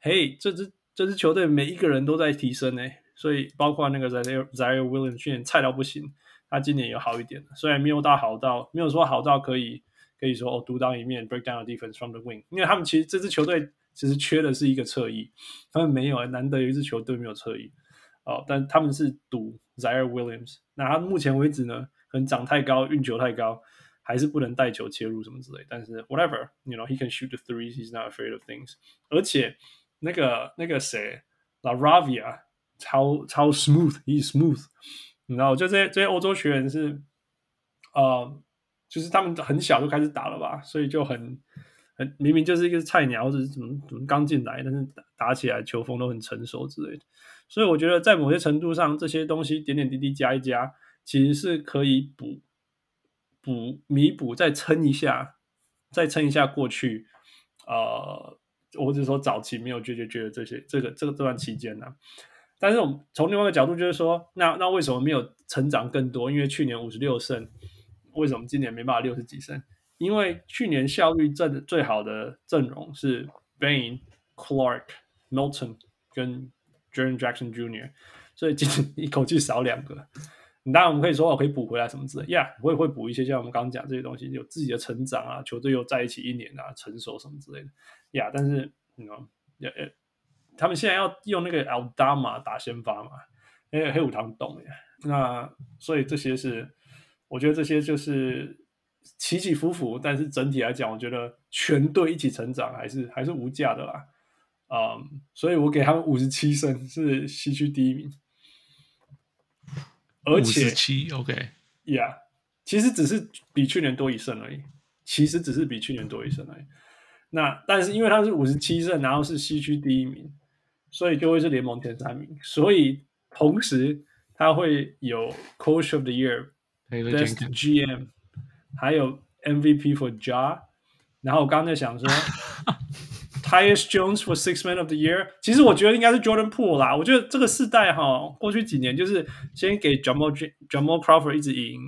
嘿，这支这支球队每一个人都在提升呢，所以包括那个 Zaire Zaire Williams 去年菜到不行，他今年也好一点，虽然没有到好到没有说好到可以可以说哦独当一面 break down the defense from the wing，因为他们其实这支球队其实缺的是一个侧翼，他们没有，难得有一支球队没有侧翼哦，但他们是赌 Zaire Williams，那他目前为止呢，可能长太高，运球太高，还是不能带球切入什么之类，但是 whatever，you know he can shoot the threes，he's not afraid of things，而且那个那个谁 LaRavia 超超 smooth，he's smooth，你知道，就这些这些欧洲学员是，呃，就是他们很小就开始打了吧，所以就很很明明就是一个菜鸟或者是怎么怎么刚进来，但是打打起来球风都很成熟之类的，所以我觉得在某些程度上，这些东西点点滴滴加一加，其实是可以补补弥补，再撑一下，再撑一下过去，呃，或者说早期没有觉觉觉得这些这个这个这段期间呢、但是我们从另外一个角度就是说，那那为什么没有成长更多？因为去年五十六胜，为什么今年没办法六十几胜？因为去年效率阵最好的阵容是 Bain、Clark、Milton 跟 Jaren Jackson Jr.，所以今天一口气少两个。当然我们可以说我可以补回来什么之类，Yeah，我也会补一些，像我们刚刚讲这些东西，有自己的成长啊，球队又在一起一年啊，成熟什么之类的，Yeah，但是你知道，他们现在要用那个 Aldama 打先发嘛？因为黑虎堂懂耶。那所以这些是，我觉得这些就是起起伏伏，但是整体来讲，我觉得全队一起成长还是还是无价的啦。嗯、um，所以我给他们五十七胜，是西区第一名。而且七 OK，Yeah，其实只是比去年多一胜而已。其实只是比去年多一胜而已。那但是因为他是五十七胜，然后是西区第一名。所以就会是联盟前三名，所以同时他会有 Coach of the Year，Best GM，还有 MVP for Ja。然后我刚才想说 ，Tyus Jones for Six Man of the Year。其实我觉得应该是 Jordan Poole 啦。我觉得这个世代哈，过去几年就是先给 Jamal Jamal Crawford 一直赢，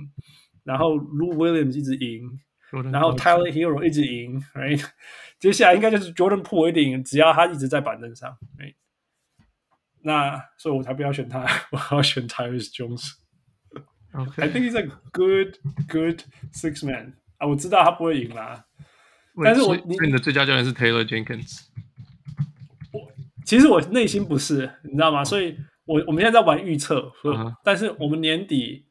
然后 Lou Williams 一直赢，然后 Tyler Herro 一直赢，right？接下来应该就是 Jordan Poole 一直赢，只要他一直在板凳上，right？那所以我才不要选他，我要选 Tyus Jones。Okay. I think he's a good, good six man 啊，我知道他不会赢啦。 但是我你你的最佳教练是 Taylor Jenkins。我其实我内心不是，你知道吗？所以我我们现在在玩预测，uh -huh. 但是我们年底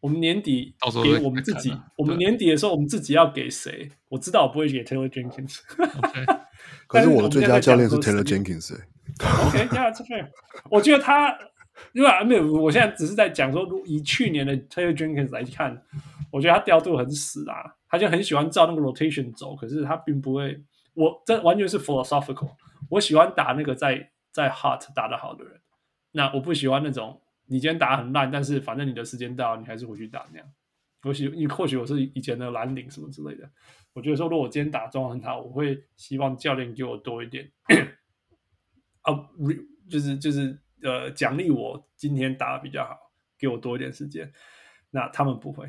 我们年底给我们自己，我们年底的时候我们自己要给谁？我知道我不会给 Taylor Jenkins。Okay. 可是我的最佳教练是 Taylor Jenkins、欸。OK，yeah，这份我觉得他，因为没有，我现在只是在讲说，以去年的 Taylor Jenkins 来看，我觉得他调度很死啊，他就很喜欢照那个 rotation 走，可是他并不会，我这完全是 philosophical，我喜欢打那个在在 hot 打得好的人，那我不喜欢那种你今天打很烂，但是反正你的时间到，你还是回去打那样。或许你或许我是以前的蓝领什么之类的，我觉得说如果我今天打中很好，我会希望教练给我多一点。啊、uh，就是就是呃，奖励我今天打得比较好，给我多一点时间。那他们不会，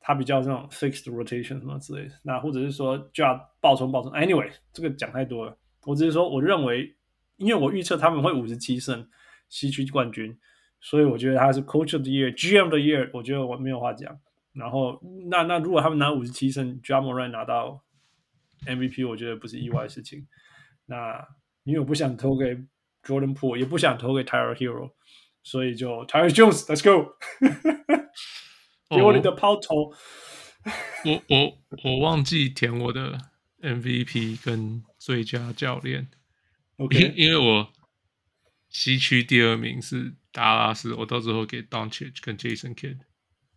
他比较这种 fixed rotation 什么之类的。那或者是说就要爆冲爆冲。Anyway，这个讲太多了。我只是说，我认为，因为我预测他们会五十七胜，西区冠军，所以我觉得他是 Coach of the Year，GM 的 Year，我觉得我没有话讲。然后，那那如果他们拿五十七胜，Ja Morant 拿到 MVP，我觉得不是意外的事情。那。因为我不想投给 Jordan Poole，也不想投给 Tyler Herro，所以就 Tyus Jones，Let's go，给我你的抛投。我我我忘记填我的 MVP 跟最佳教练。OK，因因为我西区第二名是达拉斯，我到时候给 Doncic 跟 Jason Kidd。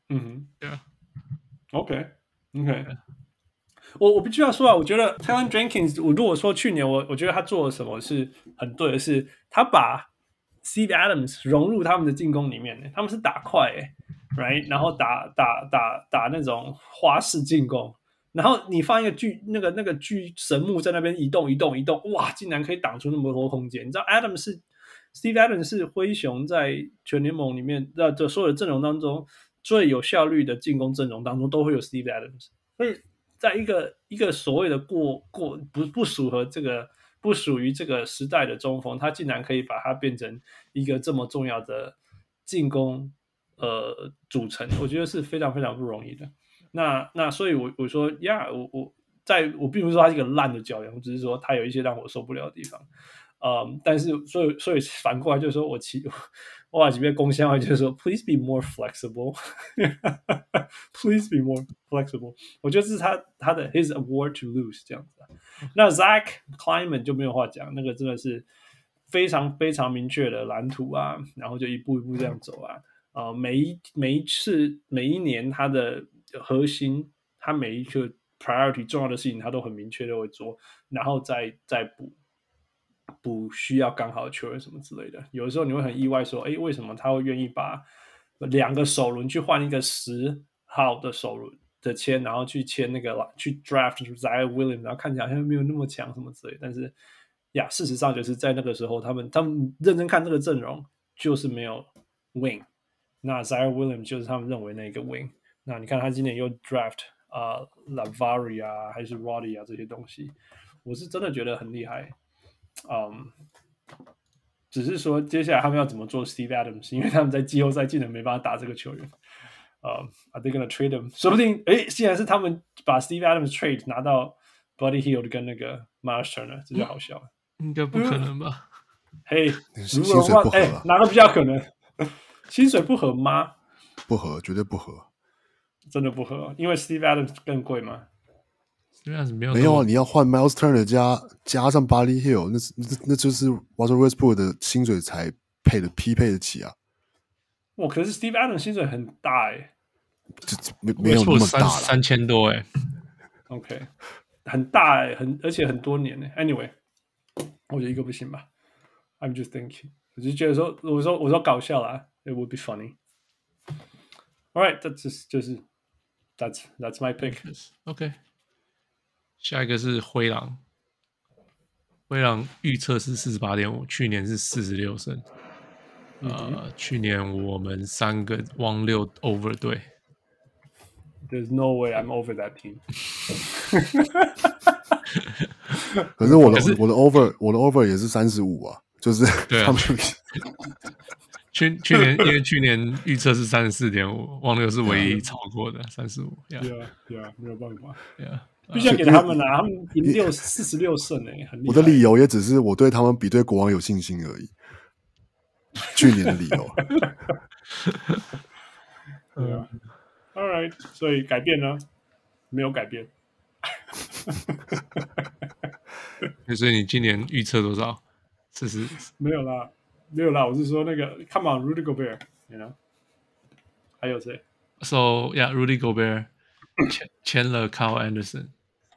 嗯哼，对啊。OK，OK。我我必须要说啊，我觉得 Taylor Jenkins，我如果说去年我我觉得他做了什么是很对的是，他把 Steve Adams 融入他们的进攻里面，他们是打快哎，right，然后打打打打那种花式进攻，然后你放一个巨那个那个巨神木在那边移动移动移动，哇，竟然可以挡出那么多空间。你知道 Adams 是 Steve Adams 是灰熊在全联盟里面的这所有的阵容当中最有效率的进攻阵容当中都会有 Steve Adams，所以。在一个一个所谓的过过不不属和这个不属于这个时代的中锋，他竟然可以把它变成一个这么重要的进攻呃组成，我觉得是非常非常不容易的。那那所以我，我说呀，我我在我并不是说他是一个烂的教练，我只是说他有一些让我受不了的地方。嗯，但是所以所以反过来就是说我其我把这边贡献完就是说，please be more flexible，please be more flexible。我觉得这是他他的 his award to lose 这样子。那 Zach Kleiman 就没有话讲，那个真的是非常非常明确的蓝图啊，然后就一步一步这样走啊。啊、呃，每一每一次每一年他的核心，他每一个 priority 重要的事情，他都很明确的会做，然后再再补。不需要刚好的球员什么之类的，有的时候你会很意外说，哎，为什么他会愿意把两个首轮去换一个十号的首轮的签，然后去签那个去 draft Zion Williams，然后看起来好像没有那么强什么之类，但是呀，事实上就是在那个时候，他们他们认真看这个阵容就是没有 wing，那 Zion Williams 就是他们认为那个 wing，那你看他今年又 draft 啊、Lavari 啊还是 Roddy 啊这些东西，我是真的觉得很厉害。嗯，um, 只是说接下来他们要怎么做 Steve Adams，因为他们在季后赛竟然没办法打这个球员。呃、um,，Are they gonna trade him？说不定，哎，竟然是他们把 Steve Adams trade 拿到 Buddy Hield 跟那个 Myles Turner，这就好笑了。应该不可能吧？嘿、hey,，如果的话，哎，哪个比较可能？薪水不合吗？不合，绝对不合，真的不合，因为 Steve Adams 更贵吗？没有啊！你要换 Miles Turner 加加上 Buddy Hield，那是那那就是 Russell Westbrook 的薪水才配的匹配得起啊！我，可是 Steve Adams 薪水很大哎、欸，这没没有那么大了，三千多哎、欸。OK，很大哎、欸，很而且很多年呢、欸。Anyway，我觉得一个不行吧。I'm just thinking，我就觉得说，我说我说搞笑啦，It would be funny。All right，这这就是 That's That's my pick。OK。下一个是灰狼，灰狼预测是四十八点五，去年是四十六胜。呃、mm hmm. 去年我们三个汪六 over 队。There's no way I'm over that team。可是我的是我的 over 我的 over 也是三十五啊，就是对啊。去去年 因为去年预测是三十四点五，汪六是唯一超过的三十五。对啊对啊，没有办法。对啊。必须要给他们啊！他们赢六四十六胜诶、欸，很厉害。我的理由也只是我对他们比对国王有信心而已。去年的理由。对啊。All right，所以改变呢？没有改变。所以你今年预测多少？四十？没有啦，没有啦。我是说那个，Come on，Rudy Gobert，you know？还有谁？So yeah，Rudy Gobert 签签了 Kyle Anderson。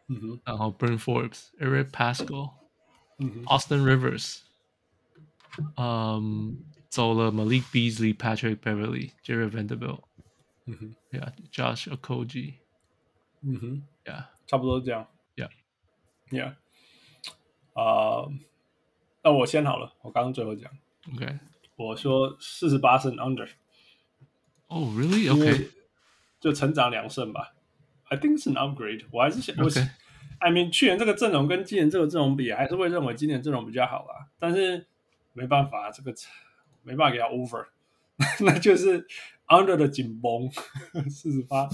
嗯哼，然后 Bryn Forbes、Eric Paschall、嗯哼、Austin Rivers，嗯，走了 Malik Beasley、Patrick Beverly、Jarred Vanderbilt，嗯哼，Yeah，Josh Okogie，嗯哼，Yeah，差不多这样，Yeah，Yeah，啊，那我先好了，我刚刚最后讲，OK，我说四十八胜 Under，哦，Really？OK，就成长两胜吧。I think 是 an upgrade，我还是想，我 Okay. I mean 去年这个阵容跟今年这个阵容比，还是会认为今年阵容比较好啦。但是没办法，这个没办法给他 over，那就是 under 的紧绷，四十八。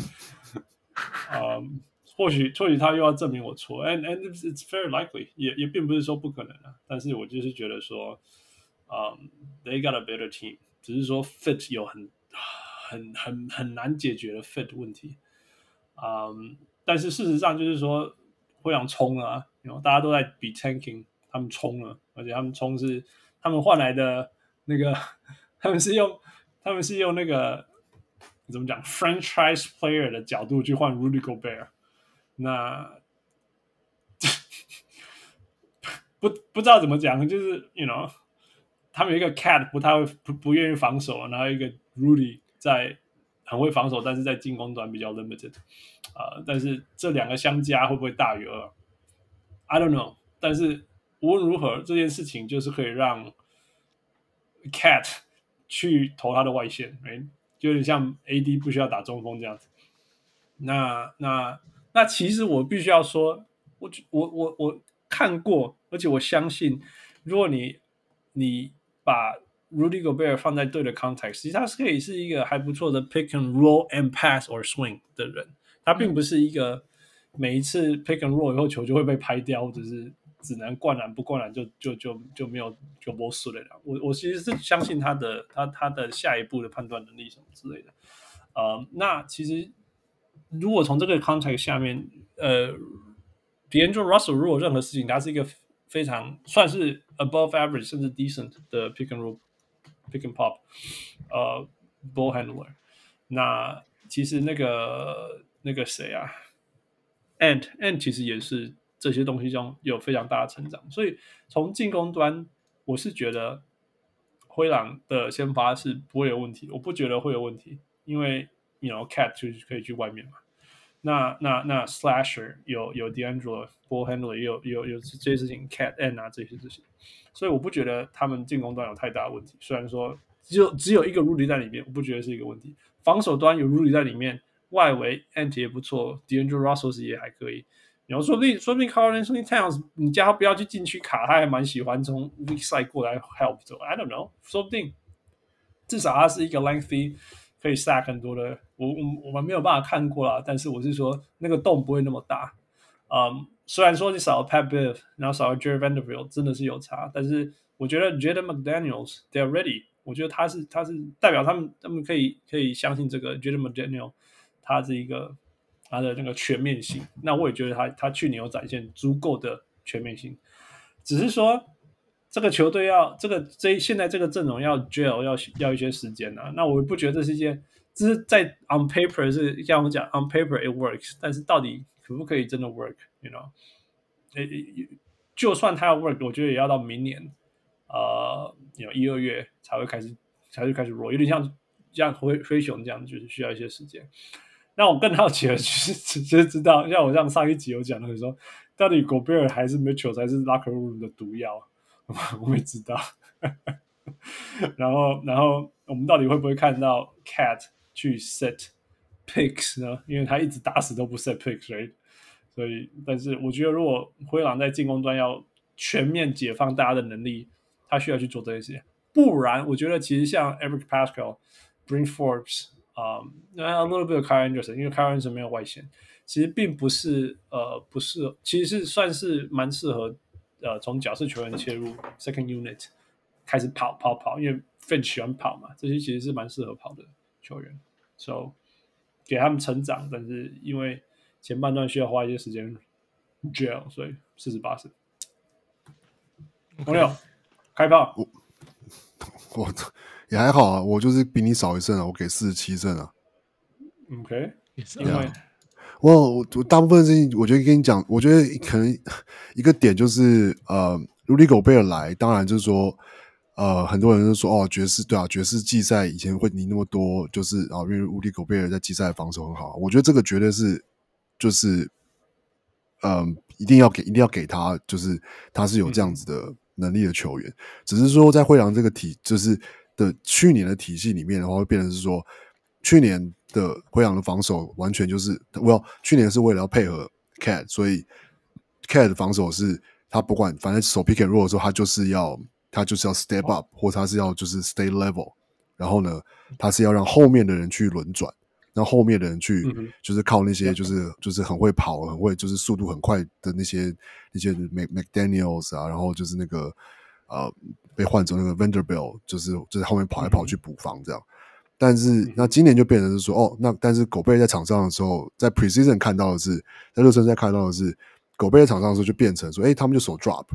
嗯，或许或许他又要证明我错，and and it's, very likely，也也并不是说不可能啊。但是我就是觉得说，嗯、um,，they got a better team，只是说 fit 有很很很很难解决的 fit 问题。嗯但是事实上就是说，灰狼冲了啊，大家都在比 tanking，他们冲了，而且他们冲是他们换来的那个，他们是用他们是用那个怎么讲 franchise player 的角度去换 Rudy Gobert，那 不不知道怎么讲，就是 you know，他们有一个 cat 不太会不不愿意防守，然后一个 Rudy 在。很会防守，但是在进攻端比较 limited，啊、呃，但是这两个相加会不会大于二？I don't know。但是无论如何，这件事情就是可以让 Cat 去投他的外线，哎，就有点像 AD 不需要打中锋这样子。那那那其实我必须要说，我我我我看过，而且我相信，如果你你把 Rudy Gobert 放在对的 context，其实他是可以是一个还不错的 pick and roll and pass or swing 的人，他并不是一个每一次 pick and roll 以后球就会被拍掉，或者是只能灌篮不灌篮就就就就没有就没事了。我我其实是相信他的他他的下一步的判断能力什么之类的。呃，那其实如果从这个 context 下面，呃，D'Angelo Russell 如果任何事情，他是一个非常算是 above average 甚至 decent 的 pick and roll pick and pop，呃，ball handler。那其实那个那个谁啊，Ant Ant 其实也是这些东西中有非常大的成长。所以从进攻端，我是觉得灰狼的先发是不会有问题，我不觉得会有问题。因为，you know Cat 就是可以去外面嘛。那那那 Slasher 有有 D'Angelo Ball Handler 有有有这些事情，Cat N 啊这些事情，所以我不觉得他们进攻端有太大的问题。虽然说只有只有一个 Rudy 在里面，我不觉得是一个问题。防守端有 Rudy 在里面，外围 Ant 也不错，D'Angelo Russell 也还可以。然后说不定说不定 Karl-Anthony Towns 你叫他不要去禁区卡，他还蛮喜欢从 weak side 过来 help 的。I don't know，说不定至少他是一个 lengthy。可以 Sack 很多的，我我我们没有办法看过啦，但是我是说那个洞不会那么大。嗯，虽然说你少了 Pat Buff，然后少了 Jerry Vanderbilt，真的是有差，但是我觉得 Jaden McDaniel's they're ready，我觉得他是他是代表他们他们可以可以相信这个 Jaden McDaniels，他是一个他的那个全面性。那我也觉得他他去年有展现足够的全面性，只是说。这个球队要这个这现在这个阵容要 gel 要要一些时间呐、啊，那我不觉得这是一件，这是在 on paper 是像我讲 on paper it works，但是到底可不可以真的 work？You know，诶，就算他要 work，我觉得也要到明年，呃，有一二月才会开始才会开始弱有点像像灰灰熊这样，就是需要一些时间。那我更好奇的就是直接知道，像我像上一集有讲的说，到底 Gobert 还是 Mitchell 才是 locker room 的毒药？我会知道，然后，然后我们到底会不会看到 Cat 去 set picks 呢？因为他一直打死都不 set Picks，所以，但是我觉得，如果灰狼在进攻端要全面解放大家的能力，他需要去做这些。不然，我觉得其实像 Eric Paschall、Bryn Forbes 啊、um,，a little bit of Kyle Anderson，因为 Kyle Anderson 没有外线，其实并不是呃，不是，其实是算是蛮适合。呃，从角色球员切入，second unit 开始跑跑跑，因为 Finch 喜欢跑嘛，这些其实是蛮适合跑的球员，so 给他们成长，但是因为前半段需要花一些时间 gel，所以四十八胜。朋友开炮，我我也还好啊，我就是比你少一胜啊，我给四十七胜啊。OK，因为。我我大部分事情，我觉得跟你讲，我觉得可能一个点就是，呃，Rudy Gobert 来，当然就是说，呃，很多人都说，哦，爵士对啊，爵士季赛以前会赢那么多，就是啊，因为 Rudy Gobert 在季赛防守很好，我觉得这个绝对是，就是，嗯、呃，一定要给，一定要给他，就是他是有这样子的能力的球员，嗯、只是说在灰狼这个体，就是的去年的体系里面的话，会变成是说，去年。的灰狼的防守完全就是，我要去年是为了要配合 Cat，所以 Cat 的防守是他不管反正手 pick and roll 的时候，他就是要他就是要 step up，或他是要就是 stay level，然后呢，他是要让后面的人去轮转，让后面的人去就是靠那些就是就是很会跑、很会就是速度很快的那些那些 McDaniels 啊，然后就是那个呃被换成那个 Vanderbilt，就是就是后面跑来跑去补防这样。但是那今年就变成是说，哦，那但是狗贝在场上的时候，在 Precision 看到的是，在热身赛看到的是，狗贝在场上的时候就变成说，哎，他们就手 drop。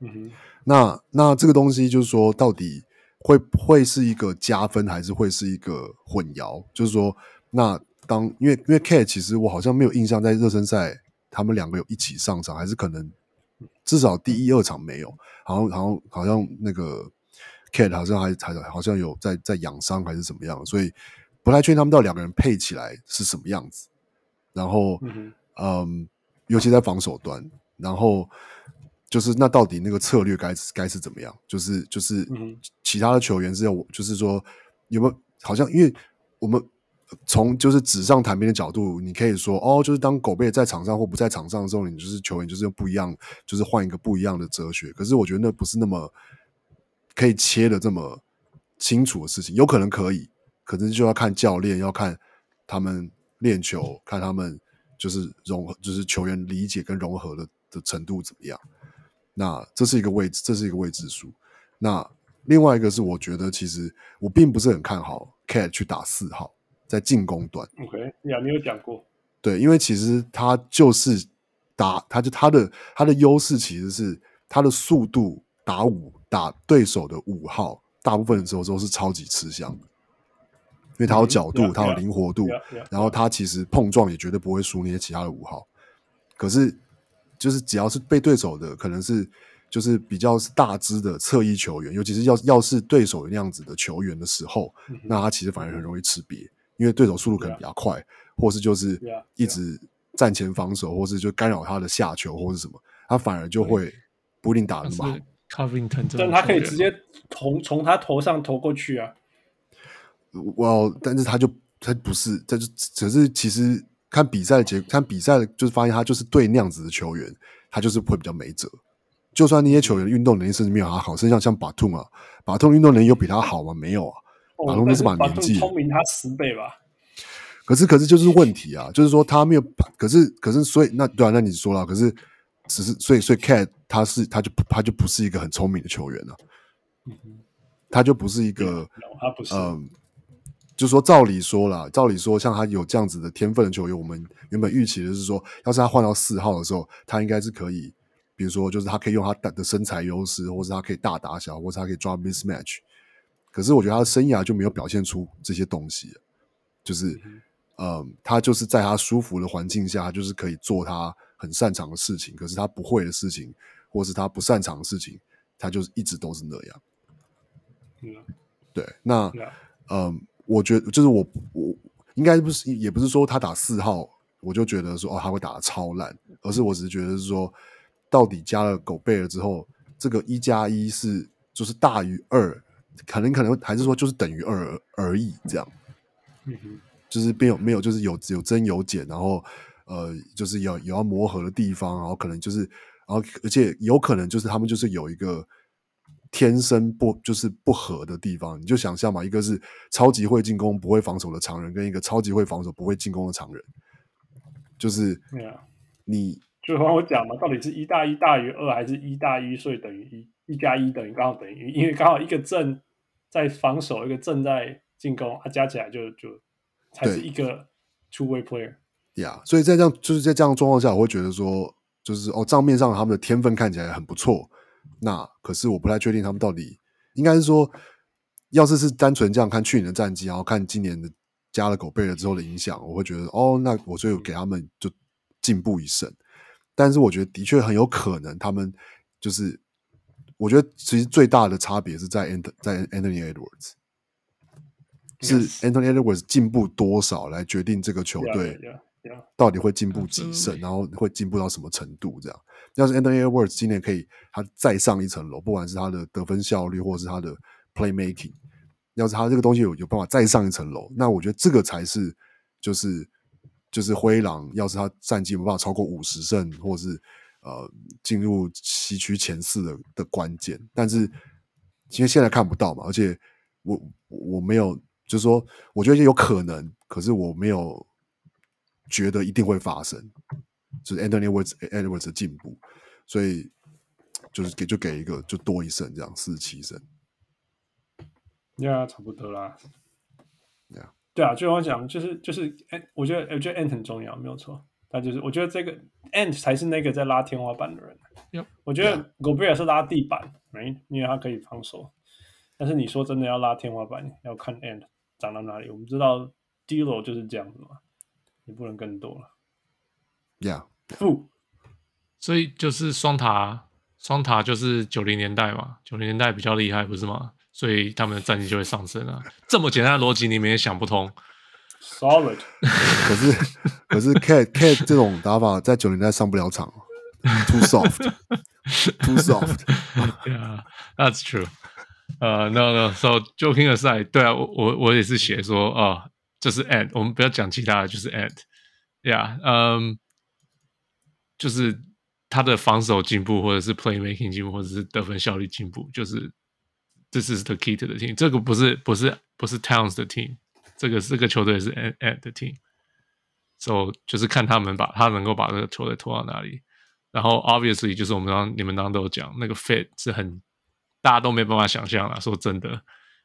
嗯哼，那那这个东西就是说，到底会会是一个加分，还是会是一个混淆？就是说，那当因为因为 Cat 其实我好像没有印象，在热身赛他们两个有一起上场，还是可能至少第一二场没有，好像好像好像那个。Cat 好像还还好像有在在养伤还是怎么样，所以不太确定他们到两个人配起来是什么样子。然后，嗯，嗯，尤其在防守端，然后就是那到底那个策略该该是怎么样？就是就是其他的球员是要，就是说有没有好像因为我们从就是纸上谈兵的角度，你可以说哦，就是当狗贝在场上或不在场上的时候，你就是球员就是用不一样，就是换一个不一样的哲学。可是我觉得那不是那么。可以切的这么清楚的事情，有可能可以，可是就要看教练，要看他们练球，看他们就是融合，就是球员理解跟融合的的程度怎么样。那这是一个位置，这是一个未知数。那另外一个是，我觉得其实我并不是很看好 KAT 去打四号，在进攻端。OK，呀，你有讲过。对，因为其实他就是打，他就他的他的优势其实是他的速度打五打对手的五号，大部分的时候都是超级吃香的，因为他有角度，嗯、他有灵活度，然后他其实碰撞也绝对不会输那些其他的五号。可是，就是只要是被对手的，可能是。就是比较是大只的侧翼球员，尤其是要要是对手那样子的球员的时候，嗯、那他其实反而很容易吃瘪，因为对手速度可能比较快，嗯、或是就是一直站前防守，或是就干扰他的下球或是什么，他反而就会不一定打得那么好。但他可以直接从从他头上投过去啊。Well，但是他就他不是，他就只是其实看比赛的结，看比赛就是发现他就是对那样子的球员，他就是会比较没辙。就算那些球员运动能力甚至没有他好，甚至像像巴图啊，巴图运动能力有比他好吗？没有啊，巴图那是把年纪聪明他十倍吧。可是可是就是问题啊，就是说他没有，可是可是所以那对啊，那你说了，可是只是所以所以 Cat 他是他就他就不是一个很聪明的球员了，嗯，他就不是一个，嗯，他不是，嗯，就说照理说啦，照理说像他有这样子的天分的球员，我们原本预期的是说，要是他换到四号的时候，他应该是可以。比如说，就是他可以用他的身材优势，或者他可以大打小，或者他可以抓 mismatch。可是我觉得他的生涯就没有表现出这些东西。就是，嗯，呃，他就是在他舒服的环境下，他就是可以做他很擅长的事情。可是他不会的事情，或是他不擅长的事情，他就是一直都是那样。嗯，对。那，嗯，呃，我觉得就是我我应该不是，也不是说他打四号，我就觉得说哦他会打的超烂，而是我只是觉得是说。到底加了狗贝尔之后，这个一加一是就是大于二，可能可能还是说就是等于二而已，这样，嗯哼，就是没有没有就是有有增有减，然后呃就是有有要磨合的地方，然后可能就是然后而且有可能就是他们就是有一个天生不就是不合的地方，你就想象嘛，一个是超级会进攻不会防守的常人，跟一个超级会防守不会进攻的常人，就是你。就帮我讲嘛，到底是一大一大于二，还是一大一所以等于一，一加一等于刚好等于一，因为刚好一个正在防守，一个正在进攻，它加起来就就才是一个 two way player。呀，yeah, 所以在这样就是在这样状况下，我会觉得说，就是哦，账面上他们的天分看起来很不错，那可是我不太确定他们到底应该是说，要是是单纯这样看去年的战绩，然后看今年的加了狗贝尔之后的影响，我会觉得哦，那我所以给他们就进步一胜。但是我觉得的确很有可能，他们就是我觉得其实最大的差别是在 Ant 在 Anthony Edwards，是 Anthony Edwards 进步多少来决定这个球队到底会进步几胜，然后会进步到什么程度这样。要是 Anthony Edwards 今年可以他再上一层楼，不管是他的得分效率或者是他的 playmaking，要是他这个东西有有办法再上一层楼，那我觉得这个才是就是。就是灰狼，要是他战绩没办法超过五十胜，或是呃进入西区前四的的关键，但是因为现在看不到嘛，而且我我没有，就是说我觉得有可能，可是我没有觉得一定会发生，就是 Anthony Edwards Edwards 的进步，所以就是给就给一个就多一胜这样四十七胜，呀，差不多啦，对啊，就我讲，就是就是，哎，我觉得我觉得 end 很重要，没有错。他就是我觉得这个 end 才是那个在拉天花板的人。Yep. 我觉得 Gobert 是拉地板，没，因为他可以防守。但是你说真的要拉天花板，要看 end 长到哪里。我们知道 D'Lo 就是这样子嘛，你不能更多了。Yeah. 负。所以就是双塔，双塔就是九零年代嘛，九零年代比较厉害，不是吗？所以他们的战绩就会上升啊！这么简单的逻辑，你们也想不通。Solid，可是可是 KAT KAT 这种打法在九零代上不了场，Too soft，Too soft。Yeah，that's true。呃，no no，so joking aside，对啊，我我我也是写说啊，就是 and，我们不要讲其他的，就是 and。Yeah，嗯，就是他的防守进步，或者是 playmaking 进步，或者是得分效率进步，就是。This is the key to the team。这个不是不是不是 Towns 的 team，这个这个球队是 Ant 的 team。所以就是看他们把他能够把这个球队拖到哪里。然后 obviously 就是我们刚你们刚刚都有讲，那个 fit 是很大家都没办法想象了。说真的，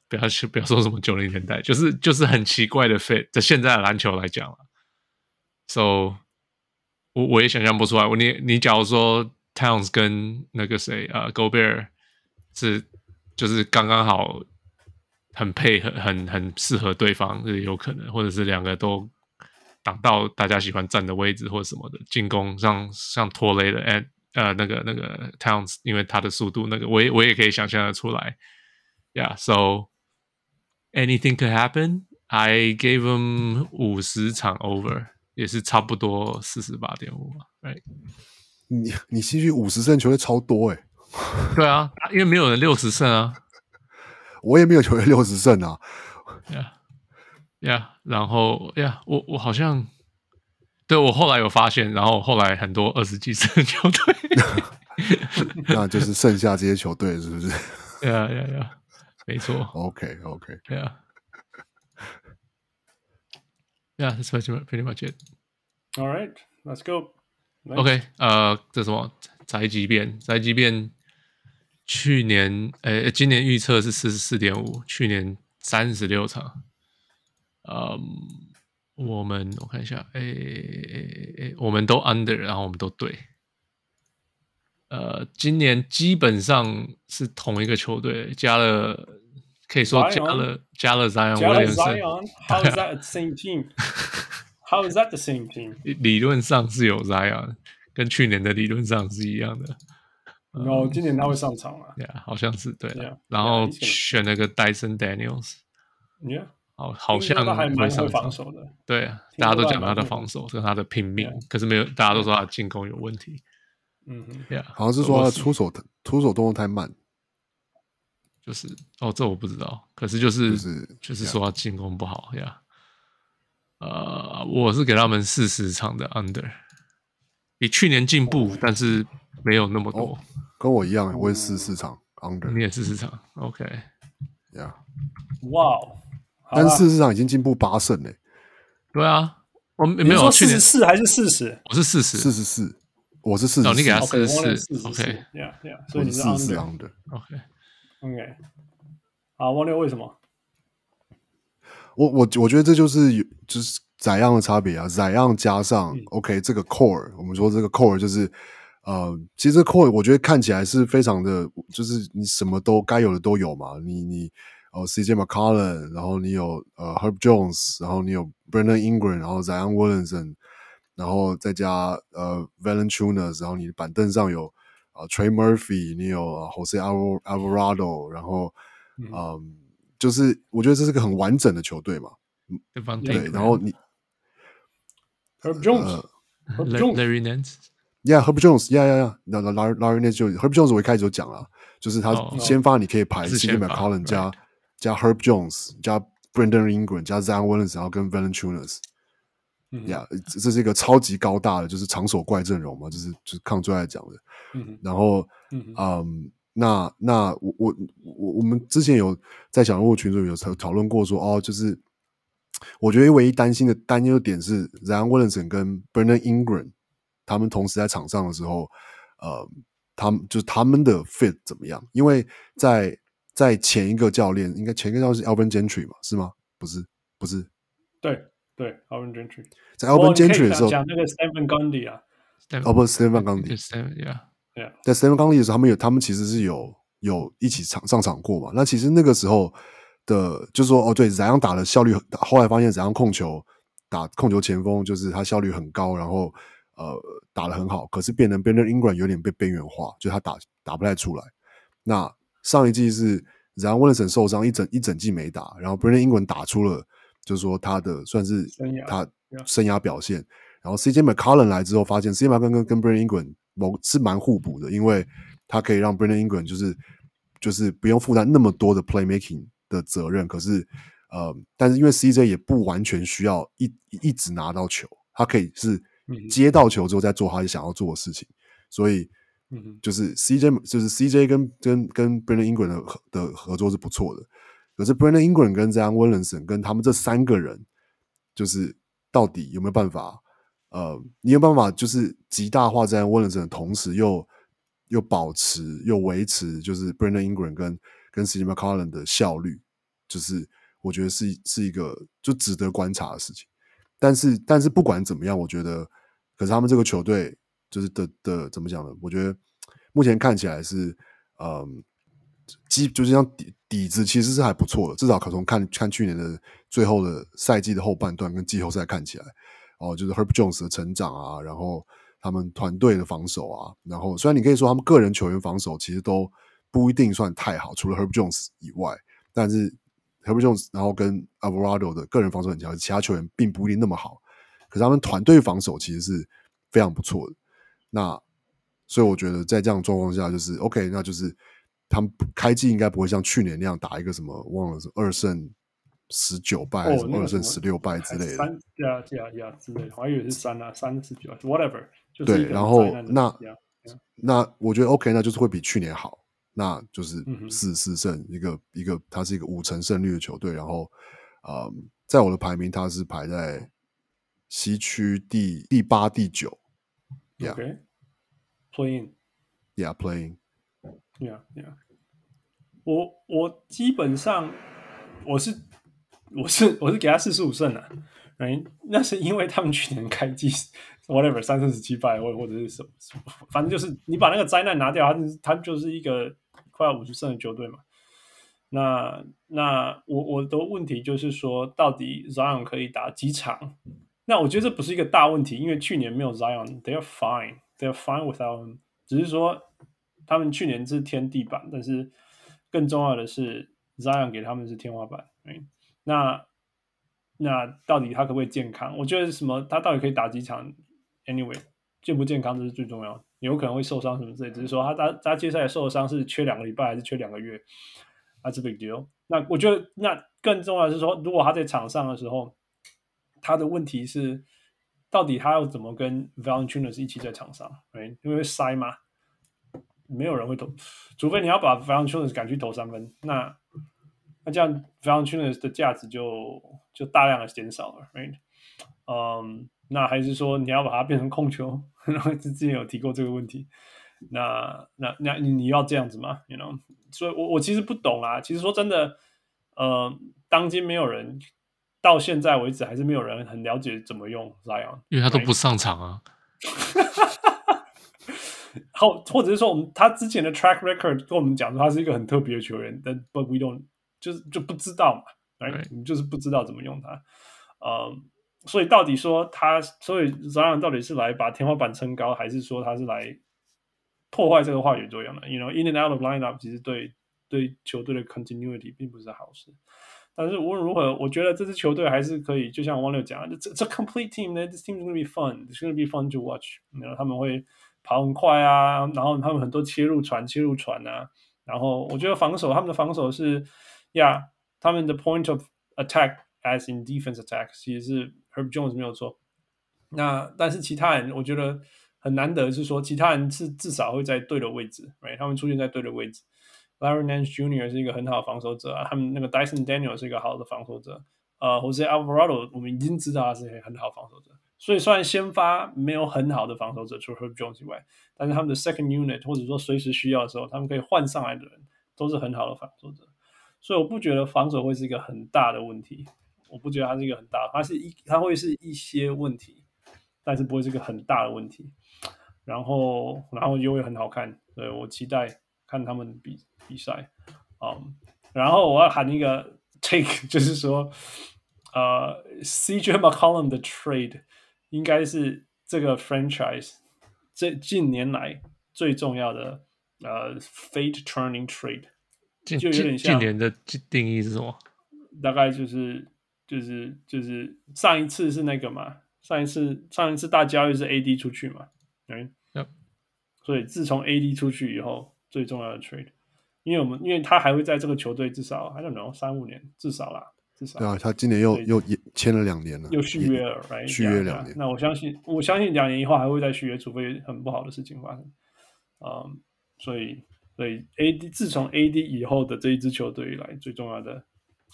不要去不要说什么九零年代，就是就是很奇怪的 fit，在现在的篮球来讲了。So 我我也想象不出来。我你你假如说 Towns 跟那个谁、呃、Gobert 是就是刚刚好很配合，很很适合对方是有可能，或者是两个都。挡到大家喜欢站的位置或者什么的进攻，像像拖累的，哎，呃，那个那个 Towns，因为他的速度，那个我也我也可以想象得出来。Yeah，so anything could happen. I gave him 五十场 over，也是差不多四十八点五嘛，Right？你你继续五十胜球会超多哎、对啊，因为没有人六十胜啊，我也没有球队六十胜啊，Yeah。呀、yeah，然后呀，yeah, 我我好像对我后来有发现，然后后来很多二十几胜的球队，那就是剩下这些球队是不是？呀呀呀，没错。OK OK，对啊。Yeah，that's pretty much it. All right, let's go. OK，呃，这什么宅急便？宅急便去年，诶，今年预测是四十四点五，去年三十六场。嗯，我们我看一下，哎哎哎，我们都 under，然后我们都对。呃，今年基本上是同一个球队，加了可以说加了加了 Zion Williamson，How is that the same team？How is that the same team？理论上是有 Zion，跟去年的理论上是一样的。然后今年他会上场了，对啊，好像是对。然后选了个 Dyson Daniels，Yeah。好，好像他还蛮会防守的。对啊，大家都讲他的防守跟他的拼命，可是没有，大家都说他的进攻有问题。嗯哼，对啊，好像是说他出手出手动作太慢。就是哦，这我不知道，可是就是就是就是说他进攻不好呀。呃，我是给他们四十场的 under，比去年进步，但是没有那么多。跟我一样，我也四十四场 under，你也四十场，OK，呀，哇。但是事实上已经进步八胜嘞，对啊，我没有四十四还是四十？我是四十，四十四，我是四十，你给他四十四，OK，Yeah，Yeah，所以你是四十 under，OK，OK，好，王六为什么？我我我觉得这就是有就是怎样的差别啊？怎样加上 OK 这个 core，我们说这个 core 就是呃，其实 core 我觉得看起来是非常的，就是你什么都该有的都有嘛，你你。哦，CJ McCollum，然后你有呃 Herb Jones，然后你有 Brandon Ingram，然后 Zion Williamson，然后再加呃 Valentunas，然后你的板凳上有啊、呃、Trey Murphy，你有 Jose Alvarado，然后嗯、呃，就是我觉得这是个很完整的球队嘛，对，然后你 Herb Jones，Larry Nance，Yeah，Herb Jones，Yeah，Yeah，Yeah，那 Larry Larry Nance 就 Herb Jones 我一开始就讲了，就是他先发你可以排 CJ McCollum 加。加 Herb Jones，加 Brandon Ingram，加 Zion Williamson，然后跟 Valanciunas，呀，这是一个超级高大的，就是长手怪阵容嘛，就是就是抗最爱讲的。嗯、然后，嗯，嗯那那我我我我们之前有在小人物群组有讨讨论过说，哦，就是我觉得唯一担心的担忧点是 Zion Williamson 跟 Brandon Ingram 他们同时在场上的时候，呃，他们就是他们的 fit 怎么样？因为在在前一个教练，应该前一个教练是 Alvin Gentry 嘛？是吗？不是，不是。对对，Alvin Gentry。在 Alvin Gentry 的时候，讲那个 Stephen Gundy 啊。哦，不是 Stephen Gundy。Yeah，Yeah。在 Stephen Gundy 的时候，他们有，他们其实是有有一起场上场过嘛？那其实那个时候的，就是说，哦，对，怎样打的效率，后来发现怎样控球，打控球前锋，就是他效率很高，然后呃打得很好，可是变成 Brandon Ingram 有点被边缘化，就他打打不太出来。那上一季是 Zion Williamson 受伤一整一整季没打，然后 Brandon Ingram 打出了，就是说他的算是他生涯表现。然后 CJ McCollum 来之后，发现 CJ McCollum 跟跟 Brandon Ingram 某是蛮互补的，因为他可以让 Brandon Ingram 就是就是不用负担那么多的 playmaking 的责任。可是呃，但是因为 CJ 也不完全需要一一直拿到球，他可以是接到球之后再做他想要做的事情，所以。嗯，就是 CJ，就是 CJ 跟跟跟 Brandon Ingram 的的合作是不错的，可是 Brandon Ingram 跟 Zion Williamson 跟他们这三个人，就是到底有没有办法？呃，你有办法就是极大化在 Williamson 的同时又又保持又维持，就是 Brandon Ingram 跟跟 CJ McCollum 的效率，就是我觉得是是一个就值得观察的事情。但是但是不管怎么样，我觉得，可是他们这个球队就是的的怎么讲呢？我觉得目前看起来是，嗯，基就是像底底子其实是还不错的，至少可从看看去年的最后的赛季的后半段跟季后赛看起来。哦，就是 Herb Jones 的成长啊，然后他们团队的防守啊，然后虽然你可以说他们个人球员防守其实都不一定算太好，除了 Herb Jones 以外，但是 Herb Jones 然后跟 Alvarado 的个人防守很强，其他球员并不一定那么好，可是他们团队防守其实是非常不错的。那所以我觉得在这样状况下，就是 OK，那就是他们开季应该不会像去年那样打一个什么忘了是二胜。十九败还是二胜十六败之类的，三呀呀呀之类的，我还以为是三啊，三十九，whatever。对，然后那那我觉得 OK，那就是会比去年好，那就是四四胜一个一个，他是一个五成胜率的球队，然后呃，在我的排名他是排在西区第第八、第九。Yeah，playing，yeah，playing，yeah，yeah。我我基本上我是。我是我是给他四十五胜的，哎，那是因为他们去年开季 whatever 三胜十七败，或或者是什么，反正就是你把那个灾难拿掉，他他就是一个快要五十胜的球队嘛。那那我我的问题就是说，到底 Zion 可以打几场？那我觉得这不是一个大问题，因为去年没有 Zion，they are fine，they are fine without him。只是说他们去年是天地板，但是更重要的是 Zion 给他们是天花板，那那到底他可不可以健康？我觉得什么，他到底可以打几场？Anyway，健不健康这是最重要。有可能会受伤什么之类，只是说他他他接下来受伤是缺两个礼拜还是缺两个月？That's a big deal。那我觉得那更重要的是说，如果他在场上的时候，他的问题是到底他要怎么跟 v a l e n t i n o s 一起在场上？哎，因为塞嘛，没有人会投，除非你要把 v a l e n t i n o s 赶去投三分，那。那这样 v a l e n t i n o s 的价值就就大量的减少了，right？嗯、那还是说你要把它变成控球？然后之前有提过这个问题。那那那你你要这样子吗？You know？所以我我其实不懂啊。其实说真的，呃，当今没有人到现在为止还是没有人很了解怎么用 Zion，因为他都不上场啊。好，或者是说我们他之前的 track record 跟我们讲说他是一个很特别的球员，但 but we don't。就是就不知道嘛，哎，right? 你就是不知道怎么用它，呃，所以到底说他，所以 Zion 到底是来把天花板撑高，还是说他是来破坏这个化学作用的？You know, in and out of lineup 其实对对球队的 continuity 并不是好事。但是无论如何，我觉得这支球队还是可以，就像汪六讲的，这这 complete team 呢，this team is gonna be fun，it's gonna be fun to watch。然后他们会跑很快啊，然后他们很多切入传、切入传啊，然后我觉得防守，他们的防守是。Yeah，他们的 point of attack as in defense attack 其实是 Herb Jones 没有错。那但是其他人我觉得很难得是说，其他人是至少会在对的位置，right？他们出现在对的位置。Larry Nance Jr. 是一个很好的防守者啊，他们那个 Dyson Daniel 是一个好的防守者。呃，Jose Alvarado 我们已经知道他是一个很好的防守者。所以虽然先发没有很好的防守者，除了 Jones 以外，但是他们的 second unit 或者说随时需要的时候，他们可以换上来的人都是很好的防守者。所以我不觉得防守会是一个很大的问题，我不觉得它是一个很大，它是一它会是一些问题，但是不会是一个很大的问题。然后然后又会很好看，对我期待看他们比比赛。嗯，然后我要喊一个 take，就是说，呃，CJ McCollum 的 trade 应该是这个 franchise 这近年来最重要的呃 fate turning trade。就有点像近年的定义是什么？大概就是就是就是上一次是那个嘛，上一次上一次大交易是 AD 出去嘛，嗯.所以自从 AD 出去以后，最重要的 trade，因为我们因为他还会在这个球队至少 I don't know 三五年至少啦，至少。对啊，他今年又又签了两年了，又续约了，right? 续约两年。那我相信我相信两年以后还会再续约，除非很不好的事情发生。嗯，所以。所以 AD 自从 AD 以后的这一支球队以来最重要的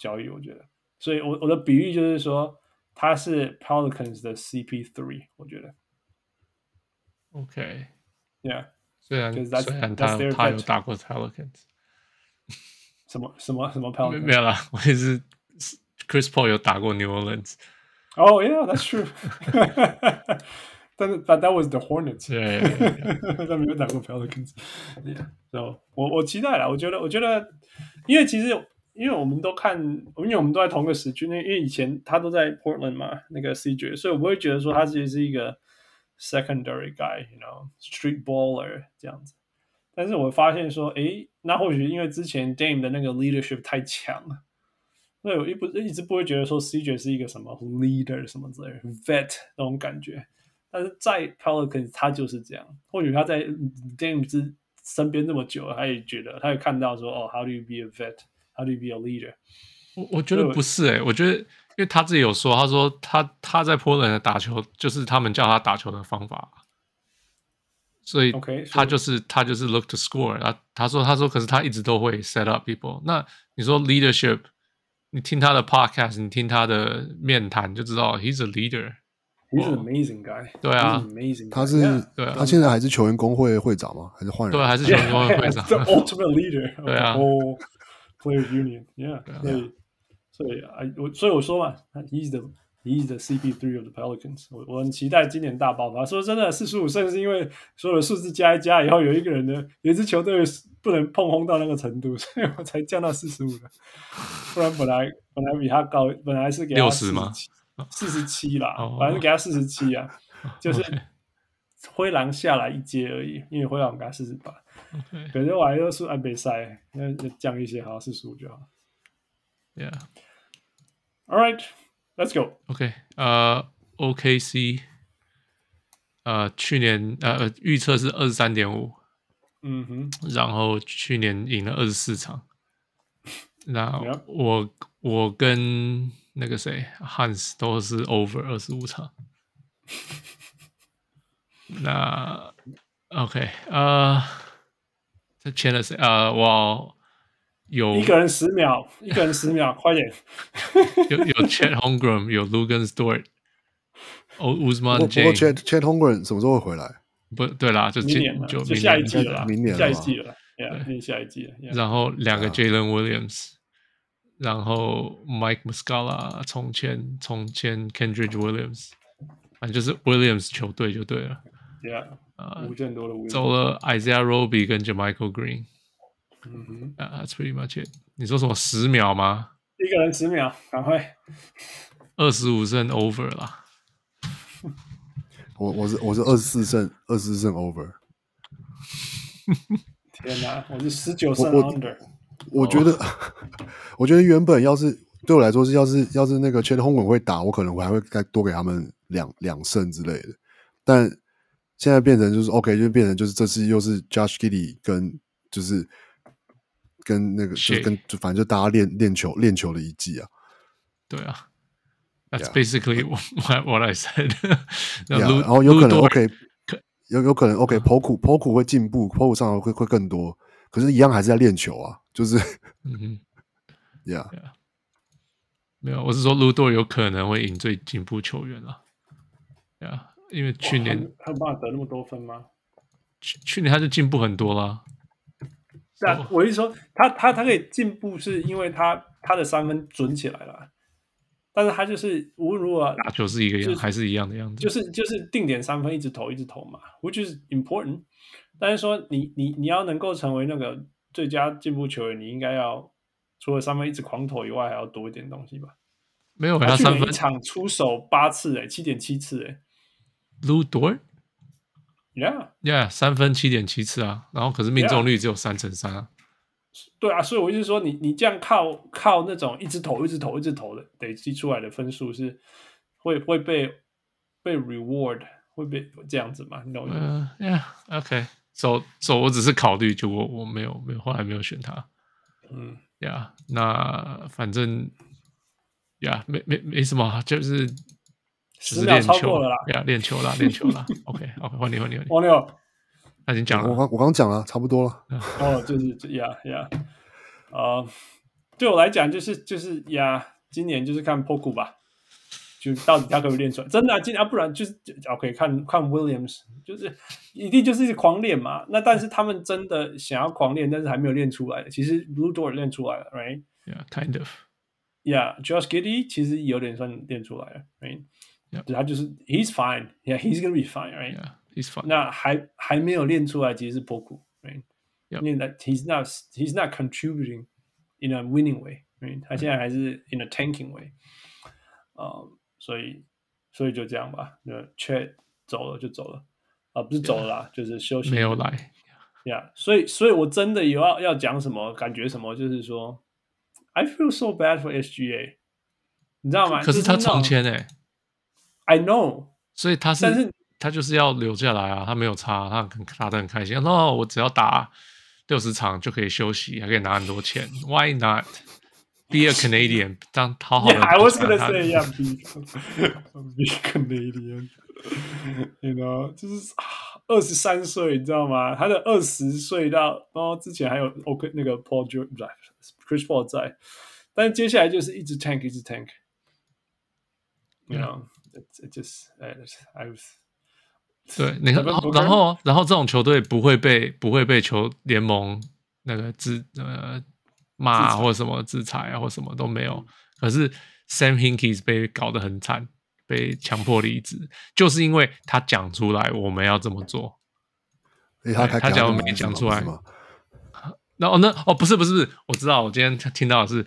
交易，我觉得。所以我我的比喻就是说，他是 Pelicans 的 CP three，我觉得。OK，Yeah，虽然虽然他他有打过 Pelicans，什么什么什么 Pelicans 没有啦，我也是 Chris Paul 有打过 New Orleans。Oh yeah，that's true。但是，But that was the Hornets。对，他没有打过 Pelicans。Yeah，so 我我期待了，我觉得我觉得，因为其实因为我们都看，因为我们都在同个时区，那因为以前他都在 Portland 嘛，那个 CJ，所以我不会觉得说他其实是一个 secondary guy，you know，street baller 这样子。但是我发现说，诶，那或许因为之前 Dame 的那个 leadership 太强了。所以我一不一直不会觉得说 CJ 是一个什么 leader 什么之类的 vet 那种感觉，但是在 Pelicans 他就是这样。或许他在 Dame 之身边那么久，他也觉得，他也看到说，哦，How do you be a vet？How do you be a leader？我我觉得不是诶、欸，我觉得因为他自己有说，他说他他在 Portland 打球就是他们叫他打球的方法，所以他就是他就是 look to score。他他说他说可是他一直都会 set up people。那你说 leadership？你听他的 podcast，你听他的面谈，就知道 he's a leader。He's an amazing guy。对啊，amazing。他是，对啊，他现在还是球员工会会长吗？还是换人？对，还是球员工会会长。The ultimate leader。对啊。Oh, players union，yeah。所以，所以啊，我所以我说嘛，he's the he's the CP3 of the Pelicans。我我很期待今年大爆发。说真的，四十五胜是因为所有的数字加一加以后，有一个人的有一支球队不能碰轰到那个程度，所以我才降到四十五的。不然本来本来比他高，本来是给他四十七，四十七啦，反正给他四十七啊，就是灰狼下来一阶而已，因为灰狼给他四十八。可是我还是说安倍赛，那降一些，好四十五就好。Yeah. All right, let's go. OK，呃，OKC，呃，去年呃预测是二十三点五。嗯哼，然后去年赢了二十四场，那 我我跟那个谁 Hans 都是 over 二十五场。那 OK，呃，他签了谁？呃，我有一个人十秒，一个人十秒，快点。有有 Chat Holmgren，有 Luguentz Dort，哦，Ousmane Dieng。不过 Chet Chet Holmgren 什么时候会回来？不对啦，就今年了，就下一季了，明年下一季了，对，下一季了。然后两个 Jalen Williams，然后 Mike Muscala 从前从前 Kendrick Williams，反正就是 Williams 球队就对了。Yeah，啊，多走了 Isaiah Roby 跟 Jamichael Green。嗯哼，That's pretty much it。你说什么十秒吗？一个人十秒，赶快。二十五胜 over 啦。我我是我是二十四胜二十四胜 over，天哪，我是十九胜 under。我觉得，oh. 我觉得原本要是对我来说是要是要是那个 Chet Holmgren 会打，我可能我还会再多给他们两两胜之类的。但现在变成就是 OK，就变成就是这次又是 Josh Giddey 跟就是跟那个就跟就反正就大家练练球练球的一季啊。对啊。That's basically what what I said。然后有可能 OK，有有可能 OK，Poku Poku 会进步，Poku 上的会会更多，可是，一样还是在练球啊，就是，嗯哼，Yeah，没有，我是说卢多有可能会赢最进步球员了，Yeah，因为去年他有办法得那么多分吗？去去年他就进步很多了。但我一说他他他可以进步，是因为他他的三分准起来了。但是他就是无论如何打球是一个样，还是一样的样子，就是就是定点三分一直投一直投嘛，which is important。但是说你你你要能够成为那个最佳进步球员，你应该要除了三分一直狂投以外，还要多一点东西吧？没有，他三分一场出手八次，欸，哎，七点七次，欸，哎，Lu Dort，yeah，yeah，三分七点七次啊，然后可是命中率只有三成三啊。对啊，所以我就是说你，你你这样靠靠那种一直投、一直投、一直投的累积出来的分数是会会被被 reward 会被这样子嘛？你懂吗？嗯，Yeah，OK，走走，我只是考虑，就我我没有没有后来没有选他。嗯，Yeah，那反正，Yeah，没没没什么，就是十秒超过了啦，Yeah，练球啦，练球啦。OK，OK，换你换你换你。王六。那已经讲了，我刚我刚讲了，差不多了。哦，就是呀呀，呃，对我来讲就是就是呀，今年就是看 Poku 吧，就到底他可不可以练出来？真的啊，今年啊，不然就是 OK 看看 Williams，就是一定就是狂练嘛。那但是他们真的想要狂练，但是还没有练出来。其实 Lu Dort 练出来了，right？Yeah，kind of。Yeah，Josh Giddey 其实有点算练出来了，right？他就是 He's fine，Yeah，He's gonna be fine，right？Yeah，He's fine。那还还没有练出来，其实是波库，right？因为 He's not，He's not contributing in a winning way，right？他现在还是 in a tanking way。啊，所以所以就这样吧，那 Chet 走了就走了，啊，不是走了啦，就是休息。没有来。Yeah，所以所以我真的有要要讲什么，感觉什么，就是说。I feel so bad for SGA，你知道吗？可是他重签诶 ，I know，所以他是，但是他就是要留下来啊，他没有差，他很打得很开心。那我只要打六十场就可以休息，还可以拿很多钱。Why not be a Canadian？当讨好的。Yeah，I was gonna say yeah，be Canadian，you know，就是二十三岁，你知道吗？他的二十岁到，然后之前还有 OK 那个 Paul George。Chris Paul 在，但是接下来就是一直 tank，一直 tank，you Know，it just I was 对，你看，然后然后这种球队不会被不会被球联盟那个制呃骂或者什么制裁啊或什么都没有，可是 Sam Hinkie 被搞得很惨，被强迫离职，就是因为他讲出来我们要这么做，他他讲没讲出来。那哦，那哦，不是不是不是，我知道，我今天听到的是，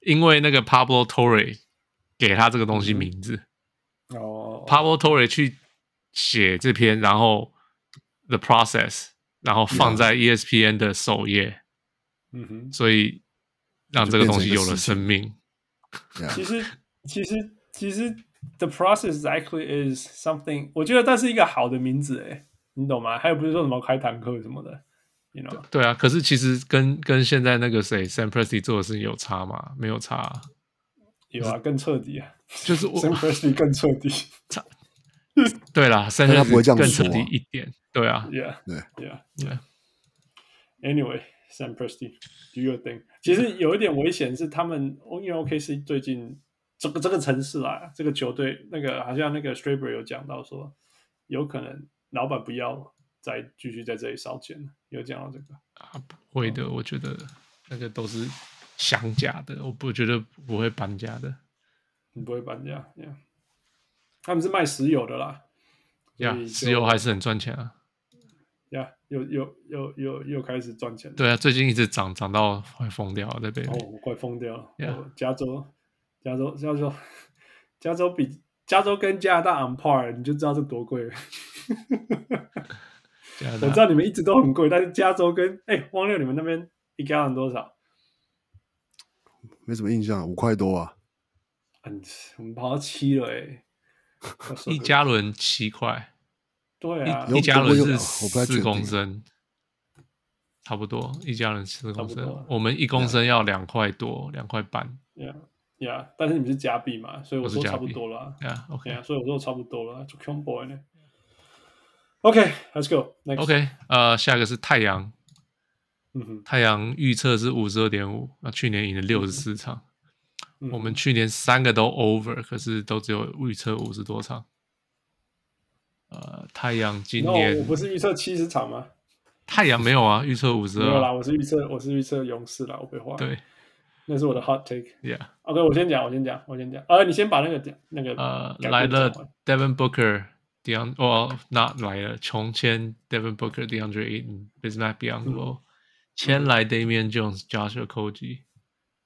因为那个 Pablo Torre 给他这个东西名字，哦，Pablo Torre 去写这篇，然后 The Process，然后放在 ESPN 的首页，嗯哼，所以让这个东西有了生命。其实其实其实 The Process actually is something，我觉得这是一个好的名字，诶，你懂吗？还有不是说什么开坦克什么的。You know? 对啊，可是其实跟跟现在那个谁 Sam Presti 做的事情有差吗？没有差，啊，有啊，更彻底啊，就是我 Sam Presti 更彻底，差，对啦，Sam Presti 更彻底一点，对啊，Yeah，对，Yeah，Yeah。Yeah. Anyway，Sam Presti，do your thing。其实有一点危险是他们，因为 OKC 最近这个这个城市啊，这个球队那个好像那个 Straber 有讲到说，有可能老板不要。再继续在这里烧钱了，有讲到这个啊？不会的，我觉得那个都是想假的，我不觉得不会搬家的。你不会搬家，yeah. 他们是卖石油的啦，呀，yeah, 石油还是很赚钱啊。呀，又又又又又开始赚钱。对啊，最近一直涨，涨到快疯掉了，在北美。哦，我快疯掉了。加州，加州，加州，加州比加州跟加拿大 on par，你就知道这多贵了。我知道你们一直都很贵，但是加州跟哎、欸、汪六，你们那边一 gallon 多少？没什么印象，五块多啊。嗯，我们跑到七了哎、欸，一加仑七块。对啊，一加仑是四公升，差不多一加仑四公升。我们一公升要两块多，两块半。呀呀，但是你们是加币嘛，所以我说差不多了。呀，OK 啊，所以我说差不多了，就 combo 呢。OK，Let's go。OK，呃，下一个是太阳。嗯哼，太阳预测是五十二点五，那去年赢了六十四场。嗯、我们去年三个都 over，可是都只有预测五十多场。呃，太阳今年、no, 我不是预测七十场吗？太阳没有啊，预测五十二。没有啦，我是预测我是预测勇士啦，我被换。对，那是我的 hot take。Yeah。OK，我先讲，我先讲，我先讲。呃，你先把那个讲那个呃来了，Devin Booker。DeAndre 哦，not 来了，重签 Devin Booker、DeAndre Ayton、Bismack Biyombo，签来 Damian Jones、Josh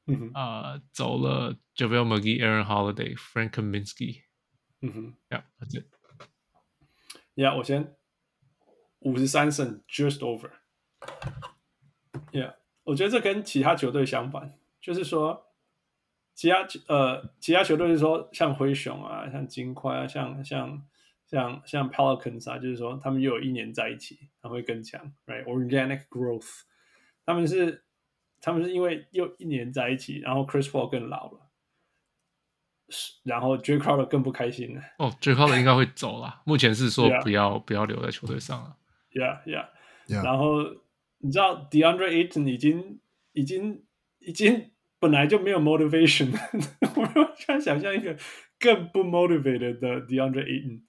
哼，啊，走了 JaVale McGee、Aaron Holiday、Frank Kaminsky，嗯哼，Yeah，that's it。Yeah，我先五十三胜，just over。Yeah，我觉得这跟其他球队相反，就是说，其他呃，其他球队是说，像灰熊啊，像金块啊，像像。像像 Pelicans 啊，就是说他们又有一年在一起，他会更强，right？Organic growth，他们是他们是因为又一年在一起，然后 Chris Paul 更老了，然后 Jae Crowder 更不开心了。哦，Jae Crowder 应该会走了，目前是说不要 Yeah. 不要留在球队上了。Yeah, yeah, yeah. 然后你知道 DeAndre Ayton 已经已经已经本来就没有 motivation，我突然想想象一个更不 motivated 的 DeAndre Ayton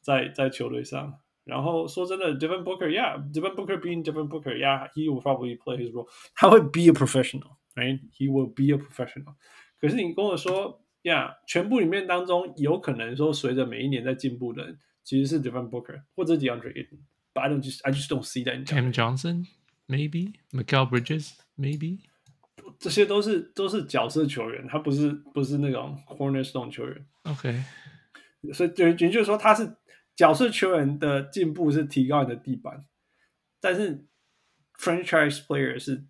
在在球队上。然后说真的，Devin Booker，yeah，Devin Booker being Devin Booker，yeah，he will probably play his role。他会 be a professional，right？He will be a professional。可是你跟我说，yeah，全部里面当中有可能说随着每一年在进步的人，其实是 Devin Booker 或者 DeAndre Ayton。But I don't just，I just don't see that。Cam Johnson，maybe，Mikal Bridges，maybe。这些都是都是角色球员，他不是不是那种 cornerstone 球员。OK，所以就也就是说他是。 角色球员的进步是提高你的地板，但是 franchise player 是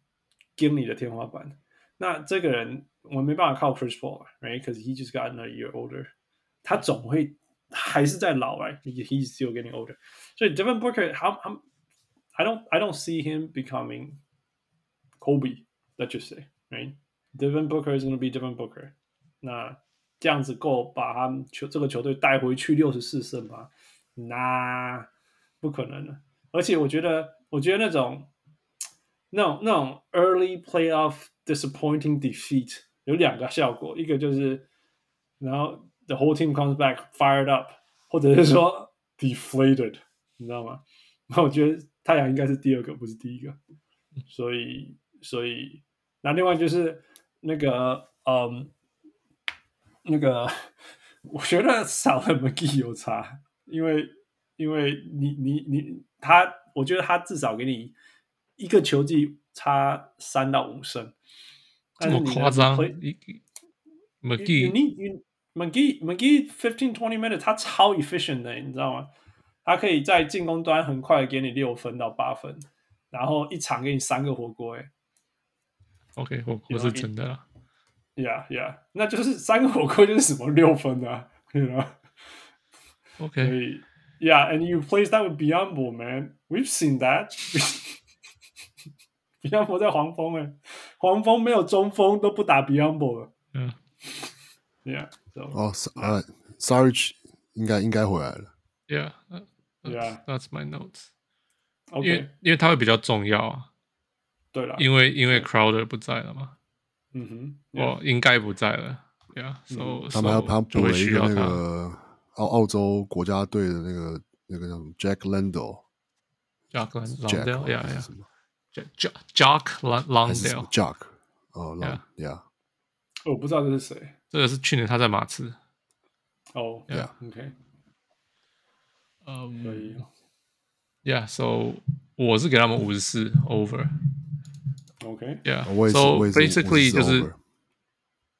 give 你的天花板。那这个人我没办法靠 Chris Paul，right？Because he just got a year older，他总会还是在老，right？He's still getting older。所以 Devin Booker，how how I don't I don't see him becoming Kobe。Let's just say，right？Devin Booker is gonna be Devin Booker。那这样子够把他们球这个球队带回去六十四胜吗？那不可能的，而且我觉得，我觉得那种那种那种 early playoff disappointing defeat 有两个效果，一个就是然后 the whole team comes back fired up，或者是说 deflated，你知道吗？那我觉得太阳应该是第二个，不是第一个，所以所以那另外就是那个嗯那个 我觉得少了 McGee 有差。因为，因为你你你他，我觉得他至少给你一个球技差三到五胜，这么夸张？McGee，你 McGee McGee fifteen twenty minutes，他超 efficient 的，你知道吗？他可以在进攻端很快给你六分到八分，然后一场给你三个火锅，哎，OK，火锅是真的，Yeah Yeah，那就是三个火锅就是什么六分啊，对吧 ？Okay. Yeah, and you place that with Biyombo, man. We've seen that. Biyombo 在黄蜂哎，黄蜂没有中锋都不打 Biyombo 了。嗯，Yeah. 哦，呃，Sarge 应该应该回来了。Yeah, yeah. That's my notes. OK，因为因为他会比较重要啊。对了，因为因为 Crowder 不在了嘛。嗯哼，我应该不在了。Yeah, so 他们还他补了一个那个。 澳澳洲国家队的那个那个叫什么？Jack Landale，Jack Landale，Yeah，Yeah，Jack Landale，Jack，哦，Yeah，我不知道这是谁。这个是去年他在马刺。哦，Yeah，OK，嗯，可以。Yeah，So 我是给他们五十四 over。OK，Yeah，So basically 就是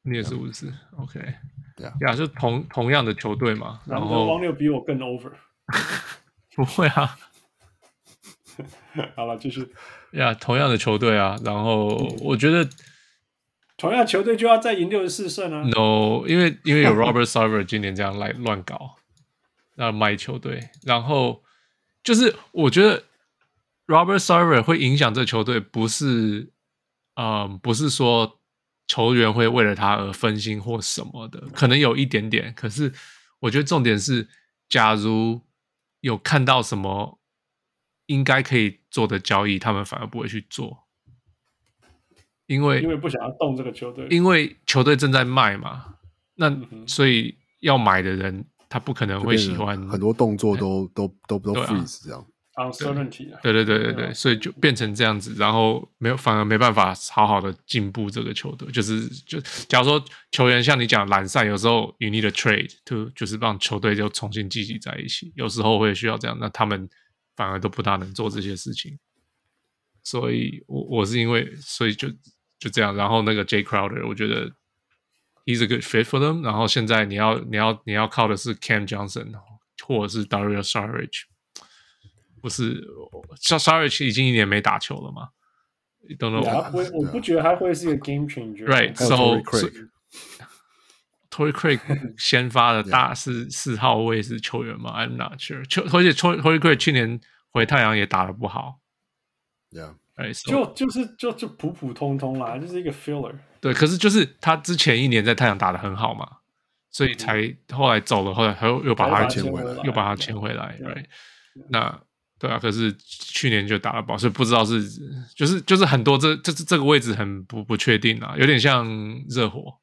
你也是五十四，OK。对呀，是同同样的球队嘛，然后汪六比我更 over，不会啊，好了，继续。呀，同样的球队啊，然后我觉得同样球队就要再赢六十四胜啊，no，因为因为有 Robert Sarver 今年这样来乱搞，那卖球队，然后就是我觉得 Robert Sarver 会影响这球队，不是，嗯，不是说。球员会为了他而分心或什么的，可能有一点点。可是我觉得重点是，假如有看到什么应该可以做的交易，他们反而不会去做，因为因为不想要动这个球队，因为球队正在卖嘛。那所以要买的人，他不可能会喜欢很多动作都都都都 freeze 这样。Uncertainty 对对对对对，所以就变成这样子，然后没有反而没办法好好的进步这个球队，就是就假如说球员像你讲懒散，有时候 you need a trade to 就是让球队就重新聚集在一起，有时候会需要这样，那他们反而都不大能做这些事情，所以我我是因为所以就就这样，然后那个 Jay Crowder 我觉得 he's a good fit for them，然后现在你要你要你要靠的是 Cam Johnson 或者是 Dario Saric。不是，Saric 已经一年没打球了吗？Don't know。我我不觉得他会是一个 game changer。Right，so Torrey Craig 先发的大 四四号位是球员吗？I'm not sure。球而且 Torrey Craig 去年回太阳也打的不好。Yeah，就就是就就普普通通啦，就是一个 filler。对，可是就是他之前一年在太阳打的很好嘛，所以才后来走了，后来他又又把他签回来，又把他签回来。Right，那。对啊，可是去年就打了保，所以不知道是就是就是很多这这这个位置很不不确定啊，有点像热火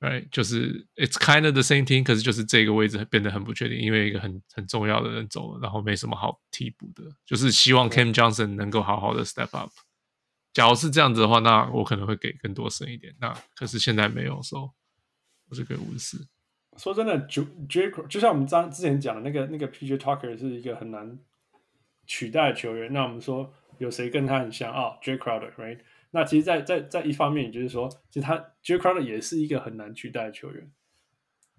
，right？就是 it's kind of the same thing，可是就是这个位置变得很不确定，因为一个很很重要的人走了，然后没什么好替补的，就是希望 Cam Johnson 能够好好的 step up。假如是这样子的话，那我可能会给更多胜一点。那可是现在没有，所以我就给五十四。说真的，就 J 就像我们刚之前讲的那个那个 PJ Tucker 是一个很难取代球员。那我们说有谁跟他很像啊、？Jay Crowder，right？那其实在，在在一方面，也就是说，其实他 Jay Crowder 也是一个很难取代的球员。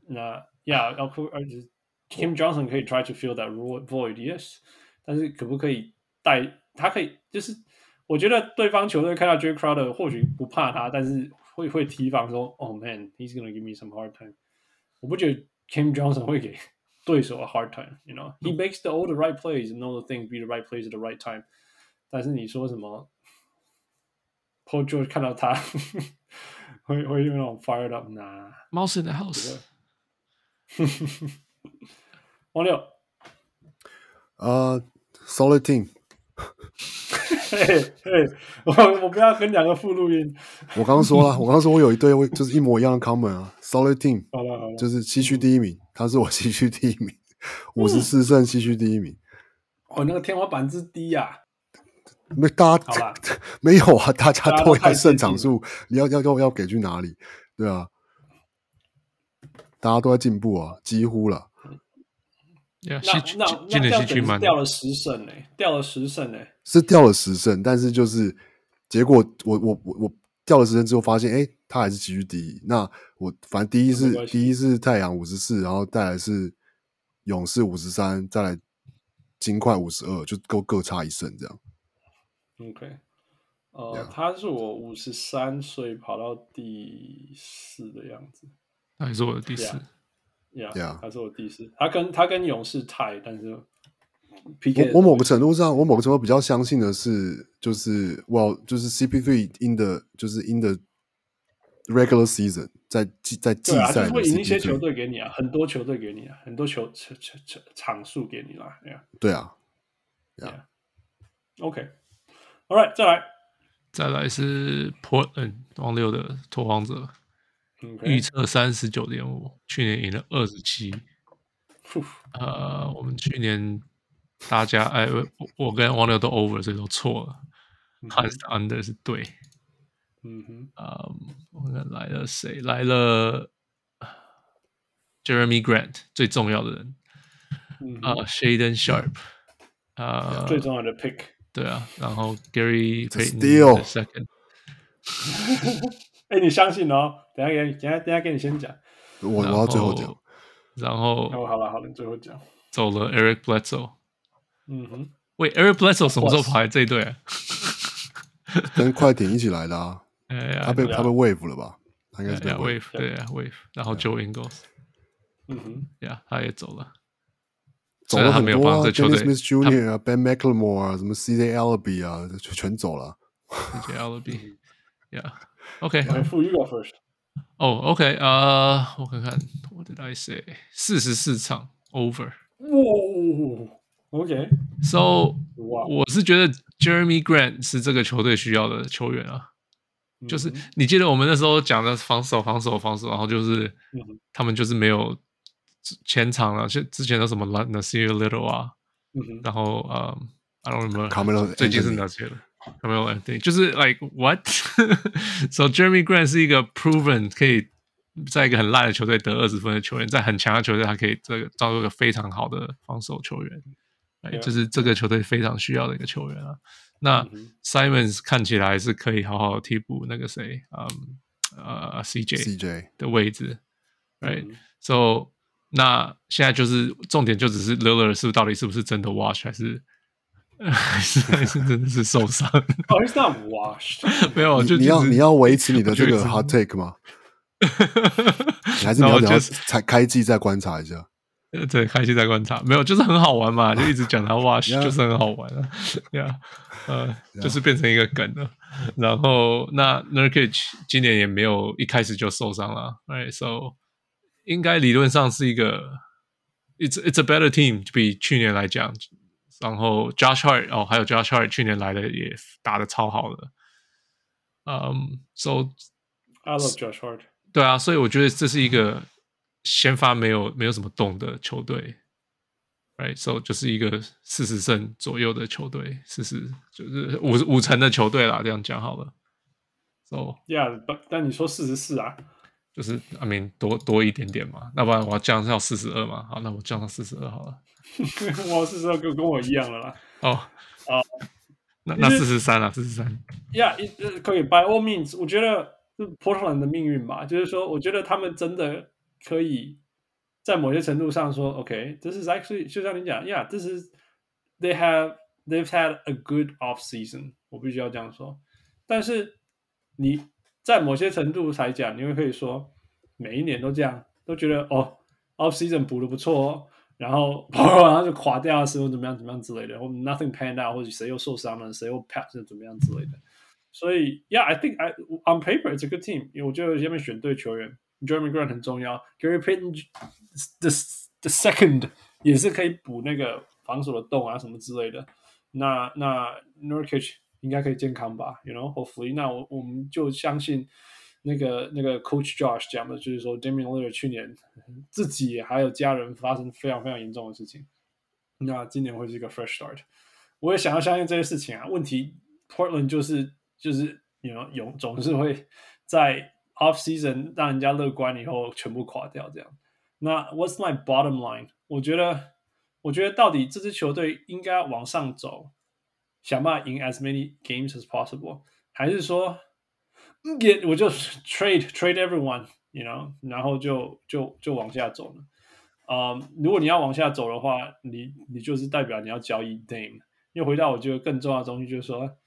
那 Yeah，要不而且 Kim Johnson 可以 try to fill that void，yes，但是可不可以带？他可以就是。我觉得对方球队看到 Jay Crowder 或许不怕他，但是会会提防说：“Oh man, he's gonna give me some hard time。”我不觉得 Kim Johnson 会给对手 a hard time。You know, he makes the all the right plays and all the things be the right plays at the right time。但是你说什么，Paul George 看到他会会用那种 fired up 呐？Mouse in the house。王六，呃、uh,，Solid team。 嘿，嘿，我我不要跟两个副录音。我刚刚说了，我刚刚说我有一队，就是一模一样的 comment 啊，solid team。好了好了，就是西区第一名，他是我西区第一名，五十四胜西区第一名。哦，那个天花板之低呀！没，大家 没有啊，大家都要胜场数，你要要要要给去哪里？对啊，大家都在进步啊，几乎了。Yeah, 那那那掉等掉了十胜呢？掉了十胜呢？是掉了十胜，但是就是结果我，我我我我掉了十胜之后，发现哎，他还是继续第一。那我反正第一是第一是太阳五十四，然后再来是勇士五十三，再来金块五十二，就各各差一胜这样。OK，呃，yeah. 他是我五十三，所以跑到第四的样子。那也是我的第四。Yeah. Yeah, yeah，他是我第四，他跟他跟勇士 tie，但是 PK 我我某个程度上，我某个程度比较相信的是，就是 Well，就是 CP3 in the 就是 in the regular season，在季在季赛，对啊，会赢一些球队给你啊，很多球队给你啊，很多球场场场数给你啦，Yeah，对啊，Yeah，OK，All right，再来，再来是 Portland 王六的拓荒者。预测三十九点五，去年赢了二十七。呃，我们去年大家哎，我我跟王六都 over，所以都错了。看、嗯、under 是对。嗯哼，啊、um,，我看来了谁？来了 Jeremy Grant，最重要的人。啊、uh, Shaedon Sharpe，啊、uh,，最重要的 pick。对啊，然后 Gary Payton second。哎，你相信哦？等下给你，等下等下给你先讲。我我要最后讲。然后，哦好了好了，你最后讲。走了 Eric Bledsoe。嗯哼。喂，Eric Bledsoe 什么时候跑来这一队啊？跟快艇一起来的啊。哎他被他被 wave 了吧？他应该是被 wave。对啊，wave。然后 Joe Ingles。嗯哼。呀，他也走了。走了很多啊，Dennis Smith Jr. 啊，Ben McLemore 啊，什么 CJ Elleby 啊，全走了。CJ Elleby。Yeah。OK，付一个 first。哦，OK，呃，我看看，What did I say？四十四场 over。哇，OK，So，我是觉得 Jeremy Grant 是这个球队需要的球员啊。就是你记得我们那时候讲的防守、防守、防守，然后就是他们就是没有前场了，就之前的什么 Nassir Little 啊，然后呃，I don't remember，最近是哪些了？有没有？对，就是 like what？So Jeremy Grant 是一个 proven 可以在一个很烂的球队得二十分的球员，在很强的球队他可以这个造出一个非常好的防守球员，哎，就是这个球队非常需要的一个球员啊。那 Simons 看起来是可以好好替补那个谁，嗯呃 CJ CJ 的位置，right？So 那现在就是重点就只是 Lillard 是不是到底是不是真的 watch 还是？还 是还是真的是受伤。Oh, he's not washed. 没有，就你要你要维持你的这个 hot take 吗？你还是你要等才开季再观察一下？对，开季再观察。没有，就是很好玩嘛，就 一直讲他 wash，就是很好玩啊。呀，呃，就是变成一个梗了。然后那 Nurkic 今年也没有一开始就受伤了。Right，so 应该理论上是一个，it's it's a better team，比去年来讲。然后 Josh Hart 哦，还有 Josh Hart 去年来的也打的超好的。嗯，So I love Josh Hart。对啊，所以我觉得这是一个先发没有没有什么动的球队，Right？So 就是一个四十胜左右的球队，四十就是五五成的球队啦，这样讲好了。So Yeah，但你说四十四啊？就是 I mean 多多一点点嘛，那不然我要降到四十二嘛。好，那我降到四十二好了。我四十二跟跟我一样了啦。哦，啊，那那四十三啊，四十三。Yeah，可以。By all means，我觉得是 Portland 的命运吧。就是说，我觉得他们真的可以在某些程度上说，OK，this is actually 就像你讲，Yeah，this is they have they've had a good off season。我必须要这样说。但是你。在某些程度来讲，你会可以说每一年都这样，都觉得哦，off season 补的不错哦，然后然后就垮掉的时候怎么样怎么样之类的，或 nothing panned out，或者谁又受伤了，谁又 pass 怎么样之类的。所以，Yeah，I think I on paper it's a good team，因为我觉得下面选对球员，Jerami Grant 很重要，Gary Payton the the second 也是可以补那个防守的洞啊什么之类的。那那 Nurkic 应该可以健康吧，You know，hopefully。那我我们就相信 那个那个 Coach Josh 讲的，就是说 Damian l i l l a r 去年自己还有家人发生非常非常严重的事情，那今年会是一个 fresh start。我也想要相信这些事情啊。问题 Portland 就是就是有有总是会在 off season 让人家乐观以后全部垮掉这样。那 What's my bottom line？我觉得我觉得到底这支球队应该往上走。想办法赢 as many games as possible，还是说，也我就 trade trade everyone，you know，然后就就就往下走了？啊、如果你要往下走的话，你你就是代表你要交易 Dame。因为回到我觉得更重要的东西就是说，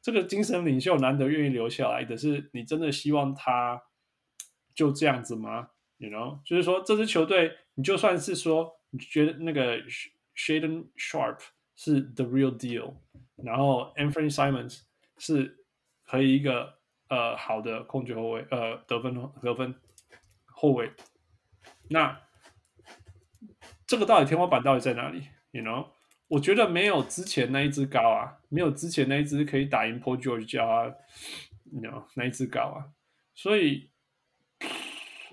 这个精神领袖难得愿意留下来的是，你真的希望他就这样子吗？You know，就是说这支球队，你就算是说你觉得那个 Shaedon Sharp 是 the real deal。然后，Anthony Simons 是可以一个呃好的控球后卫，呃得分得分后卫。那这个到底天花板到底在哪里？You know，我觉得没有之前那一只高啊，没有之前那一只可以打赢 Paul George 加啊，You know 那一只高啊。所以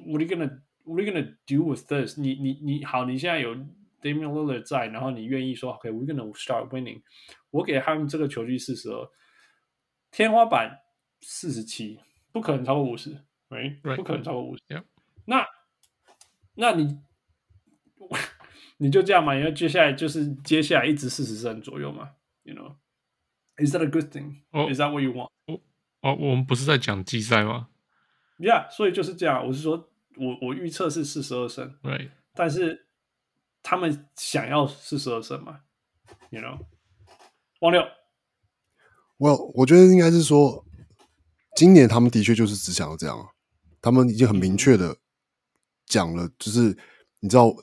，What are you gonna What are you gonna do with this？你你你好，你现在有 Damian Lillard 在，然后你愿意说，OK，we're、okay, gonna start winning。我给他们这个球季四十二，天花板四十七，不可能超过五十，right？不可能超过五十。那，那你，你就这样嘛？因为接下来就是接下来一直四十胜左右嘛？You know，is that a good thing？Is that what you want？哦哦，我们不是在讲季赛吗？Yeah，所以就是这样。我是说，我我预测是四十二胜，right？但是他们想要四十二胜嘛？You know？王六，我我觉得应该是说，今年他们的确就是只想要这样，他们已经很明确的讲了，就是你知道，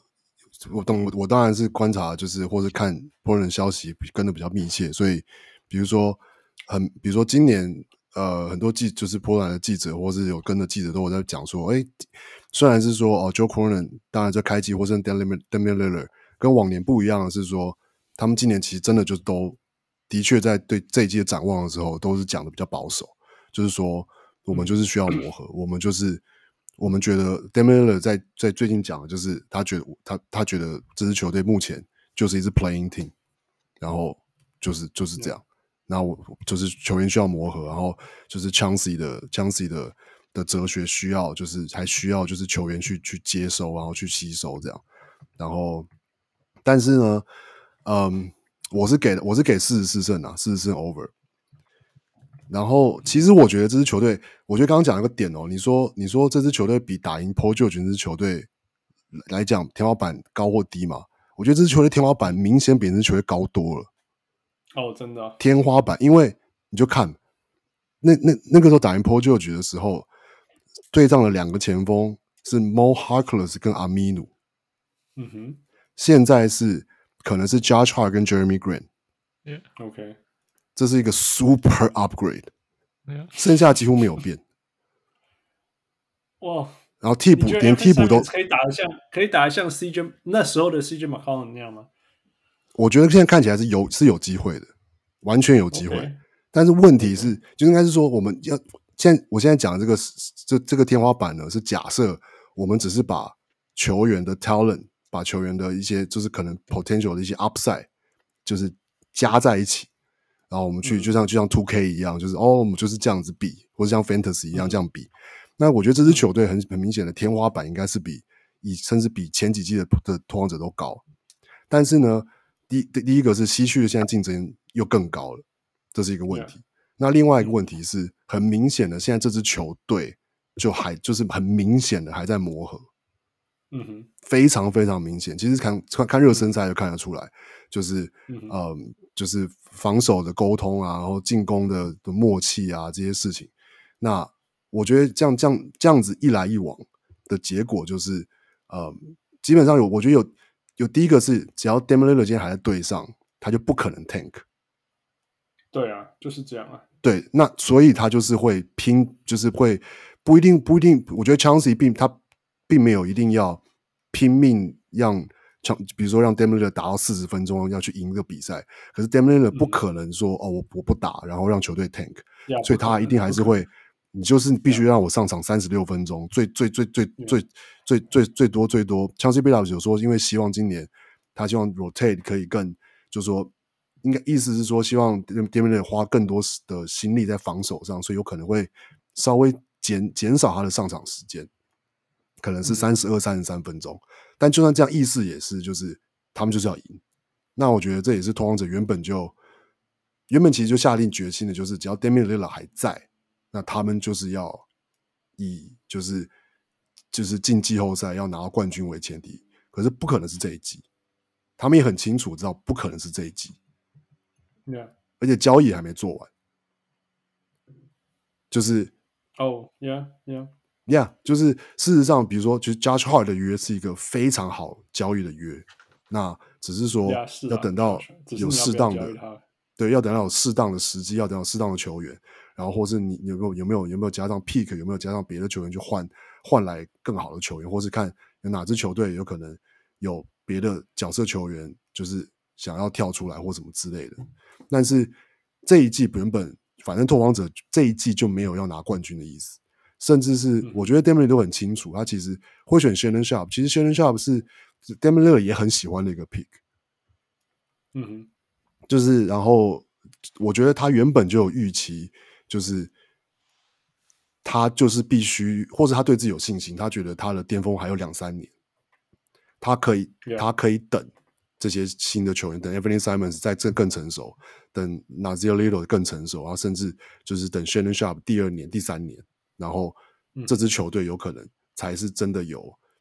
我当我当然是观察，就是或是看波人消息跟的比较密切，所以比如说很，比如说今年呃很多记就是波兰的记者或是有跟的记者都有在讲说，哎，虽然是说哦，Joe Cronin 当然在开机或是 d a m i a Lillard 跟往年不一样的是说，他们今年其实真的就都。的确，在对这一季展望的时候，都是讲的比较保守，就是说，我们就是需要磨合，我们就是我们觉得 Damian Lillard 在在最近讲的就是他觉得他他觉得这支球队目前就是一支 playing team，然后就是就是这样，然后我就是球员需要磨合，然后就是 Chauncey 的 Chauncey 的的哲学需要就是还需要就是球员去去接收，然后去吸收这样，然后但是呢，嗯。我是给我是给四十四胜啊，四十四胜 over。然后其实我觉得这支球队，我觉得刚刚讲了个点哦，你说你说这支球队比打赢 Paul George 这支球队来讲天花板高或低嘛？我觉得这支球队天花板明显比这支球队高多了。哦，真的天花板，因为你就看那那那个时候打赢 Paul George 的时候，对上了两个前锋是 Mo Harkless 跟 Aminu。嗯哼，现在是。可能是 Josh Hart 跟 Jeremy Grant，OK，、yeah. 这是一个 super upgrade，yeah. 剩下几乎没有变。哇！然后替补连替补都可以打得像，可以打得像 CJ 那时候的 CJ McCollum 那样吗？我觉得现在看起来是有是有机会的，完全有机会。Okay. 但是问题是，就应该是说，我们要现在我现在讲的这个这这个天花板呢，是假设我们只是把球员的 talent，把球员的一些就是可能 potential 的一些 upside，就是加在一起，然后我们去就像就像 two K 一样，就是哦，我们就是这样子比，或者像 Fantasy 一样这样比。那我觉得这支球队很很明显的天花板应该是比以甚至比前几季的的拓荒者都高。但是呢，第第第一个是西区的现在竞争又更高了，这是一个问题。那另外一个问题是很明显的，现在这支球队就还就是很明显的还在磨合，嗯哼，非常非常明显。其实看看看热身赛就看得出来，就是嗯、呃，就是防守的沟通啊，然后进攻的的默契啊这些事情。那我觉得这样这样这样子一来一往的结果就是，呃，基本上有我觉得有。有第一个是，只要天还在队上，他就不可能 tank。对啊，就是这样啊。对，那所以他就是会拼，就是会不一定不一定。我觉得 Chauncey 并他并没有一定要拼命让，比如说让 Lillard 打到四十分钟要去赢这个比赛。可是 Lillard 不可能说、嗯、哦，我我不打，然后让球队 tank。所以他一定还是会，你就是必须让我上场三十六分钟，最最最最最。最最最多最多，Chauncey Billups 有说，因为希望今年他希望 rotate 可以更，就是说，应该意思是说，希望 Lillard 花更多的心力在防守上，所以有可能会稍微减减少他的上场时间，可能是三十二、三十三分钟。但就算这样，意思也是，就是他们就是要赢。那我觉得这也是拓荒者原本就原本其实就下定决心的，就是只要 Damian Lillard 还在，那他们就是要以就是。就是进季后赛要拿到冠军为前提，可是不可能是这一季，他们也很清楚知道不可能是这一季，Yeah. 而且交易还没做完，就是哦、oh,，Yeah，Yeah，Yeah，、yeah, 就是事实上，比如说，就是 Josh Hart 的约是一个非常好交易的约，那只是说要等到有适当的，对，要等到有适当的时机，要等到适当的球员，然后或是你有没有有没有有没有加上 pick，有没有加上别的球员去换。换来更好的球员，或是看有哪支球队有可能有别的角色球员，就是想要跳出来或什么之类的。但是这一季原本反正拓荒者这一季就没有要拿冠军的意思，甚至是我觉得 Damian 都很清楚，他其实会选 Shannon Sharpe。其实 Shannon Sharpe 是 Damian 也很喜欢的一个 pick。嗯哼，就是然后我觉得他原本就有预期，就是。他就是必须，或者他对自己有信心，他觉得他的巅峰还有两三年，他可以.他可以等这些新的球员，等 Anthony Simons 在这更成熟，等 Nassir Little 更成熟，然后甚至就是等 Shannon Sharpe 第二年、第三年，然后这支球队有可能才是真的有，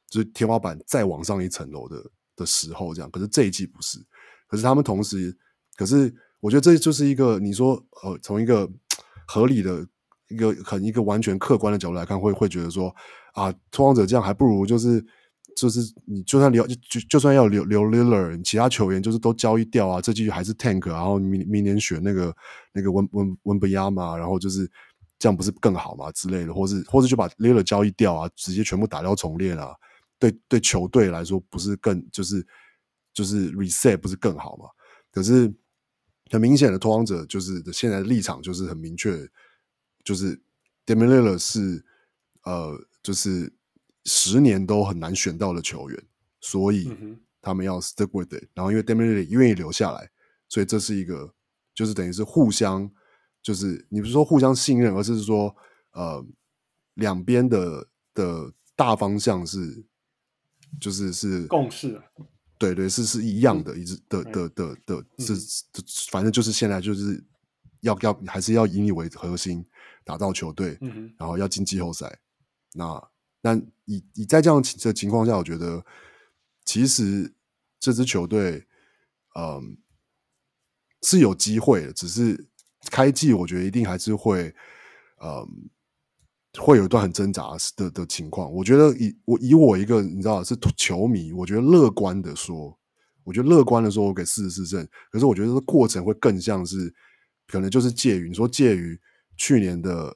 就是天花板再往上一层楼的的时候，这样。可是这一季不是，可是他们同时，可是我觉得这就是一个你说，呃，从一个合理的。一个很一个完全客观的角度来看，会会觉得说啊，拓荒者这样还不如就是就是你就算留就就算要留留 Lillard，其他球员就是都交易掉啊，这季还是 Tank，然后明明年选那个那个温温温布亚马，然后就是这样不是更好吗之类的，或是或是就把 Lillard 交易掉啊，直接全部打掉重练啊，对对球队来说不是更就是就是 reset 不是更好吗？可是很明显的拓荒者就是现在的立场就是很明确。就是 Damian Lillard 是呃，就是十年都很难选到的球员，所以他们要 stick with it。然后因为 Damian Lillard 愿意留下来，所以这是一个就是等于是互相，就是你不是说互相信任，而是说呃两边的的大方向是就是是共识，对对是是一样的，一直的的的的，是反正就是现在就是要要还是要以你为核心。打造球队，然后要进季后赛。嗯、那那以以在这样的情况下，我觉得其实这支球队，嗯，是有机会的。只是开季，我觉得一定还是会，嗯，会有一段很挣扎的的情况。我觉得以我以我一个你知道是球迷，我觉得乐观的说，我觉得乐观的说，我给四十四胜。可是我觉得这个过程会更像是，可能就是介于你说介于。去年的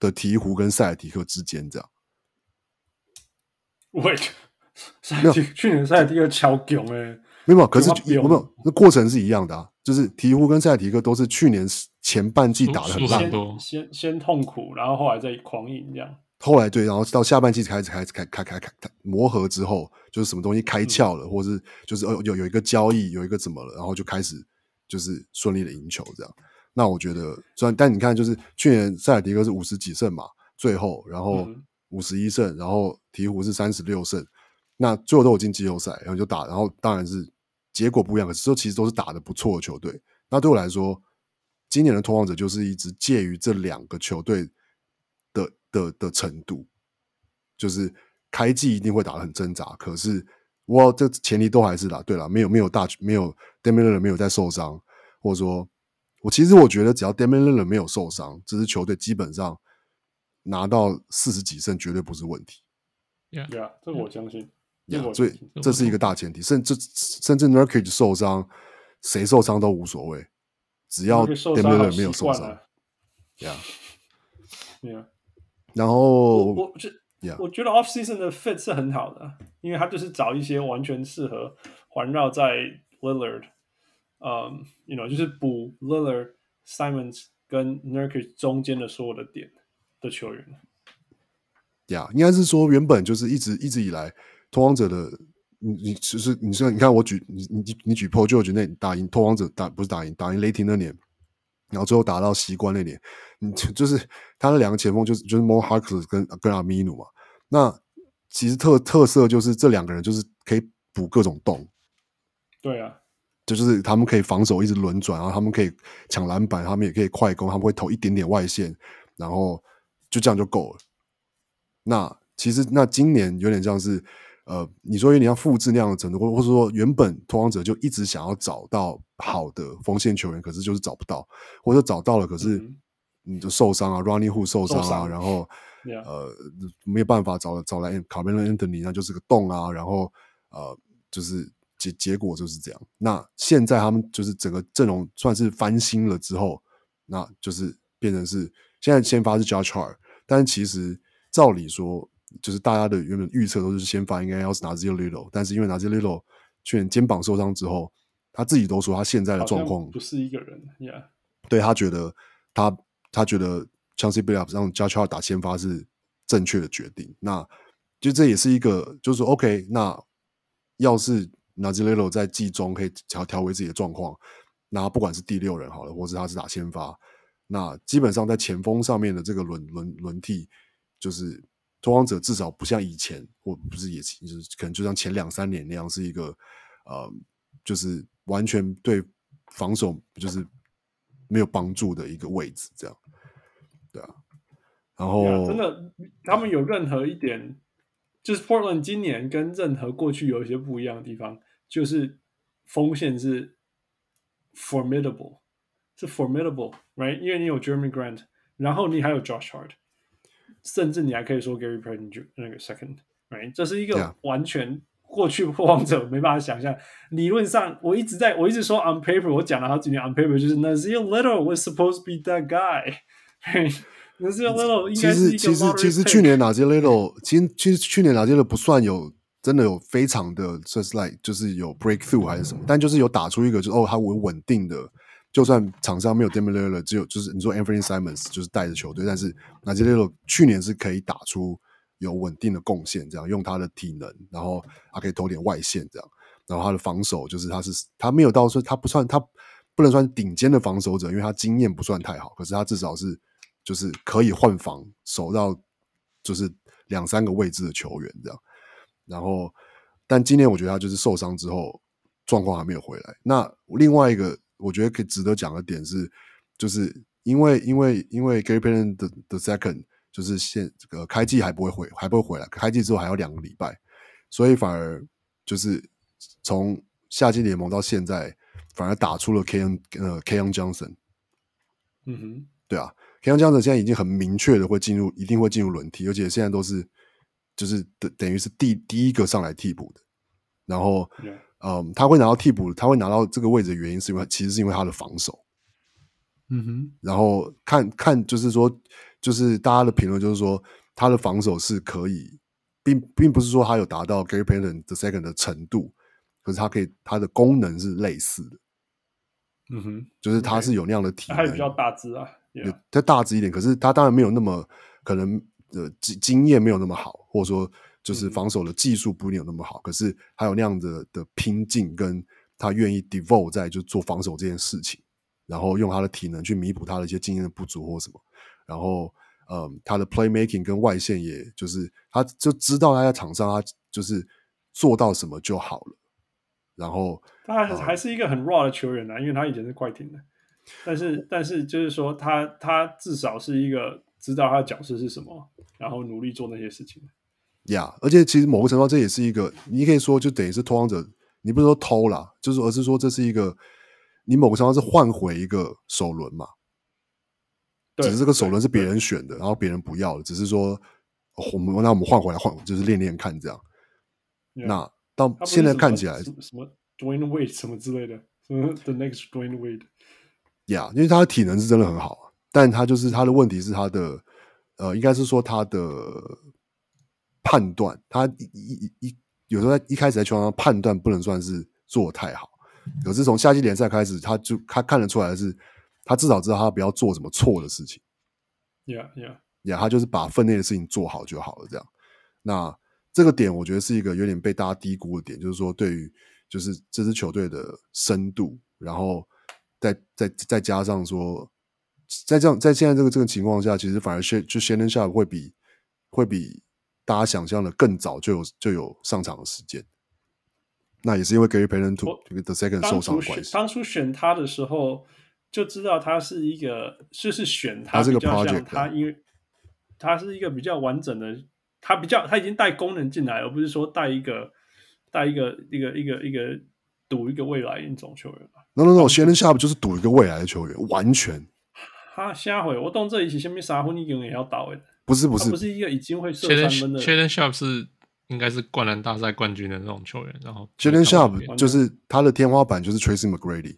的鹈鹕跟塞尔提克之间这样，喂，塞尔提去年塞尔提克超强诶，没有，可是有没有那过程是一样的啊？就是鹈鹕跟塞尔提克都是去年前半季打的很烂，先先痛苦，然后后来再狂赢这样。后来对，然后到下半季开始开始开开开开磨合之后，就是什么东西开窍了，嗯、或者是就是有有有一个交易，有一个怎么了，然后就开始就是顺利的赢球这样。那我觉得，虽然但你看，就是去年塞尔提克是五十几胜嘛，最后然后五十一胜，然后鹈鹕是三十六胜，那最后都有进季后赛，然后就打，然后当然是结果不一样，可是说其实都是打的不错的球队。那对我来说，今年的拓荒者就是一支介于这两个球队的的的程度，就是开季一定会打得很挣扎，可是我这前提都还是啦，对啦，没有没有大没有 Damian Lillard 没有在受伤，或者说。我其实我觉得，只要 Damian Lillard 没有受伤，这支球队基本上拿到四十几胜绝对不是问题。Yeah, yeah，这个我相信。Yeah, 所以这是一个大前提，甚至甚至 Nurkic 受伤，谁受伤都无所谓，只要 Damian Lillard 没有受伤。Yeah，Yeah。然后我我觉，yeah. 我觉得 Off Season 的 Fit 是很好的，因为他就是找一些完全适合环绕在 Lillard。嗯、um,，you know，就是补 Lillard、Simons 跟 Nurkic 中间的所有的点的球员。呀、yeah,，应该是说原本就是一直一直以来，拓荒者的你你其实你说你看我举你你你举 Paul George 那打赢拓荒者打不是打赢打赢雷霆那年，然后最后打到西冠那年，你就是他的两个前锋就是就是 Mo Harkless 跟跟阿米努嘛。那其实特特色就是这两个人就是可以补各种洞。对啊。就是他们可以防守一直轮转，然后他们可以抢篮板，他们也可以快攻，他们会投一点点外线，然后就这样就够了。那其实那今年有点像是，呃，你说有点像复制那样的程度，或或者说原本拓荒者就一直想要找到好的锋线球员，可是就是找不到，或者找到了，可是你就受伤啊，Rodney Hood 受伤啊，然后呃没有办法找找来 Carmelo Anthony，那就是个洞啊，然后呃就是。结结果就是这样。那现在他们就是整个阵容算是翻新了之后，那就是变成是现在先发是 Josh Hart，但是其实照理说，就是大家的原本预测都是先发应该要是 Nassir Little，但是因为 Nassir Little 去年肩膀受伤之后，他自己都说他现在的状况不是一个人，Yeah，对他觉得他他觉得 Chauncey Billups 让 Josh Hart 打先发是正确的决定。那就这也是一个，就是说 OK，那要是。Nassir Little 在季中可以调调回自己的状况，那不管是第六人好了，或者他是打先发，那基本上在前锋上面的这个轮轮轮替，就是拓荒者至少不像以前，或不是也就是可能就像前两三年那样是一个呃，就是完全对防守就是没有帮助的一个位置，这样，对啊，然后、真的他们有任何一点，就是 Portland 今年跟任何过去有一些不一样的地方。就是锋线是 formidable，是 formidable，right？因为你有 Jerami Grant，然后你还有 Josh Hart，甚至你还可以说 Gary Payton 那个 second，right？这是一个完全过去拓荒者没办法想象。理论上，我一直在我一直说 on paper，我讲了好几年 on paper，就是 Nassir Little was supposed to be that guy，Nassir Little 应该是一个。其实其实其实去年 Nassir Little，其实其实去年 Nassir Little 不算有。真的有非常的就是 like 就是有 breakthrough 还是什么，但就是有打出一个就是哦，他稳稳定的，就算场上没有 Demi l i l l a 只有就是你说 Anthony Simons 就是带着球队，但是 Nassir Little 去年是可以打出有稳定的贡献，这样用他的体能，然后他可以投点外线这样，然后他的防守就是他是他没有到说他不算他不能算顶尖的防守者，因为他经验不算太好，可是他至少是就是可以换防守到就是两三个位置的球员这样。然后，但今年我觉得他就是受伤之后状况还没有回来。那另外一个我觉得可以值得讲的点是，就是因为因为因为 Gary Payton 的的 second 就是现这个开季还不会回还不会回来，开季之后还要两个礼拜，所以反而就是从夏季联盟到现在，反而打出了 Keon 呃 Keon Johnson。嗯哼，对啊，Keon Johnson 现在已经很明确的会进入，一定会进入轮替，而且现在都是。就是等等于是第第一个上来替补的，然后，Yeah. 嗯，他会拿到替补，他会拿到这个位置的原因是因为其实是因为他的防守，嗯哼，然后看看就是说，就是大家的评论就是说他的防守是可以，并并不是说他有达到 Gary Payton the second 的程度，可是他可以他的功能是类似的。嗯哼，就是他是有那样的体能，还比较大只啊，他大只一点，可是他当然没有那么可能呃经经验没有那么好，或者说就是防守的技术不一定有那么好，嗯、可是还有那样的的拼劲，跟他愿意 devote 在就做防守这件事情，然后用他的体能去弥补他的一些经验的不足或什么，然后嗯，他的 playmaking 跟外线，也就是他就知道他在场上他就是做到什么就好了。然后他还是一个很 raw 的球员啊，因为他以前是快艇的，但是但是就是说他他至少是一个知道他的角色是什么，然后努力做那些事情。呀，yeah, 而且其实某个程度上这也是一个，你可以说就等于是偷荒者，你不是说偷啦，就是而是说这是一个你某个程度上是换回一个首轮嘛，对只是这个首轮是别人选的，然后别人不要的，只是说我们那我们换回来换，就是练练看这样.那。到现在看起来什么，什么 Dwyane Wade 什么之类的，什么 The Next Dwyane Wade，呀，yeah, 因为他的体能是真的很好，但他就是他的问题是他的，呃，应该是说他的判断，他一一一有时候在一开始在球场上判断不能算是做得太好，可是从夏季联赛开始，他就他看得出来的是，他至少知道他不要做什么错的事情，Yeah Yeah，呀，他就是把分内的事情做好就好了，这样，那。这个点我觉得是一个有点被大家低估的点，就是说对于就是这支球队的深度，然后再再再加上说，在这样在现在这个这个情况下，其实反而是就 Shannon Sharpe 会比会比大家想象的更早就有就有上场的时间。那也是因为 Gary Payton the second 受伤的关系。当初选他的时候就知道他是一个，就是选他比较像他，因为他是一个比较完整的。他比较，他已经带功能进来，而不是说带一个带一个一个一个一个赌一个未来那种球员吧。No No No，Shannon Sharpe 就是赌一个未来的球员，完全。他下回我动这一期下面三分已经也要倒诶。不是不是，不是一个已经会射三分的。Shannon Sharpe 是应该是灌篮大赛冠军的那种球员，然后 Shannon Sharpe 就是他的天花板就是 Tracy McGrady。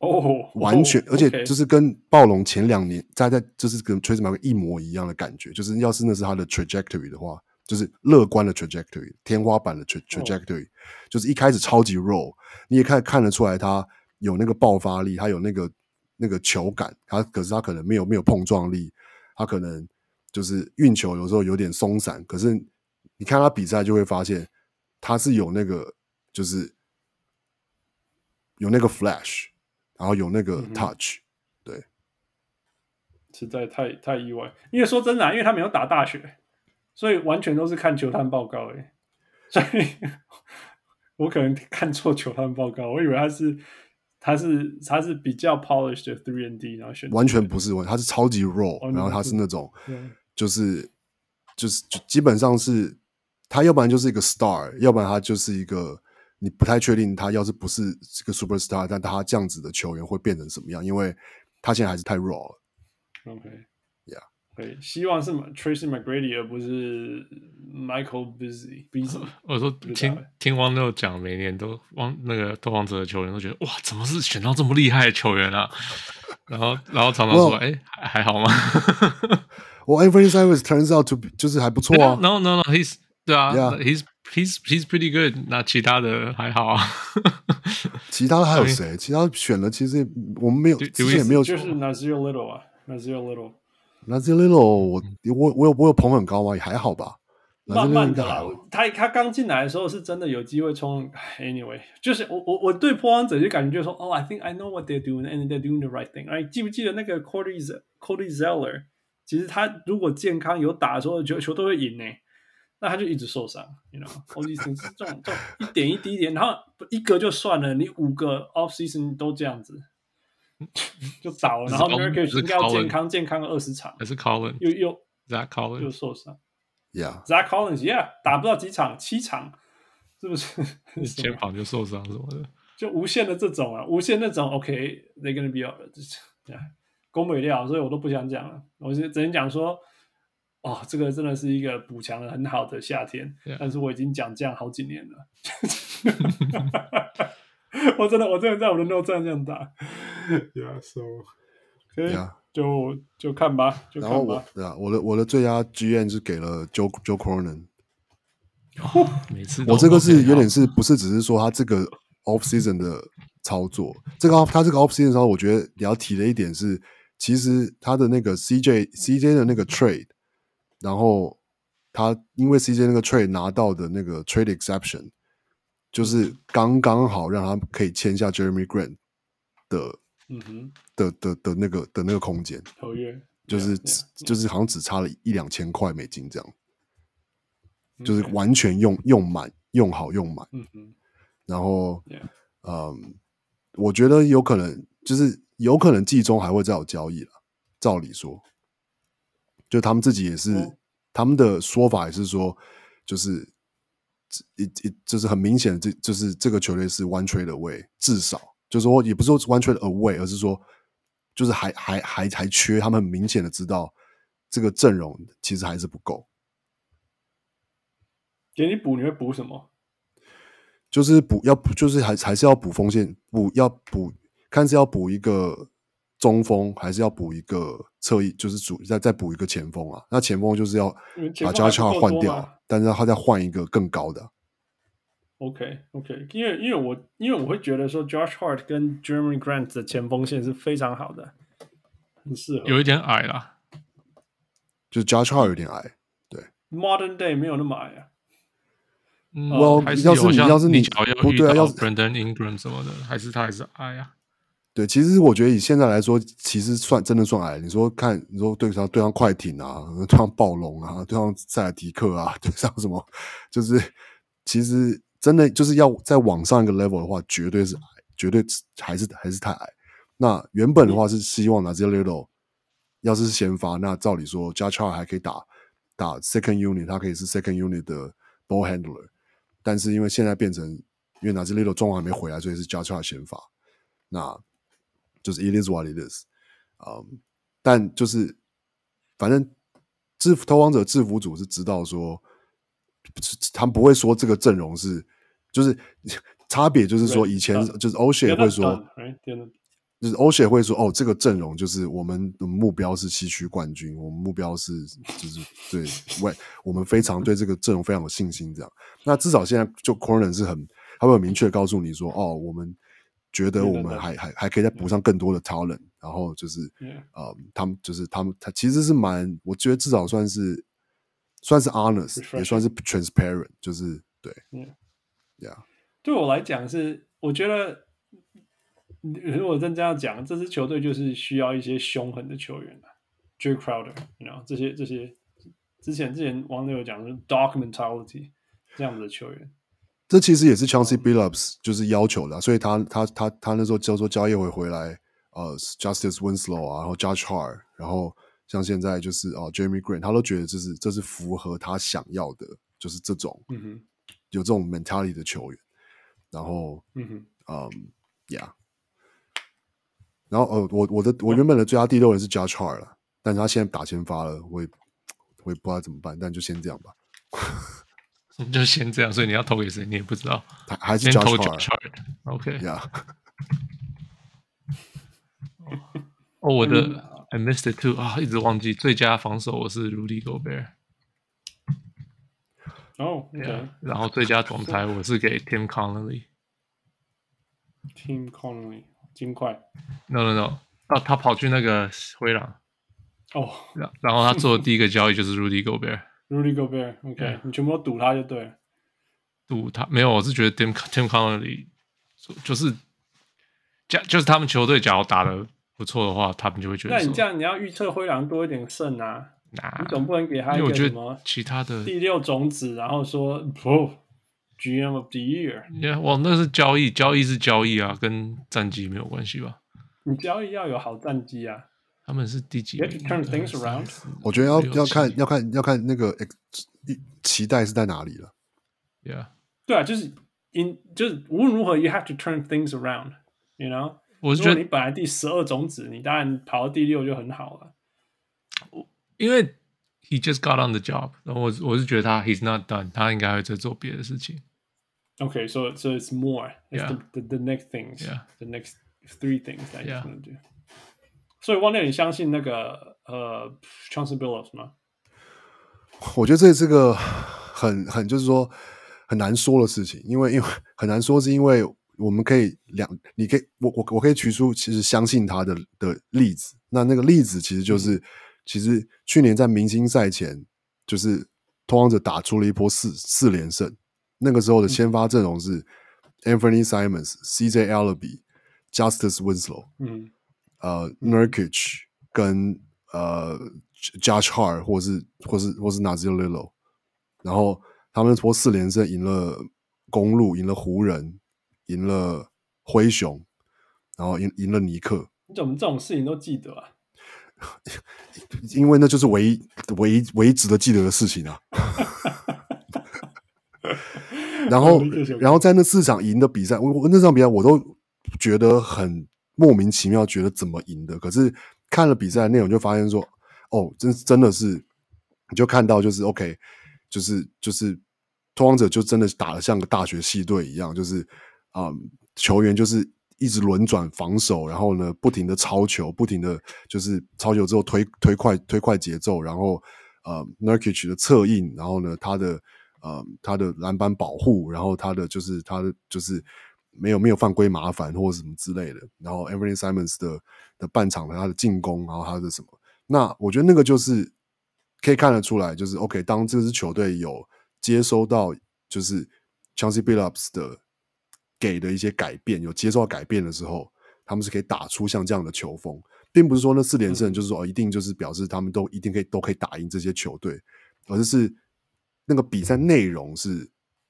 哦，oh, 完全，哦、而且就是跟暴龙前两年在在就是跟 Tracy McGrady 一模一样的感觉，就是要是那是他的 trajectory 的话，就是乐观的 trajectory，天花板的 tra trajectory，、oh. 就是一开始超级 raw，你也看看得出来他有那个爆发力，他有那个那个球感，他可是他可能没有没有碰撞力，他可能就是运球有时候有点松散，可是你看他比赛就会发现他是有那个就是有那个 flash。然后有那个 touch，、嗯、对，实在太太意外。因为说真的、啊，因为他没有打大学，所以完全都是看球探报告诶。所以我可能看错球探报告，我以为他是他是他是比较 polished 的 three and D，然后选完全不是，他是超级 raw，然后他是那种就是就是就基本上是他要不然就是一个 star，要不然他就是一个。你不太确定他要是不是这个 superstar，但他这样子的球员会变成什么样？因为他现在还是太 raw 了。OK，Yeah，可以，希望是 Tracy McGrady 而不是 Michael Busy Busy。我说听听汪六讲，每年都汪那个拓荒者的球员都觉得哇，怎么是选到这么厉害的球员啊？然后然后常常说，哎，还还好吗？我 Anthony Simons turns out to be 就是还不错啊。No no no，he's 对啊，he's He's he's pretty good。那其他的还好啊。其他的还有谁？其他选了，其实我们没有，之前也没有。就是 Nassir Little 啊，Nassir Little。Nassir Little，我我我有我有捧很高吗？也还好吧。慢慢的，他他刚进来的时候是真的有机会冲。Anyway，就是我我我对拓荒者就感觉就是说，哦，I think I know what they're doing and they're doing the right thing。哎，记不记得那个 Cody Cody Zeller？ 其实他如果健康有打的时候，球球都会赢呢。那他就一直受伤，you know，all these things 这种这种一点一滴点，然后一个就算了，你五个 off season 都这样子，就倒了，然后 Nurkic 应该要健康健康个二十场，还是 Collins 又又 Zach Collins 又受伤，Yeah，Zach Collins，Yeah，打不到几场，七场，是不是？肩膀就受伤什么的，就无限的这种啊，无限那种，OK，they're gonna be，对 啊，攻不了，所以我都不想讲了，我是只能讲说。哦，这个真的是一个补强的很好的夏天，Yeah. 但是我已经讲这样好几年了。我真的，我真的在我的 note 这样打。Yeah，so，可以，就就看吧，就看吧。对啊，我的我的最佳 GM 是给了 Joe Joe Cronin。每次我这个是有点是不是只是说他这个 off season 的操作？这个他这个 off season 的时候，我觉得你要提的一点是，其实他的那个 CJ CJ 的那个 trade，然后他因为 CJ 那个 trade 拿到的那个 trade exception，就是刚刚好让他可以签下 Jeremy Grant 的，嗯哼，的的的那个的那个空间合约，就是就是好像只差了一两千块美金这样。就是完全用用满用好用满，嗯哼，然后.嗯，我觉得有可能就是有可能季中还会再有交易了。照理说，就他们自己也是、oh. 他们的说法也是说，就是一一就是很明显，这就是这个球队是 one trade away，至少就是说也不是说 one trade away，而是说就是还还还还缺，他们很明显的知道这个阵容其实还是不够。给你补，你会补什么？就是补要补，就是还还是要补锋线，补要补，看是要补一个中锋，还是要补一个侧翼，就是主再再补一个前锋啊。那前锋就是要把 Josh Hart 换掉，但是他再换一个更高的。OK OK，因为因为我因为我会觉得说 Josh Hart 跟 Jeremy Grant 的前锋线是非常好的，很适合。有一点矮啦，就是 Josh Hart 有点矮，对，Modern Day 没有那么矮啊。嗯，要是你要是你不对啊，要是 Brandon Ingram 什么的，还是他还是矮啊？对，其实我觉得以现在来说，其实算真的算矮。你说看，你说对上对上快艇啊，对上暴龙啊，对上塞尔提克啊，对上什么，就是其实真的就是要再往上一个 level 的话，绝对是矮，绝对还是还是太矮。那原本的话是希望拿这 little，要是先发，那照理说 Josh Hart 还可以打打 second unit，他可以是 second unit 的 ball handler。但是因为现在变成，因为纳兹利罗状况还没回来，所以是加差先发，那就是 it is what it is，嗯，但就是反正制服投王者制服组是知道说，他们不会说这个阵容是，就是 差别就是说以前就是欧协会说。就是欧协会说哦，这个阵容就是我们的目标是西区冠军，我们目标是就是对，喂，我们非常对这个阵容非常有信心。这样，那至少现在就 Corner 是很，他会很明确告诉你说，哦，我们觉得我们还还还可以再补上更多的 talent，然后就是，呃，他们就是他们，他其实是蛮，我觉得至少算是算是 honest，也算是 transparent，就是对，Yeah，对我来讲是，我觉得。如果真这样讲，这支球队就是需要一些凶狠的球员 Jae Crowder，you know 这些这些之前之前网友有讲的 dog mentality 这样子的球员，这其实也是 Chauncey Billups 就是要求的，所以他他他他那时候叫做交易会回来，呃，Justice Winslow 啊，然后 Judge Hart，然后像现在就是哦、呃、Jeremy Green，他都觉得这是这是符合他想要的，就是这种、嗯、有这种 mentality 的球员，然后嗯哼嗯，Yeah。然后呃，我我的我原本的最佳第六人是 Judge Hart 了，但是他现在打先发了，我也我也不知道怎么办，但就先这样吧。就先这样，所以你要投给谁，你也不知道，还还是 Josh Hart。OK，呀。哦，我的 I missed it too 啊，一直忘记最佳防守我是 Rudy Gobert。哦，OK。然后最佳总裁我是给 Tim Connelly。Tim Connelly。金块，no no no，啊他跑去那个灰狼，哦，然后他做的第一个交易就是 Rudy Gobert，Rudy Gobert，OK，你全部都赌他就对了，赌他没有，我是觉得 Tim Tim Connelly 就是假，就是他们球队假如打的不错的话，他们就会觉得，那你这样你要预测灰狼多一点胜啊，你总不能给他一个什么其他的第六种子，然后说不。GM of the year，yeah，哇，那是交易，交易是交易啊，跟战绩没有关系吧？你交易要有好战绩啊。他们是第几？You have to turn things around。我觉得要要看要看要看那个期待是在哪里了。Yeah，对啊，就是 in 就是无论如何，you have to turn things around，you know。我是觉得你本来第十二种子，你当然跑到第六就很好了。因为 he just got on the job，然后我我是觉得他 he's not done，他应该会在做别的事情。Okay, so so it's more. It's yeah. the, the the next things. Yeah. The next three things that he's gonna do. 所以汪亮，你相信那个呃 Chauncey Billups 吗？我觉得这是个很很就是说很难说的事情，因为因为很难说，是因为我们可以两，你可以我我我可以举出其实相信他的的例子，那那个例子其实就是、嗯、其实去年在明星赛前，就是拓荒者打出了一波四四连胜，那个时候的先发阵容是 Anthony Simons、嗯、CJ Elleby、Justice Winslow，嗯，呃 Nurkic 跟呃。Josh Hart 或是或是或是 Nassir Little，然后他们拖四连胜，赢了公路，赢了湖人，赢了灰熊，然后赢赢了尼克。你怎么这种事情都记得啊？因为那就是唯一唯一唯一值得记得的事情啊。然后 然后在那四场赢的比赛，我我那场比赛我都觉得很莫名其妙，觉得怎么赢的？可是看了比赛的内容，就发现说。哦，真真的是，你就看到就是 OK，就是就是拓荒者就真的打得像个大学系队一样，就是啊、球员就是一直轮转防守，然后呢，不停的抄球，不停的就是抄球之后推推快推快节奏，然后呃 Nurkic 的策应，然后呢，他的呃他的篮板保护，然后他的就是他的就是没有没有犯规麻烦或者什么之类的，然后 Anthony Simons 的的半场的他的进攻，然后他的什么。那我觉得那个就是可以看得出来，就是 OK。当这支球队有接收到就是 Chauncey Billups 的给的一些改变，有接受到改变的时候，他们是可以打出像这样的球风，并不是说那四连胜就是说哦，一定就是表示他们都一定可以都可以打赢这些球队，而是是那个比赛内容是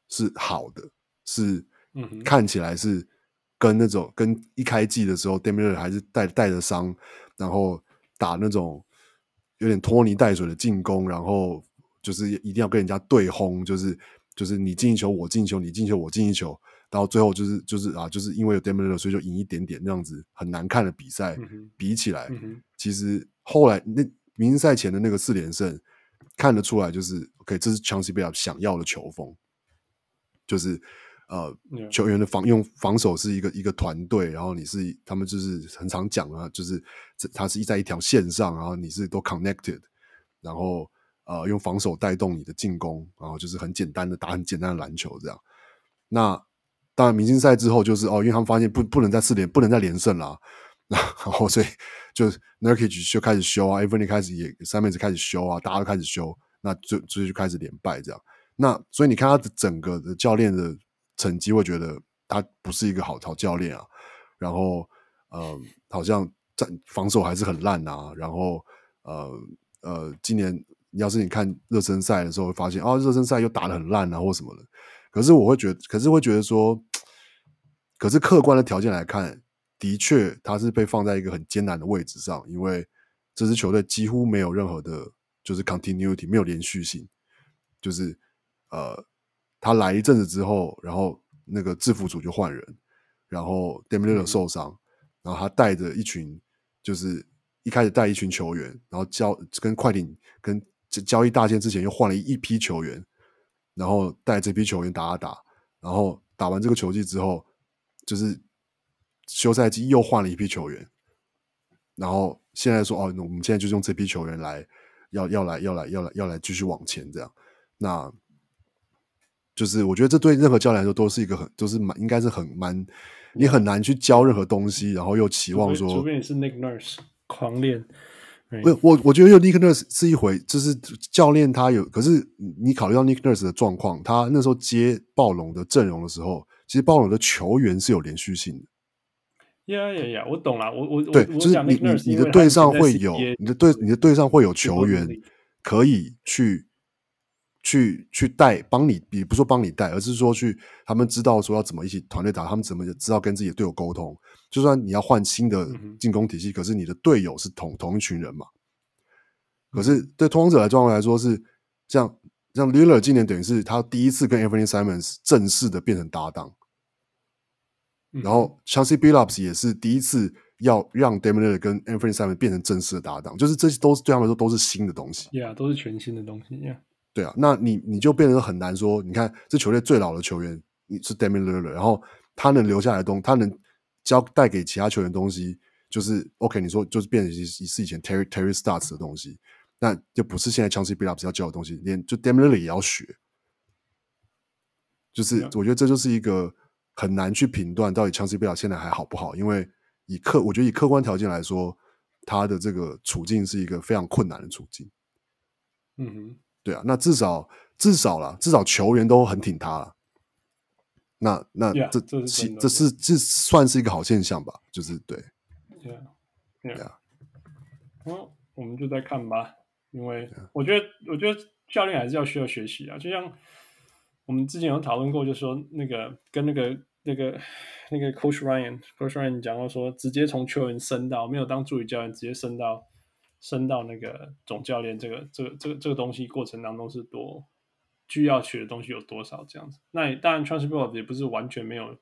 是好的，是看起来是跟那种跟一开季的时候 Damian 还是带带着伤，然后打那种。有点拖泥带水的进攻，然后就是一定要跟人家对轰，就是就是你进一球我进一球，你进一球我进一球，到最后就是就是啊，就是因为有 Lillard 所以就赢一点点那样子很难看的比赛，嗯、比起来，嗯、其实后来那明星赛前的那个四连胜看得出来，就是 OK，这是 Chauncey Billups 想要的球风，就是。呃，球员的防用防守是一个一个团队，然后你是他们就是很常讲啊，就是他是一在一条线上，然后你是都 connected，然后呃用防守带动你的进攻，然后就是很简单的打很简单的篮球这样。那当然明星赛之后就是哦，因为他们发现不不能再四连不能再连胜了，然后所以就 Nurkic 就开始修啊，Anthony 开始也 Simons 开始修啊，大家都开始修，那就所以就开始连败这样。那所以你看他的整个的教练的。成绩会觉得他不是一个好好教练啊，然后呃，好像战防守还是很烂啊，然后呃呃，今年要是你看热身赛的时候，会发现哦，热身赛又打得很烂啊，或什么的。可是我会觉得，可是会觉得说，可是客观的条件来看，的确他是被放在一个很艰难的位置上，因为这支球队几乎没有任何的，就是 continuity，没有连续性，就是呃。他来一阵子之后，然后那个制服组就换人，然后 Lillard 受伤，然后他带着一群，就是一开始带一群球员，然后交跟快艇跟交易大限之前又换了一批球员，然后带这批球员打打打，然后打完这个球季之后，就是休赛季又换了一批球员，然后现在说哦，我们现在就用这批球员来要要来要来要来要来继续往前这样，那。就是我觉得这对任何教练来说都是一个很，就是蛮应该是很蛮，你很难去教任何东西，然后又期望说，除非你是 Nick Nurse 狂练，不，我我觉得有 Nick Nurse 是一回，就是教练他有，可是你考虑到 Nick Nurse 的状况，他那时候接暴龙的阵容的时候，其实暴龙的球员是有连续性的。呀呀呀，我懂了，我我对，就是你你你的队上会有，你的队你的队上会有球员可以去。去去带帮你，也不是说帮你带，而是说去他们知道说要怎么一起团队打，他们怎么知道跟自己的队友沟通。就算你要换新的进攻体系，嗯、可是你的队友是同同一群人嘛。可是对拓荒者来状况来说是像像 Lillard 今年等于是他第一次跟 Anthony Simons 正式的变成搭档，嗯、然后 Chauncey Billups 也是第一次要让 Damian Lillard 跟 Anthony Simons 变成正式的搭档，就是这些都是对他们来说都是新的东西，Yeah，都是全新的东西，Yeah。对啊，那你你就变得很难说。你看，这球队最老的球员你是 Damian Lillard，然后他能留下来的东，他能交带给其他球员的东西，就是 OK。你说就是变成是以前 Terry Terry Starts 的东西，那就不是现在 Chauncey Billups 要教的东西，连就 Damian Lillard 也要学。就是我觉得这就是一个很难去评断到底强斯贝尔现在还好不好，因为以客我觉得以客观条件来说，他的这个处境是一个非常困难的处境。嗯哼，对啊，那至少至少啦，至少球员都很挺他了。那那 yeah, 这这是这是这算是一个好现象吧？就是对，Yeah，对啊。嗯，我们就再看吧，因为我觉得.我觉得教练还是要需要学习啊。就像我们之前有讨论过，就说那个跟那个那个那个 Coach Ryan，Coach Ryan 讲过说，直接从球员升到没有当助理教练，直接升到升到那个总教练，这个这个这个这个东西过程当中是多。需要学的东西有多少？这样子，那当然，transfer 也不是完全没有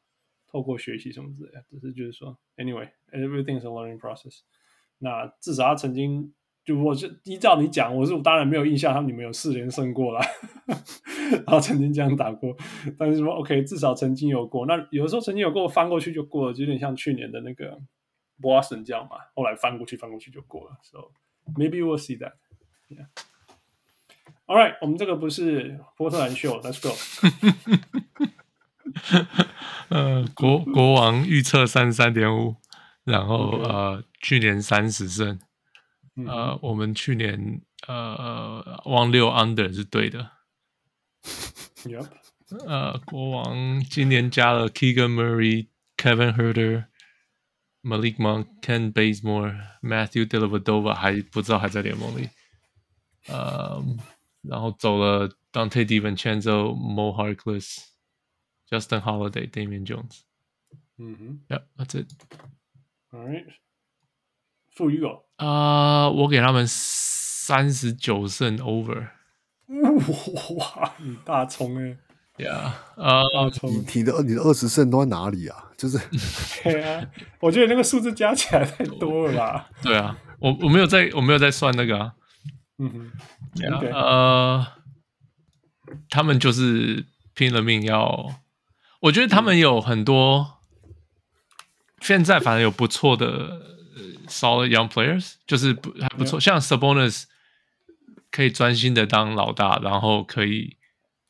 透过学习什么之类的，只是就是说，anyway，everything is a learning process。那至少他曾经，就我是依照你讲，我是当然没有印象，他们你们有四连胜过了，然后曾经这样打过，但是说 OK，至少曾经有过。那有的时候曾经有过，翻过去就过了，就有点像去年的那个 Boston 这样嘛，后来翻过去翻过去就过了。So maybe we'll see that. Yeah. All right，我们这个不是波特兰秀，Let's go。呃，国国王预测三十三点五，然后、okay. 呃，去年三十胜，呃，我们去年呃汪六 under 是对的。Yep。呃，国王今年加了 Keegan Murray、Kevin Huerter、 Malik Monk、Ken Bazemore、Matthew Dellavedova 还不知道还在联盟里。呃。然后走了 Donte DiVincenzo、Mo Harkless、Justin Holiday、Damian Jones。嗯哼，Yeah，that's it。All right。负一个啊，我给他们三十九胜 over。哇，你大冲哎 ！Yeah，呃，大冲。你你的你的二十胜都在哪里啊？就是，对啊，我觉得那个数字加起来太多了吧？对啊，我我没有在我没有在算那个啊。嗯哼。Yeah, 呃，他们就是拼了命要，我觉得他们有很多，现在反正有不错的 solid young players，就是不还不错.像 Sabonis 可以专心的当老大，然后可以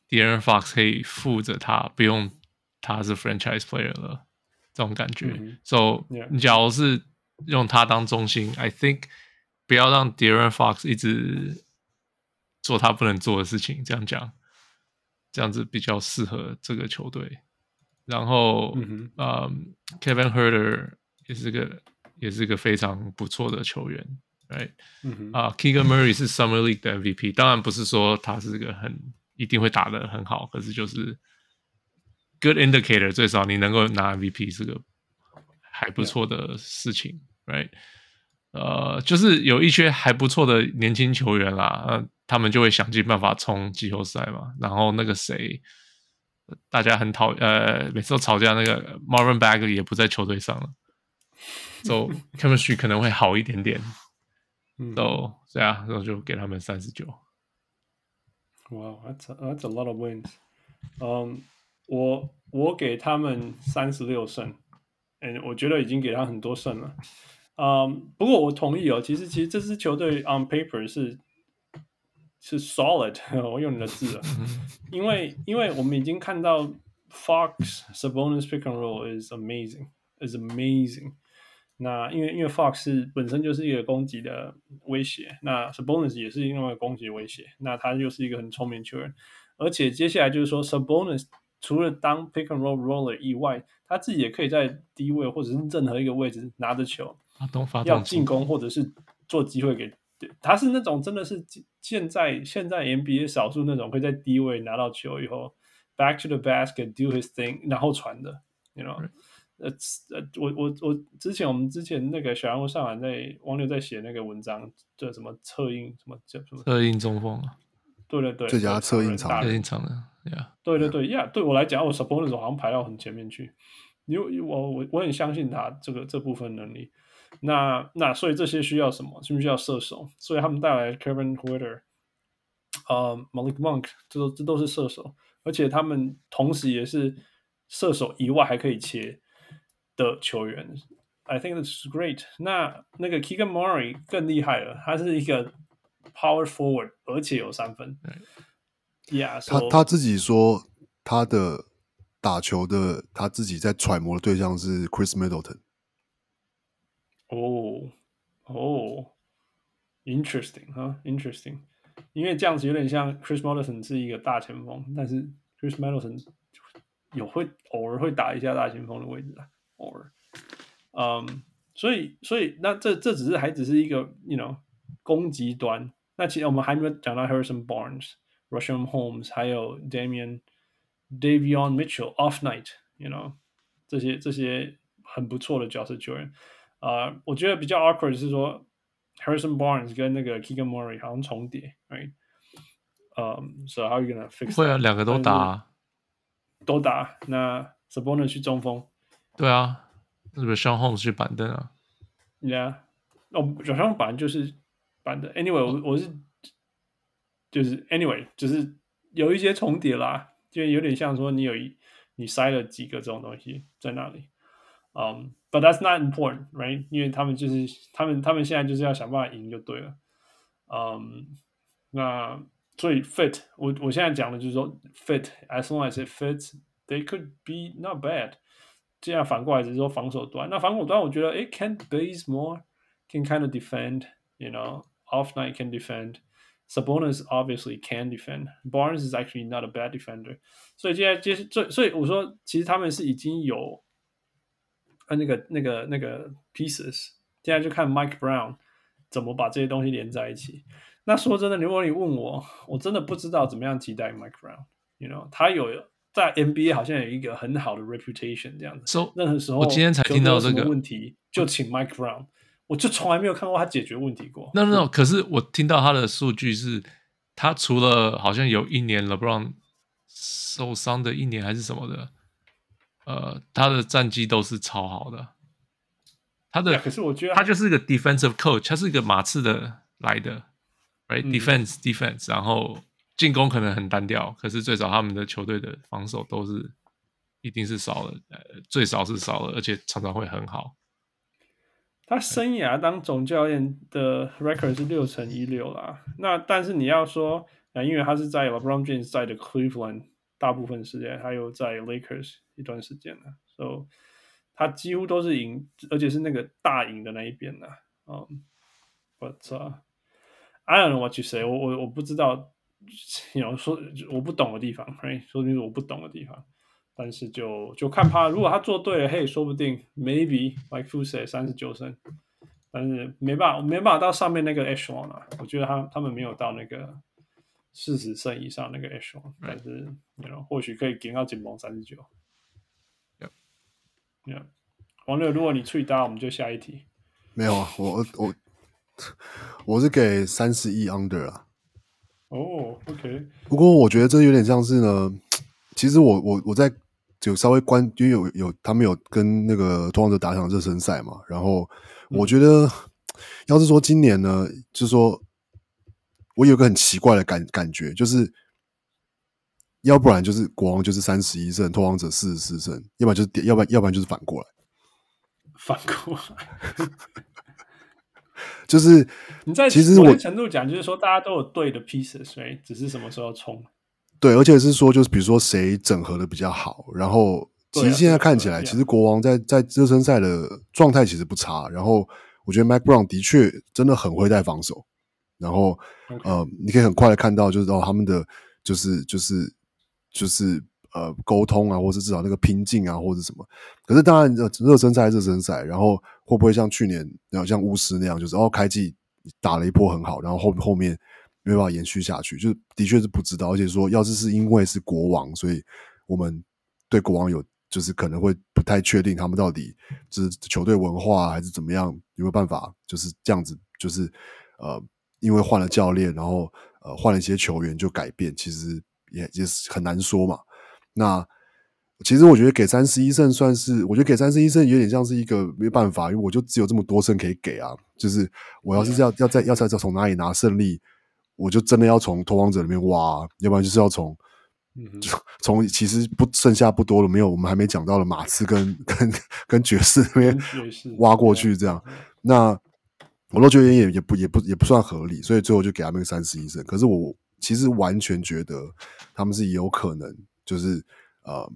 De'Aaron Fox 可以负责他，不用他是 franchise player 了，这种感觉。Mm -hmm. So，你.假如是用他当中心，I think 不要让 De'Aaron Fox 一直。做他不能做的事情，这样讲，这样子比较适合这个球队。然后，嗯、um,，Kevin Huerter 也是个也是个非常不错的球员，right？嗯啊、uh,，Keegan Murray 是 Summer League 的 MVP，当然不是说他是个很一定会打得很好，可是就是 good indicator，最少你能够拿 MVP 是个还不错的事情，yeah.，right？呃，就是有一些还不错的年轻球员啦，呃他们就会想尽办法冲季后赛嘛，然后那个谁，大家很讨呃，每次都吵架那个 Marvin Bagley 也不在球队上了，so chemistry 可能会好一点点，so 这样，然后就给他们三十九。Wow, that's a, that's a lot of wins. 嗯、um,，我我给他们三十六胜，嗯，我觉得已经给他很多胜了。嗯、um,，不过我同意哦，其实其实这支球队 on paper 是。是 solid，我用你的字了，因为因为我们已经看到 Fox Sabonis pick and roll is amazing is amazing。 那因为因为 Fox 是本身就是一个攻击的威胁，那 Sabonis 也是另外一个攻击威胁，那他又是一个很聪明球员，而且接下来就是说 Sabonis 除了当 pick and roll roller 以外，他自己也可以在低位或者是任何一个位置拿着球，要进攻或者是做机会给。对，他是那种真的是现在现在 NBA 少数那种会在低位拿到球以后 back to the basket do his thing 然后传的，you know，呃呃，我我我之前我们之前那个小人物上海在王六在写那个文章，叫什么策应什么叫什么策应中锋啊，对对对，最佳策应长策应长的，yeah，对对对呀，yeah, 对我来讲，我 support 那种好像排到很前面去，因为我我我很相信他这个这部分能力。那那所以这些需要什么？需不需要射手？所以他们带来 Kevin Huerter 呃、uh,，Malik Monk，这都这都是射手，而且他们同时也是射手以外还可以切的球员。I think that's great 那。那那个 Keegan Murray 更厉害了，他是一个 Power Forward，而且有三分。Yeah，他他自己说他的打球的他自己在揣摩的对象是 Chris Middleton。哦哦，interesting 哈，interesting，因为这样子有点像 Chris Middleton 是一个大前锋，但是 Chris Middleton 有会偶尔会打一下大前锋的位置啊，偶尔，嗯，所以所以那这这只是还只是一个 you know 攻击端，那其实我们还没有讲到 Harrison Barnes、Richaun Holmes 还有 Damian Davion Mitchell Off Night，you know 这些这些很不错的角色球员。啊，uh, 我觉得比较 awkward 是说，Harrison Barnes 跟那个 Keegan Murray 好像重叠，right？嗯、um,，so how are you gonna fix？会啊，两个都打，都打。那 Sabonis 去中锋， 对啊，是不是相碰是板凳啊？Yeah，哦，Richaun 板就是板凳。Anyway，我我是就是 Anyway，就是有一些重叠啦，就有点像说你有一你塞了几个这种东西在那里。嗯、um,，but that's not important, right？因为他们就是他们他们现在就是要想办法赢就对了。嗯、um,，那所以 fit，我我现在讲的就是说 fit，as long as it fits，they could be not bad。这样反过来只是说防守端，那防守端我觉得诶 Kent Bazemore can kind of defend，you know，Off Night can defend。Sabonis obviously can defend. Barnes is actually not a bad defender。所以现在就是所以所以我说其实他们是已经有。啊，那个、那个、那个 pieces，现在就看 Mike Brown 怎么把这些东西连在一起。那说真的，如果你问我，我真的不知道怎么样期待 Mike Brown。You know，他有 在 NBA 好像有一个很好的 reputation 这样子。So, 任何时候，我今天才听到这个问题，就请 Mike Brown。我就从来没有看过他解决问题过。No, no, no，可是我听到他的数据是，他除了好像有一年 LeBron 受伤的一年还是什么的。呃，他的战绩都是超好的。他的，可是我觉得他就是一个 defensive coach，他是一个马刺的来的，right？defense、嗯、defense，然后进攻可能很单调，可是最少他们的球队的防守都是一定是少了，呃，最少是少了，而且常常会很好。他生涯当总教练的 record 是六乘一六啦。那但是你要说，啊，因为他是在 LeBron James 在的 Cleveland。大部分时间还有在 Lakers 一段时间呢，so 他几乎都是赢，而且是那个大赢的那一边呢。嗯、um,，but、uh, I don't know what you say，我我我不知道，你要说我不懂的地方，right？说明是我不懂的地方，但是就就看他，如果他做对了，嘿，说不定 maybe like Fu say 三十九胜，但是没办法，没办法到上面那个 echelon 啊，我觉得他他们没有到那个。四十胜以上那个 H 王，但是，you know，或许可以给到紧绷三十九。Yeah，王六，如果你去搭，我们就下一题。没有啊，我我 我是给三十一 under 啊。哦、oh,，OK。不过我觉得这有点像是呢，其实我我我在就稍微关，因为有有他们有跟那个拓荒者打一场热身赛嘛，然后我觉得、嗯、要是说今年呢，就是说。我有个很奇怪的感感觉，就是要不然就是国王就是三十一胜，拓荒者四十四胜，要不然就是要不然要不然就是反过来，反过来，就是你在其实我程度讲，就是说大家都有对的 pieces，所以只是什么时候冲。对，而且是说就是比如说谁整合的比较好，然后其实现在看起来，其实国王在在热身赛的状态其实不差，然后我觉得 Mike Brown 的确真的很会带防守。然后.呃，你可以很快的看到，就是哦，他们的就是就是就是呃沟通啊，或是至少那个拼劲啊，或者什么。可是当然，热身赛热身赛，然后会不会像去年，然后像巫师那样，就是哦开季打了一波很好，然后后后面没办法延续下去，就的确是不知道。而且说，要是是因为是国王，所以我们对国王有就是可能会不太确定他们到底就是球队文化还是怎么样，有没有办法就是这样子，就是呃。因为换了教练，然后呃换了一些球员就改变，其实也也是很难说嘛。那其实我觉得给三十一胜算是，我觉得给三十一胜有点像是一个没办法，因为我就只有这么多胜可以给啊。就是我要是要要再要再从哪里拿胜利，我就真的要从拓荒者里面挖，要不然就是要从就从其实不剩下不多了，没有我们还没讲到的马刺跟跟跟爵士那边挖过去这样那。我都觉得也也不也不也不算合理，所以最后就给他们个三十一胜。可是我其实完全觉得他们是有可能，就是呃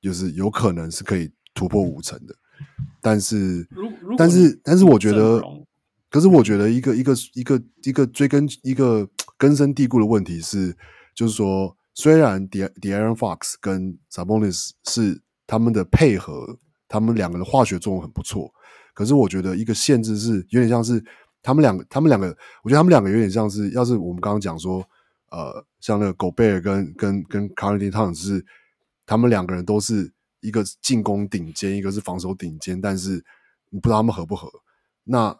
就是有可能是可以突破五成的。但是，但是，但是，我觉得，可是我觉得一个一个一个一个追根一个根深蒂固的问题是，就是说，虽然 De'Aaron Fox 跟 Sabonis 是他们的配合，他们两个的化学作用很不错，可是我觉得一个限制是有点像是他们两个，他们两个，我觉得他们两个有点像是，要是我们刚刚讲说，呃，像那个 Gobert 跟跟跟 Karl-Anthony Towns 是他们两个人都是。一个进攻顶尖，一个是防守顶尖，但是你不知道他们合不合。那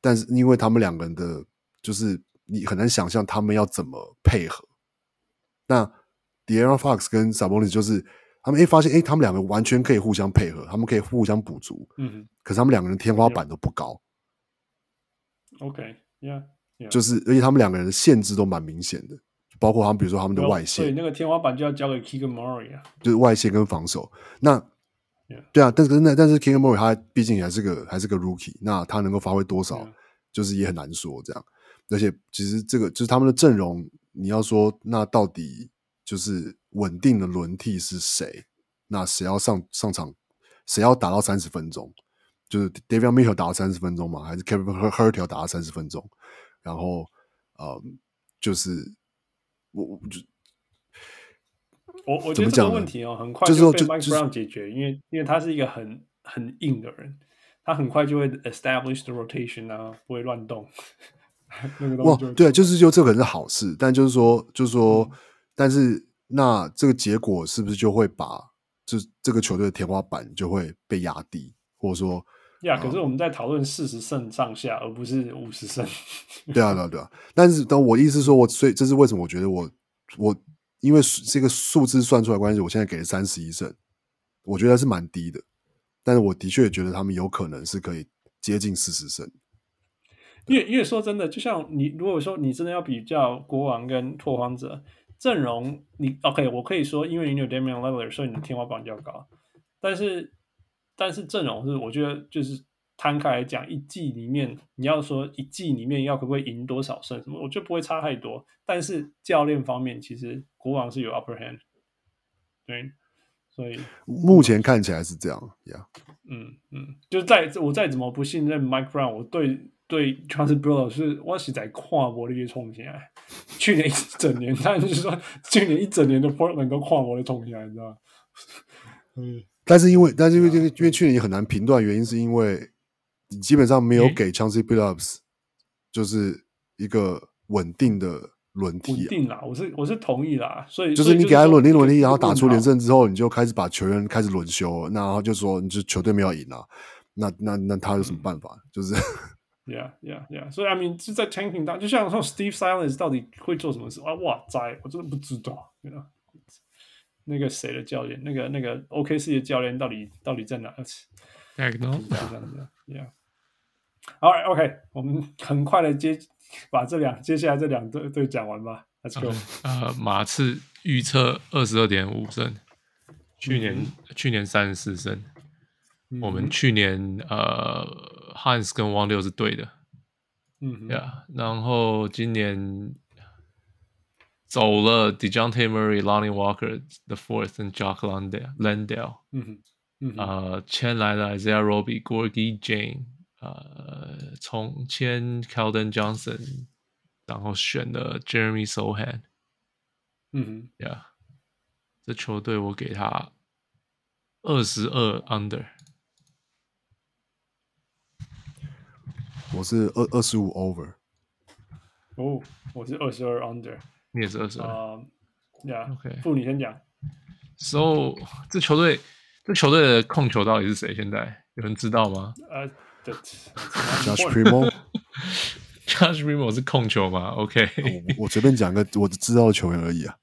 但是因为他们两个人的，就是你很难想象他们要怎么配合。那 De'Aaron Fox 跟 Sabonis 就是他们哎发现哎，他们两个完全可以互相配合，他们可以互相补足。嗯哼。可是他们两个人天花板都不高。OK，Yeah，就是而且他们两个人的限制都蛮明显的。包括他们，比如说他们的外线，对那个天花板就要交给 Keegan Murray 啊，就是外线跟防守。那.对啊，但是那但是 Keegan Murray 他毕竟还是个还是个 Rookie，那他能够发挥多少，就是也很难说这样。而且其实这个就是他们的阵容，你要说那到底就是稳定的轮替是谁？那谁要上上场？谁要打到三十分钟？就是 Davion Mitchell 打到三十分钟嘛？还是 Kevin Huerter 打到三十分钟？然后呃，就是。我我就我我觉得这个问题哦，很快就被 Mike Brown 解决，因为因为他是一个很很硬的人，他很快就会 establish the rotation 啊，不会乱动。那个东西对，就是就这个可能是好事，但就是说，就是说，但是那这个结果是不是就会把这这个球队的天花板就会被压低，或者说？呀，可是我们在讨论四十胜上下，而不是五十胜。对啊，对啊，对啊。但是，但我意思是说，我所以这是为什么？我觉得我我因为这个数字算出来关系，我现在给了三十一胜，我觉得是蛮低的。但是我的确也觉得他们有可能是可以接近四十胜。因为因为说真的，就像你如果说你真的要比较国王跟拓荒者阵容，你 OK，我可以说，因为你有 Damian Lillard，所以你的天花板比较高。但是但是阵容是，我觉得就是摊开来讲，一季里面你要说一季里面要可不可以赢多少胜什么，我觉得不会差太多。但是教练方面，其实国王是有 upper hand，对，所以 目前看起来是这样呀。Yeah. 嗯嗯，就再我再怎么不信任 Mike Brown，我对对 Chauncey Billups 是我是在跨国的一个冲起来。去年一整年，但就是说去年一整年的 Portland 都跨国的冲起来，你知道吗？嗯。但是因为，但是因为，因为因为去年也很难评断，原因是因为你基本上没有给 Chauncey Billups 就是一个稳定的轮替。稳定啦，我是我是同意啦，所以就是你给他稳定轮替，然后打出连胜之后，你就开始把球员开始轮休，然后就说你就球队没有赢了，那那那他有什么办法？就是，Yeah Yeah Yeah，所以 I mean 是在 tanking 当，就像说 Steve Silence 到底会做什么事啊？哇塞，我真的不知道？那个谁的教练？那个那个 OKC 的教练到底到底在哪？Yeah，好，OK，我们很快的接把这两接下来这两队队讲完吧。Let's go。呃，马刺预测二十二点五胜，去年、嗯、去年三十四胜。嗯、我们去年呃，Hans 跟汪六是对的。嗯然后今年。走了 Dejounte Murray、Lonnie Walker the fourth 跟 Jock Landale，嗯嗯，呃，签来了 Isaiah Roby、Gorgui Dieng，呃，重签 Keldon Johnson，然后选了 Jeremy Sochan，嗯哼，Yeah，这球队我给他二十二 under，我是二二十五 over，哦，我是二十二 under。 你也是二十二啊，Yeah，OK，不，你先讲。So，这球队，这球队的控球到底是谁？现在有人知道吗？呃，Josh Primo，Josh Primo 是控球吗？OK，我随便讲个我知道的球员而已啊。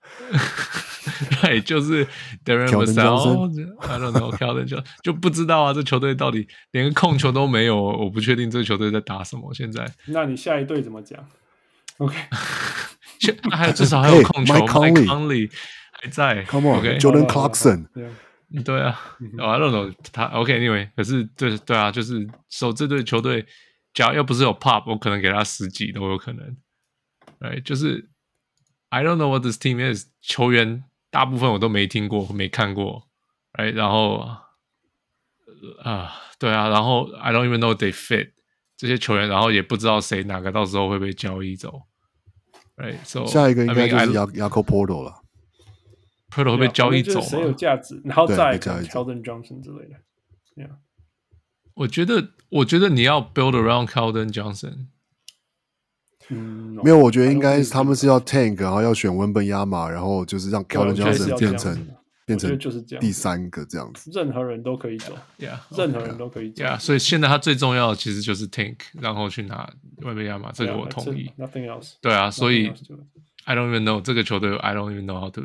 对，就是 Devin Vassell，I don't know，Keldon 就就不知道啊。这球队到底连个控球都没有，我不确定这个球队在打什么。现在，那你下一队怎么讲？OK。还有至少还有控球，Mike Conley 还在，Come on，Jordan Clarkson，对啊，I don't know 他 OK，Anyway，可是对对啊，就是守这队球队，只要要不是有 Pop，我可能给他十几都有可能。哎，就是 I don't know what this team is，球员大部分我都没听过，没看过，哎，然后啊、呃，对啊，然后 I don't even know they fit 这些球员，然后也不知道谁哪个到时候会被交易走。下一个应该就是 Jakob Poeltl 了。，portal 会被交易走吗？谁有价值？然后再 Keldon Johnson 之类的。Yeah. 我觉得，我觉得你要 build around Calvin Johnson。嗯，没有，我觉得应该他们是要 tank，然后要选文本亚马，然后就是让 Calvin Johnson 变成变成就是这样第三个这样子。任何人都可以走，yeah, 任何人都可以走。Yeah, 所以现在他最重要的其实就是 tank，然后去拿外面亚马，这个我同意。Nothing else。对啊，所以 I don't even know 这个球队，I don't even know how to，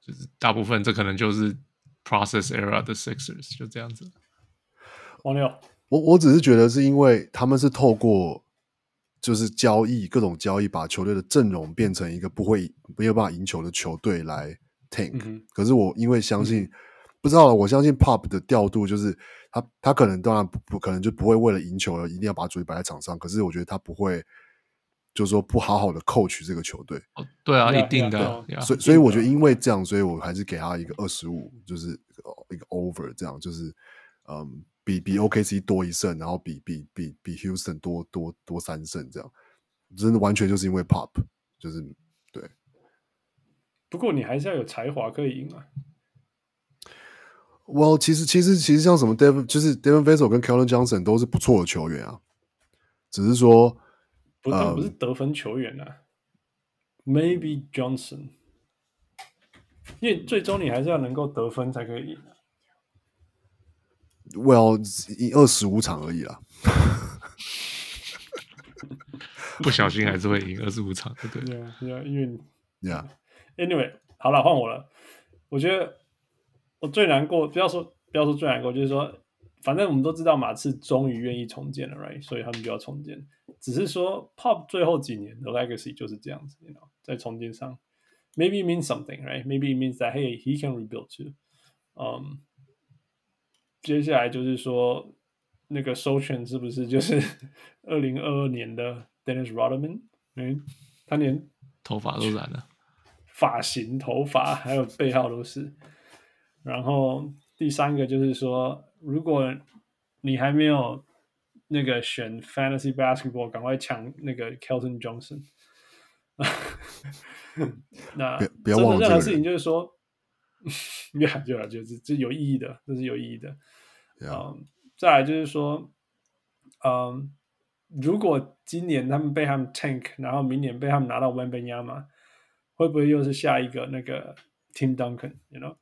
就是大部分这可能就是 process era 的 Sixers，就这样子。王六，我我只是觉得是因为他们是透过。就是交易各种交易，把球队的阵容变成一个不会没有办法赢球的球队来 tank、嗯。可是我因为相信，嗯、不知道了，我相信 Pop 的调度就是他他可能当然不不可能就不会为了赢球而一定要把主意摆在场上。可是我觉得他不会，就是说不好好的 coach 这个球队。哦，对啊，一定的。所以所以我觉得因为这样，所以我还是给他一个二十五，就是一个 over 这样，就是嗯。比比 OKC 多一胜，然后比比比比 Houston 多多多三胜，这样真的完全就是因为 Pop，就是对。不过你还是要有才华可以赢啊。Well，其实其实其实像什么 Devin，就是 Devin Vassell 跟 Kellen Johnson 都是不错的球员啊，只是说不，他不是得分球员啊。Um, Maybe Johnson，因为最终你还是要能够得分才可以赢。Well，一二十五场而已啦 不小心还是会赢二十五场，对不对？对啊，因为，Yeah。Anyway，好了，换我了。我觉得我最难过，不要说不要说最难过，就是说，反正我们都知道马刺终于愿意重建了，right？所以他们就要重建。只是说，Pop 最后几年的 legacy 就是这样子，you know，在重建上，maybe it means something，right？Maybe it means that hey he can rebuild too。嗯。接下来就是说，那个收权是不是就是二零二二年的 Dennis Rodman？嗯，他连头发都染了，发型、头发还有背号都是。然后第三个就是说，如果你还没有那个选 Fantasy Basketball，赶快抢那个 Kelton Johnson。那不要忘了任何事情，就是说。越喊越来就是这有意义的，这是有意义的。嗯、yeah. um,，再来就是说，嗯、um,，如果今年他们被他们 tank，然后明年被他们拿到 Wembanyama，会不会又是下一个那个 Tim Duncan？You know？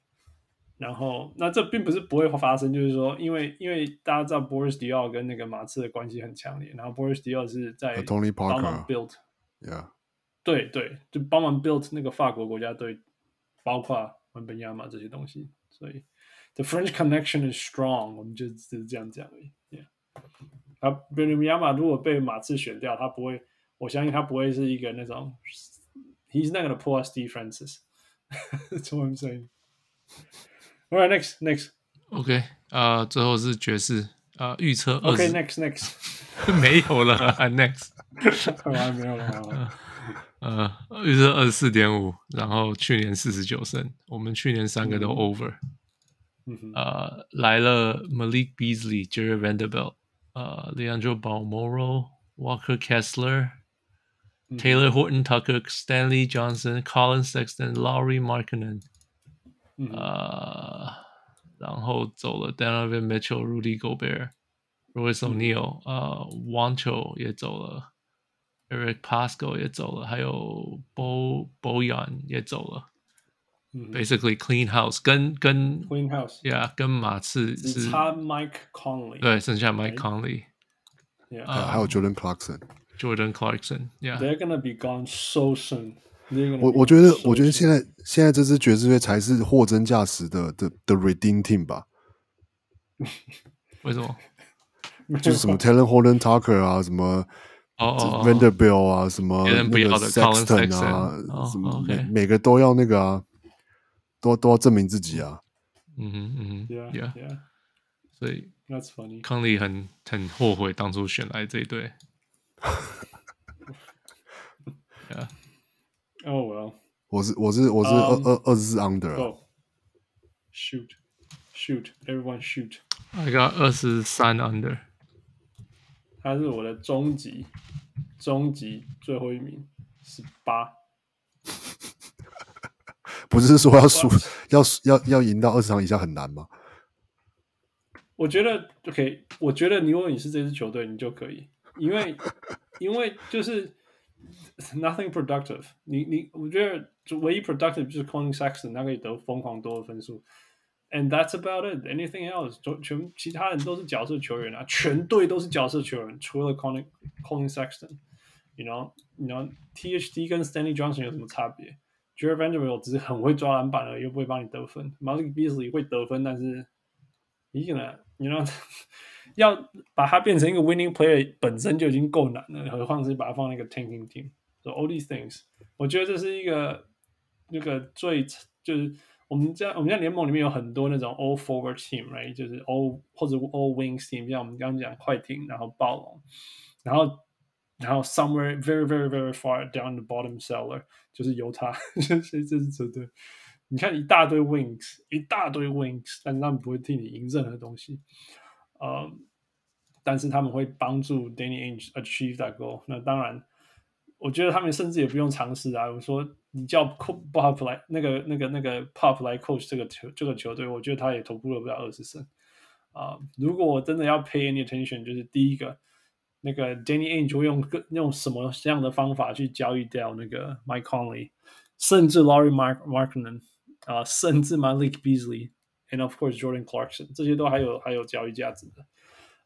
然后那这并不是不会发生，就是说，因为因为大家知道 Boris Diaw 跟那个马刺的关系很强烈，然后 Boris Diaw 是在帮忙 build，Yeah，对对，就帮忙 build 那个法国国家队，包括。文本亚马这些东西，所以 the French connection is strong，我们就只是这样讲而已。Yeah. 他文本亚马如果被马刺选掉，他不会，我相信他不会是一个那种 ，he's not gonna pull Steve Francis。That's what I'm saying. All right, next, next. OK，啊、uh,，最后是爵士啊，预测。OK，next，next、okay,。Next. 没有了，next。还没有了。呃，预测二十四点五，然后去年四十九胜，我们去年三个都 over。嗯、呃，来了 Malik Beasley、Jarred Vanderbilt、呃，Leandro Bolmaro、Walker Kessler、 Taylor Horton Tucker、Stanley Johnson、Collin Sexton、Lauri Markkanen。呃，然后走了 Donovan Mitchell、Rudy Gobert、Royce O'Neal、呃，Juancho 也走了。Eric Paschall 也走了，还有 Bo Bojan 也走了。嗯、Basically clean house，跟跟 clean house，yeah，跟马刺是差 Mike Conley，对，剩下 Mike Conley，yeah，、uh, 还有 Jordan Clarkson，Jordan Clarkson，yeah，they're gonna be gone so soon。我我觉得，我觉得现在现在这支爵士队才是货真价实的的的 Redeem Team 吧？为什么？就是什么 Talent Holden Tucker 啊，什么？哦哦，Vanderbilt 啊，什么那个 Sexton 啊，什么每每个都要那个啊，都都要证明自己啊。嗯哼嗯哼，Yeah Yeah，所以 That's funny。康利很很后悔当初选来这一队。Yeah。Oh well。我是我是我是二二二十四 under。Shoot shoot everyone shoot。I got 二十三 under。他是我的终极，终极最后一名，十八。不是说要输，要要要赢到二十场以下很难吗？我觉得 OK，我觉得如果你是这支球队，你就可以，因为因为就是 nothing productive 你。你你，我觉得唯一 productive 就是 Collin Sexton，他可以得疯狂多的分数。And that's about it. Anything else？全其他人都是角色球员啊，全队都是角色球员，除了 Collin Collin Sexton。You know, you know, THD 跟 Stanley Johnson 有什么差别？Jarred Vanderbilt 只是很会抓篮板了，又不会帮你得分。Malik Beasley 会得分，但是你可能，you know， 要把它变成一个 winning player 本身就已经够难了，何况是把它放在一个 tanking team。So all these things，我觉得这是一个那个最就是。我们在我们在联盟里面有很多那种 all forward team，right？就是 all 或者 all wings team，像我们刚刚讲快艇，然后暴龙，然后然后 somewhere very very very far down the bottom cellar，就是犹他，这这是绝对。你看一大堆 wings，一大堆 wings，但是他们不会替你赢任何东西，呃，但是他们会帮助 Danny Ainge achieve that goal。那当然，我觉得他们甚至也不用尝试啊。我说。你叫 Pop 来那个那个那个 Pop 来 coach 这个球这个球队，我觉得他也投不了不了二十胜啊。如果我真的要 pay any attention，就是第一个那个 Danny Ainge 会用个用什么样的方法去交易掉那个 Mike Conley，甚至 Lauri Markkanen 啊，甚至 Malik Beasley，and of course Jordan Clarkson，这些都还有还有交易价值的。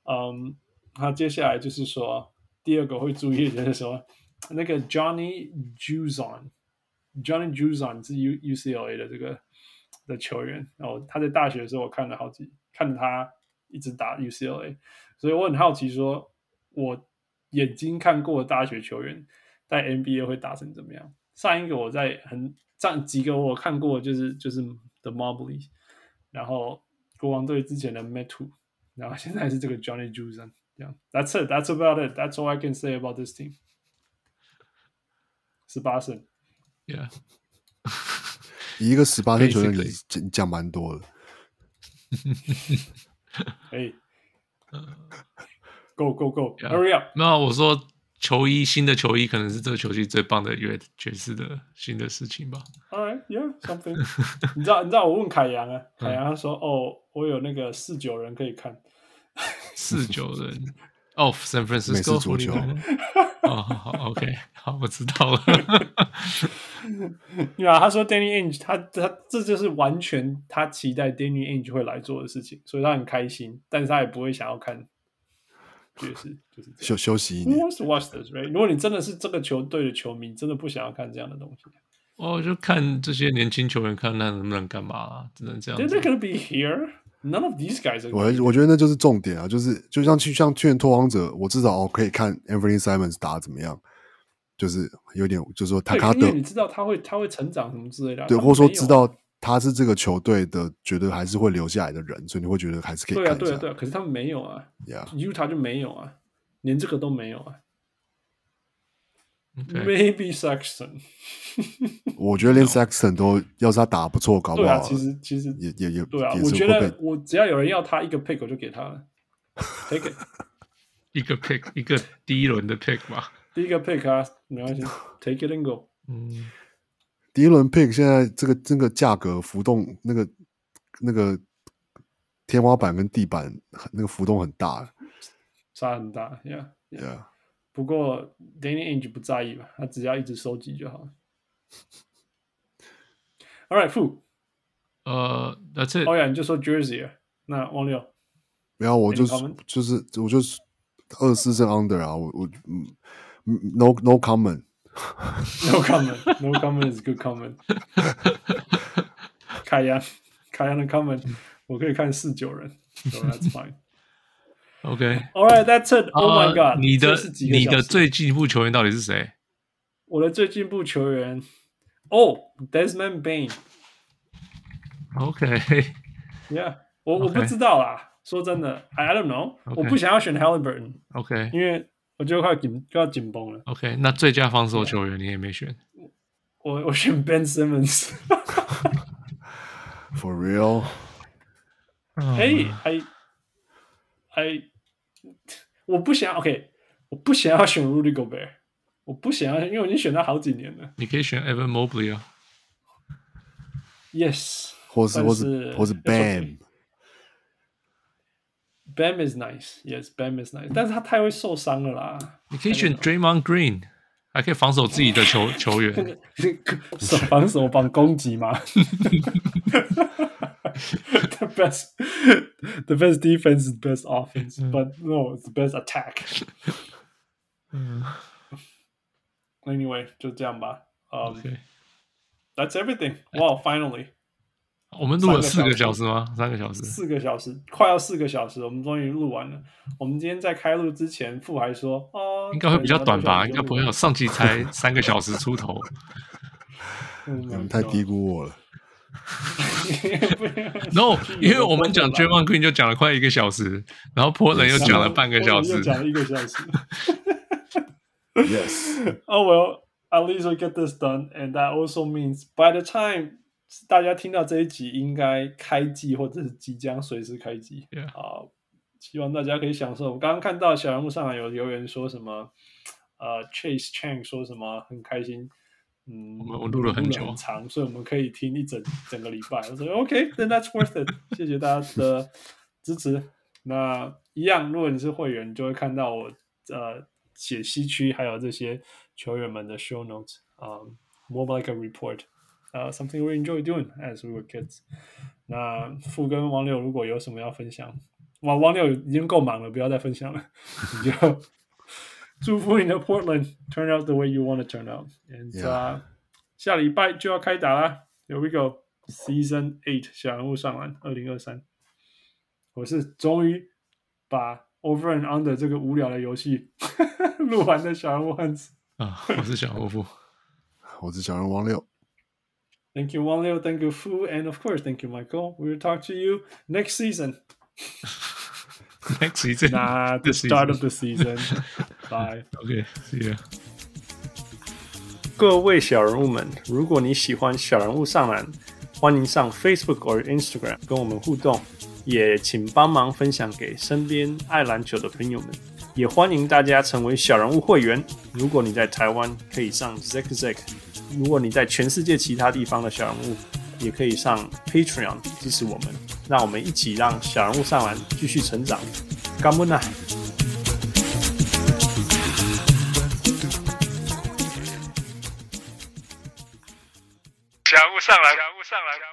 嗯，他接下来就是说第二个会注意的就是说那个 Johnny Juzon。Johnny Juzon 是 U UCLA 的这个的球员，然后他在大学的时候我看了好几，看着他一直打 UCLA，所以我很好奇说，我眼睛看过的大学球员在 NBA 会打成怎么样？上一个我在很上几个我看过就是就是 The Mobley，然后国王队之前的 Metu，然后现在是这个 Johnny Juzon，这样。That's it. That's about it. That's all I can say about this team. 十八胜。Yeah，以一个十八岁球员讲讲蛮多的。哎，Go Go Go，Hurry up！那我说 球衣新的球衣可能是这个球季最棒的爵爵士的新的事情吧。All right, yeah, something. 你知道你知道我问凯阳啊，凯阳他说哦，我有那个四九人可以看。四九人哦，San Francisco 足球。哦，好好，OK，好，我知道了。对啊，他说 Danny Ainge，他他这就是完全他期待 Danny Ainge 会来做的事情，所以他很开心，但是他也不会想要看爵士，就是休休息。Who wants to watch this, right? 如果你真的是这个球队的球迷，真的不想要看这样的东西，哦，就看这些年轻球员，看他能不能干嘛、啊，只能这样。They're gonna be here. None of these guys 我我觉得那就是重点啊，就是就像去像去年拓荒者，我至少我可以看 Anthony Simons 打得怎么样，就是有点就是说他他的你知道他会他会成长什么之类的，对，或者说知道他是这个球队的，觉得还是会留下来的人，所以你会觉得还是可以看一下。对啊，对啊，对啊，可是他们没有啊，Utah 就没有啊，连这个都没有啊。Okay. Maybe Sexton，我觉得连 Sexton 都要是他打不错，搞不好。对啊，其实其实也也也对啊。我觉得我只要有人要他一个 pick，我就给他了。Take it，一个 pick，一个第一轮的 pick 吧。第一个 pick 啊，没关系，Take it and go。嗯，第一轮 pick 现在这个这个价格浮动，那个那个天花板跟地板那个浮动很大，差很大，Yeah，Yeah。Yeah. 不过 Danny Ainge 不在意吧，他只要一直收集就好了。All right, Fu，呃，That's it。哦呀，你就说 Jersey 啊，那王六没有，我就是就是我就是二四胜 Under 啊，我我嗯，No No comment，No comment，No comment is good comment。凯阳，凯阳的 comment，我可以看四九人，So that's fine。OK，All right，that's it，Oh my God，你的你的最进步球员到底是谁？我的最进步球员，哦，Desmond Bane。OK，Yeah，我我不知道啦，说真的，I don't know，我不想要选 Haliburton。OK，因为 我觉得快紧就要紧绷了。OK，那最佳防守球员你也没选？我我选 Ben Simmons。For real？哎哎哎，我不想 OK，我不想要选 Rudy Gobert，我不想要，因为我已经选他好几年了。你可以选 Evan Mobley 啊。Yes，或是或是或是 Bam。Bam is nice, yes, Bam is nice，但是他太会受伤了啦。你可以选 Draymond Green，还可以防守自己的球球员。防守防攻击吗？The best, the best defense is best offense, but no, it's the best attack. 嗯。Anyway，就这样吧。Um, okay. That's everything. Wow, finally. 我们录了四个小时吗？三个小时，四个小时，快要四个小时，我们终于录完了。我们今天在开录之前，傅还说：“哦，应该会比较短吧？应该不会有上期才三个小时出头。”你们太低估我了。No，因为我们讲 Draymond Green 就讲了快一个小时，然后 Portland 又讲了半个小时，又讲了一个小时。Yes. Oh well, at least we get this done, and that also means by the time. 大家听到这一集，应该开机或者是即将随时开机。好，希望大家可以享受。我刚刚看到小人物上来有留言说什么，呃，Chase Chang 说什么很开心。嗯，我们我录了很久，很长，所以我们可以听一整整个礼拜。我说 OK，then、okay, that's worth it。谢谢大家的支持。那一样，如果你是会员，你就会看到我呃写西区还有这些球员们的 show notes 啊、um,，more like a report。呃、uh,，something we enjoy doing as we were kids。那富跟王六如果有什么要分享，王王六已经够忙了，不要再分享了。你就祝福你的 Portland turn out the way you want to turn out。And、uh, yeah. 下礼拜就要开打了，Here we go，Season Eight 小人物上篮二零二三。我是终于把 Over and Under 这个无聊的游戏录完的小人物汉子啊，我是小人物傅，我是小人物王六。Thank you, Wang Liu. Thank you, Fu. And of course, thank you, Michael. We will talk to you next season. next season? Nah, the start of the season. Bye. Okay, see ya. 各位小人物们，如果你喜欢小人物上篮，欢迎上 Facebook 或 Instagram 跟我们互动，也请帮忙分享给身边爱篮球的朋友们。也欢迎大家成为小人物会员。如果你在台湾，可以上 Zack Zack。 如果你在全世界其他地方的小人物，也可以上 Patreon 支持我们，让我们一起让小人物上完继续成长。干不呐？小人物上篮，小人物上篮。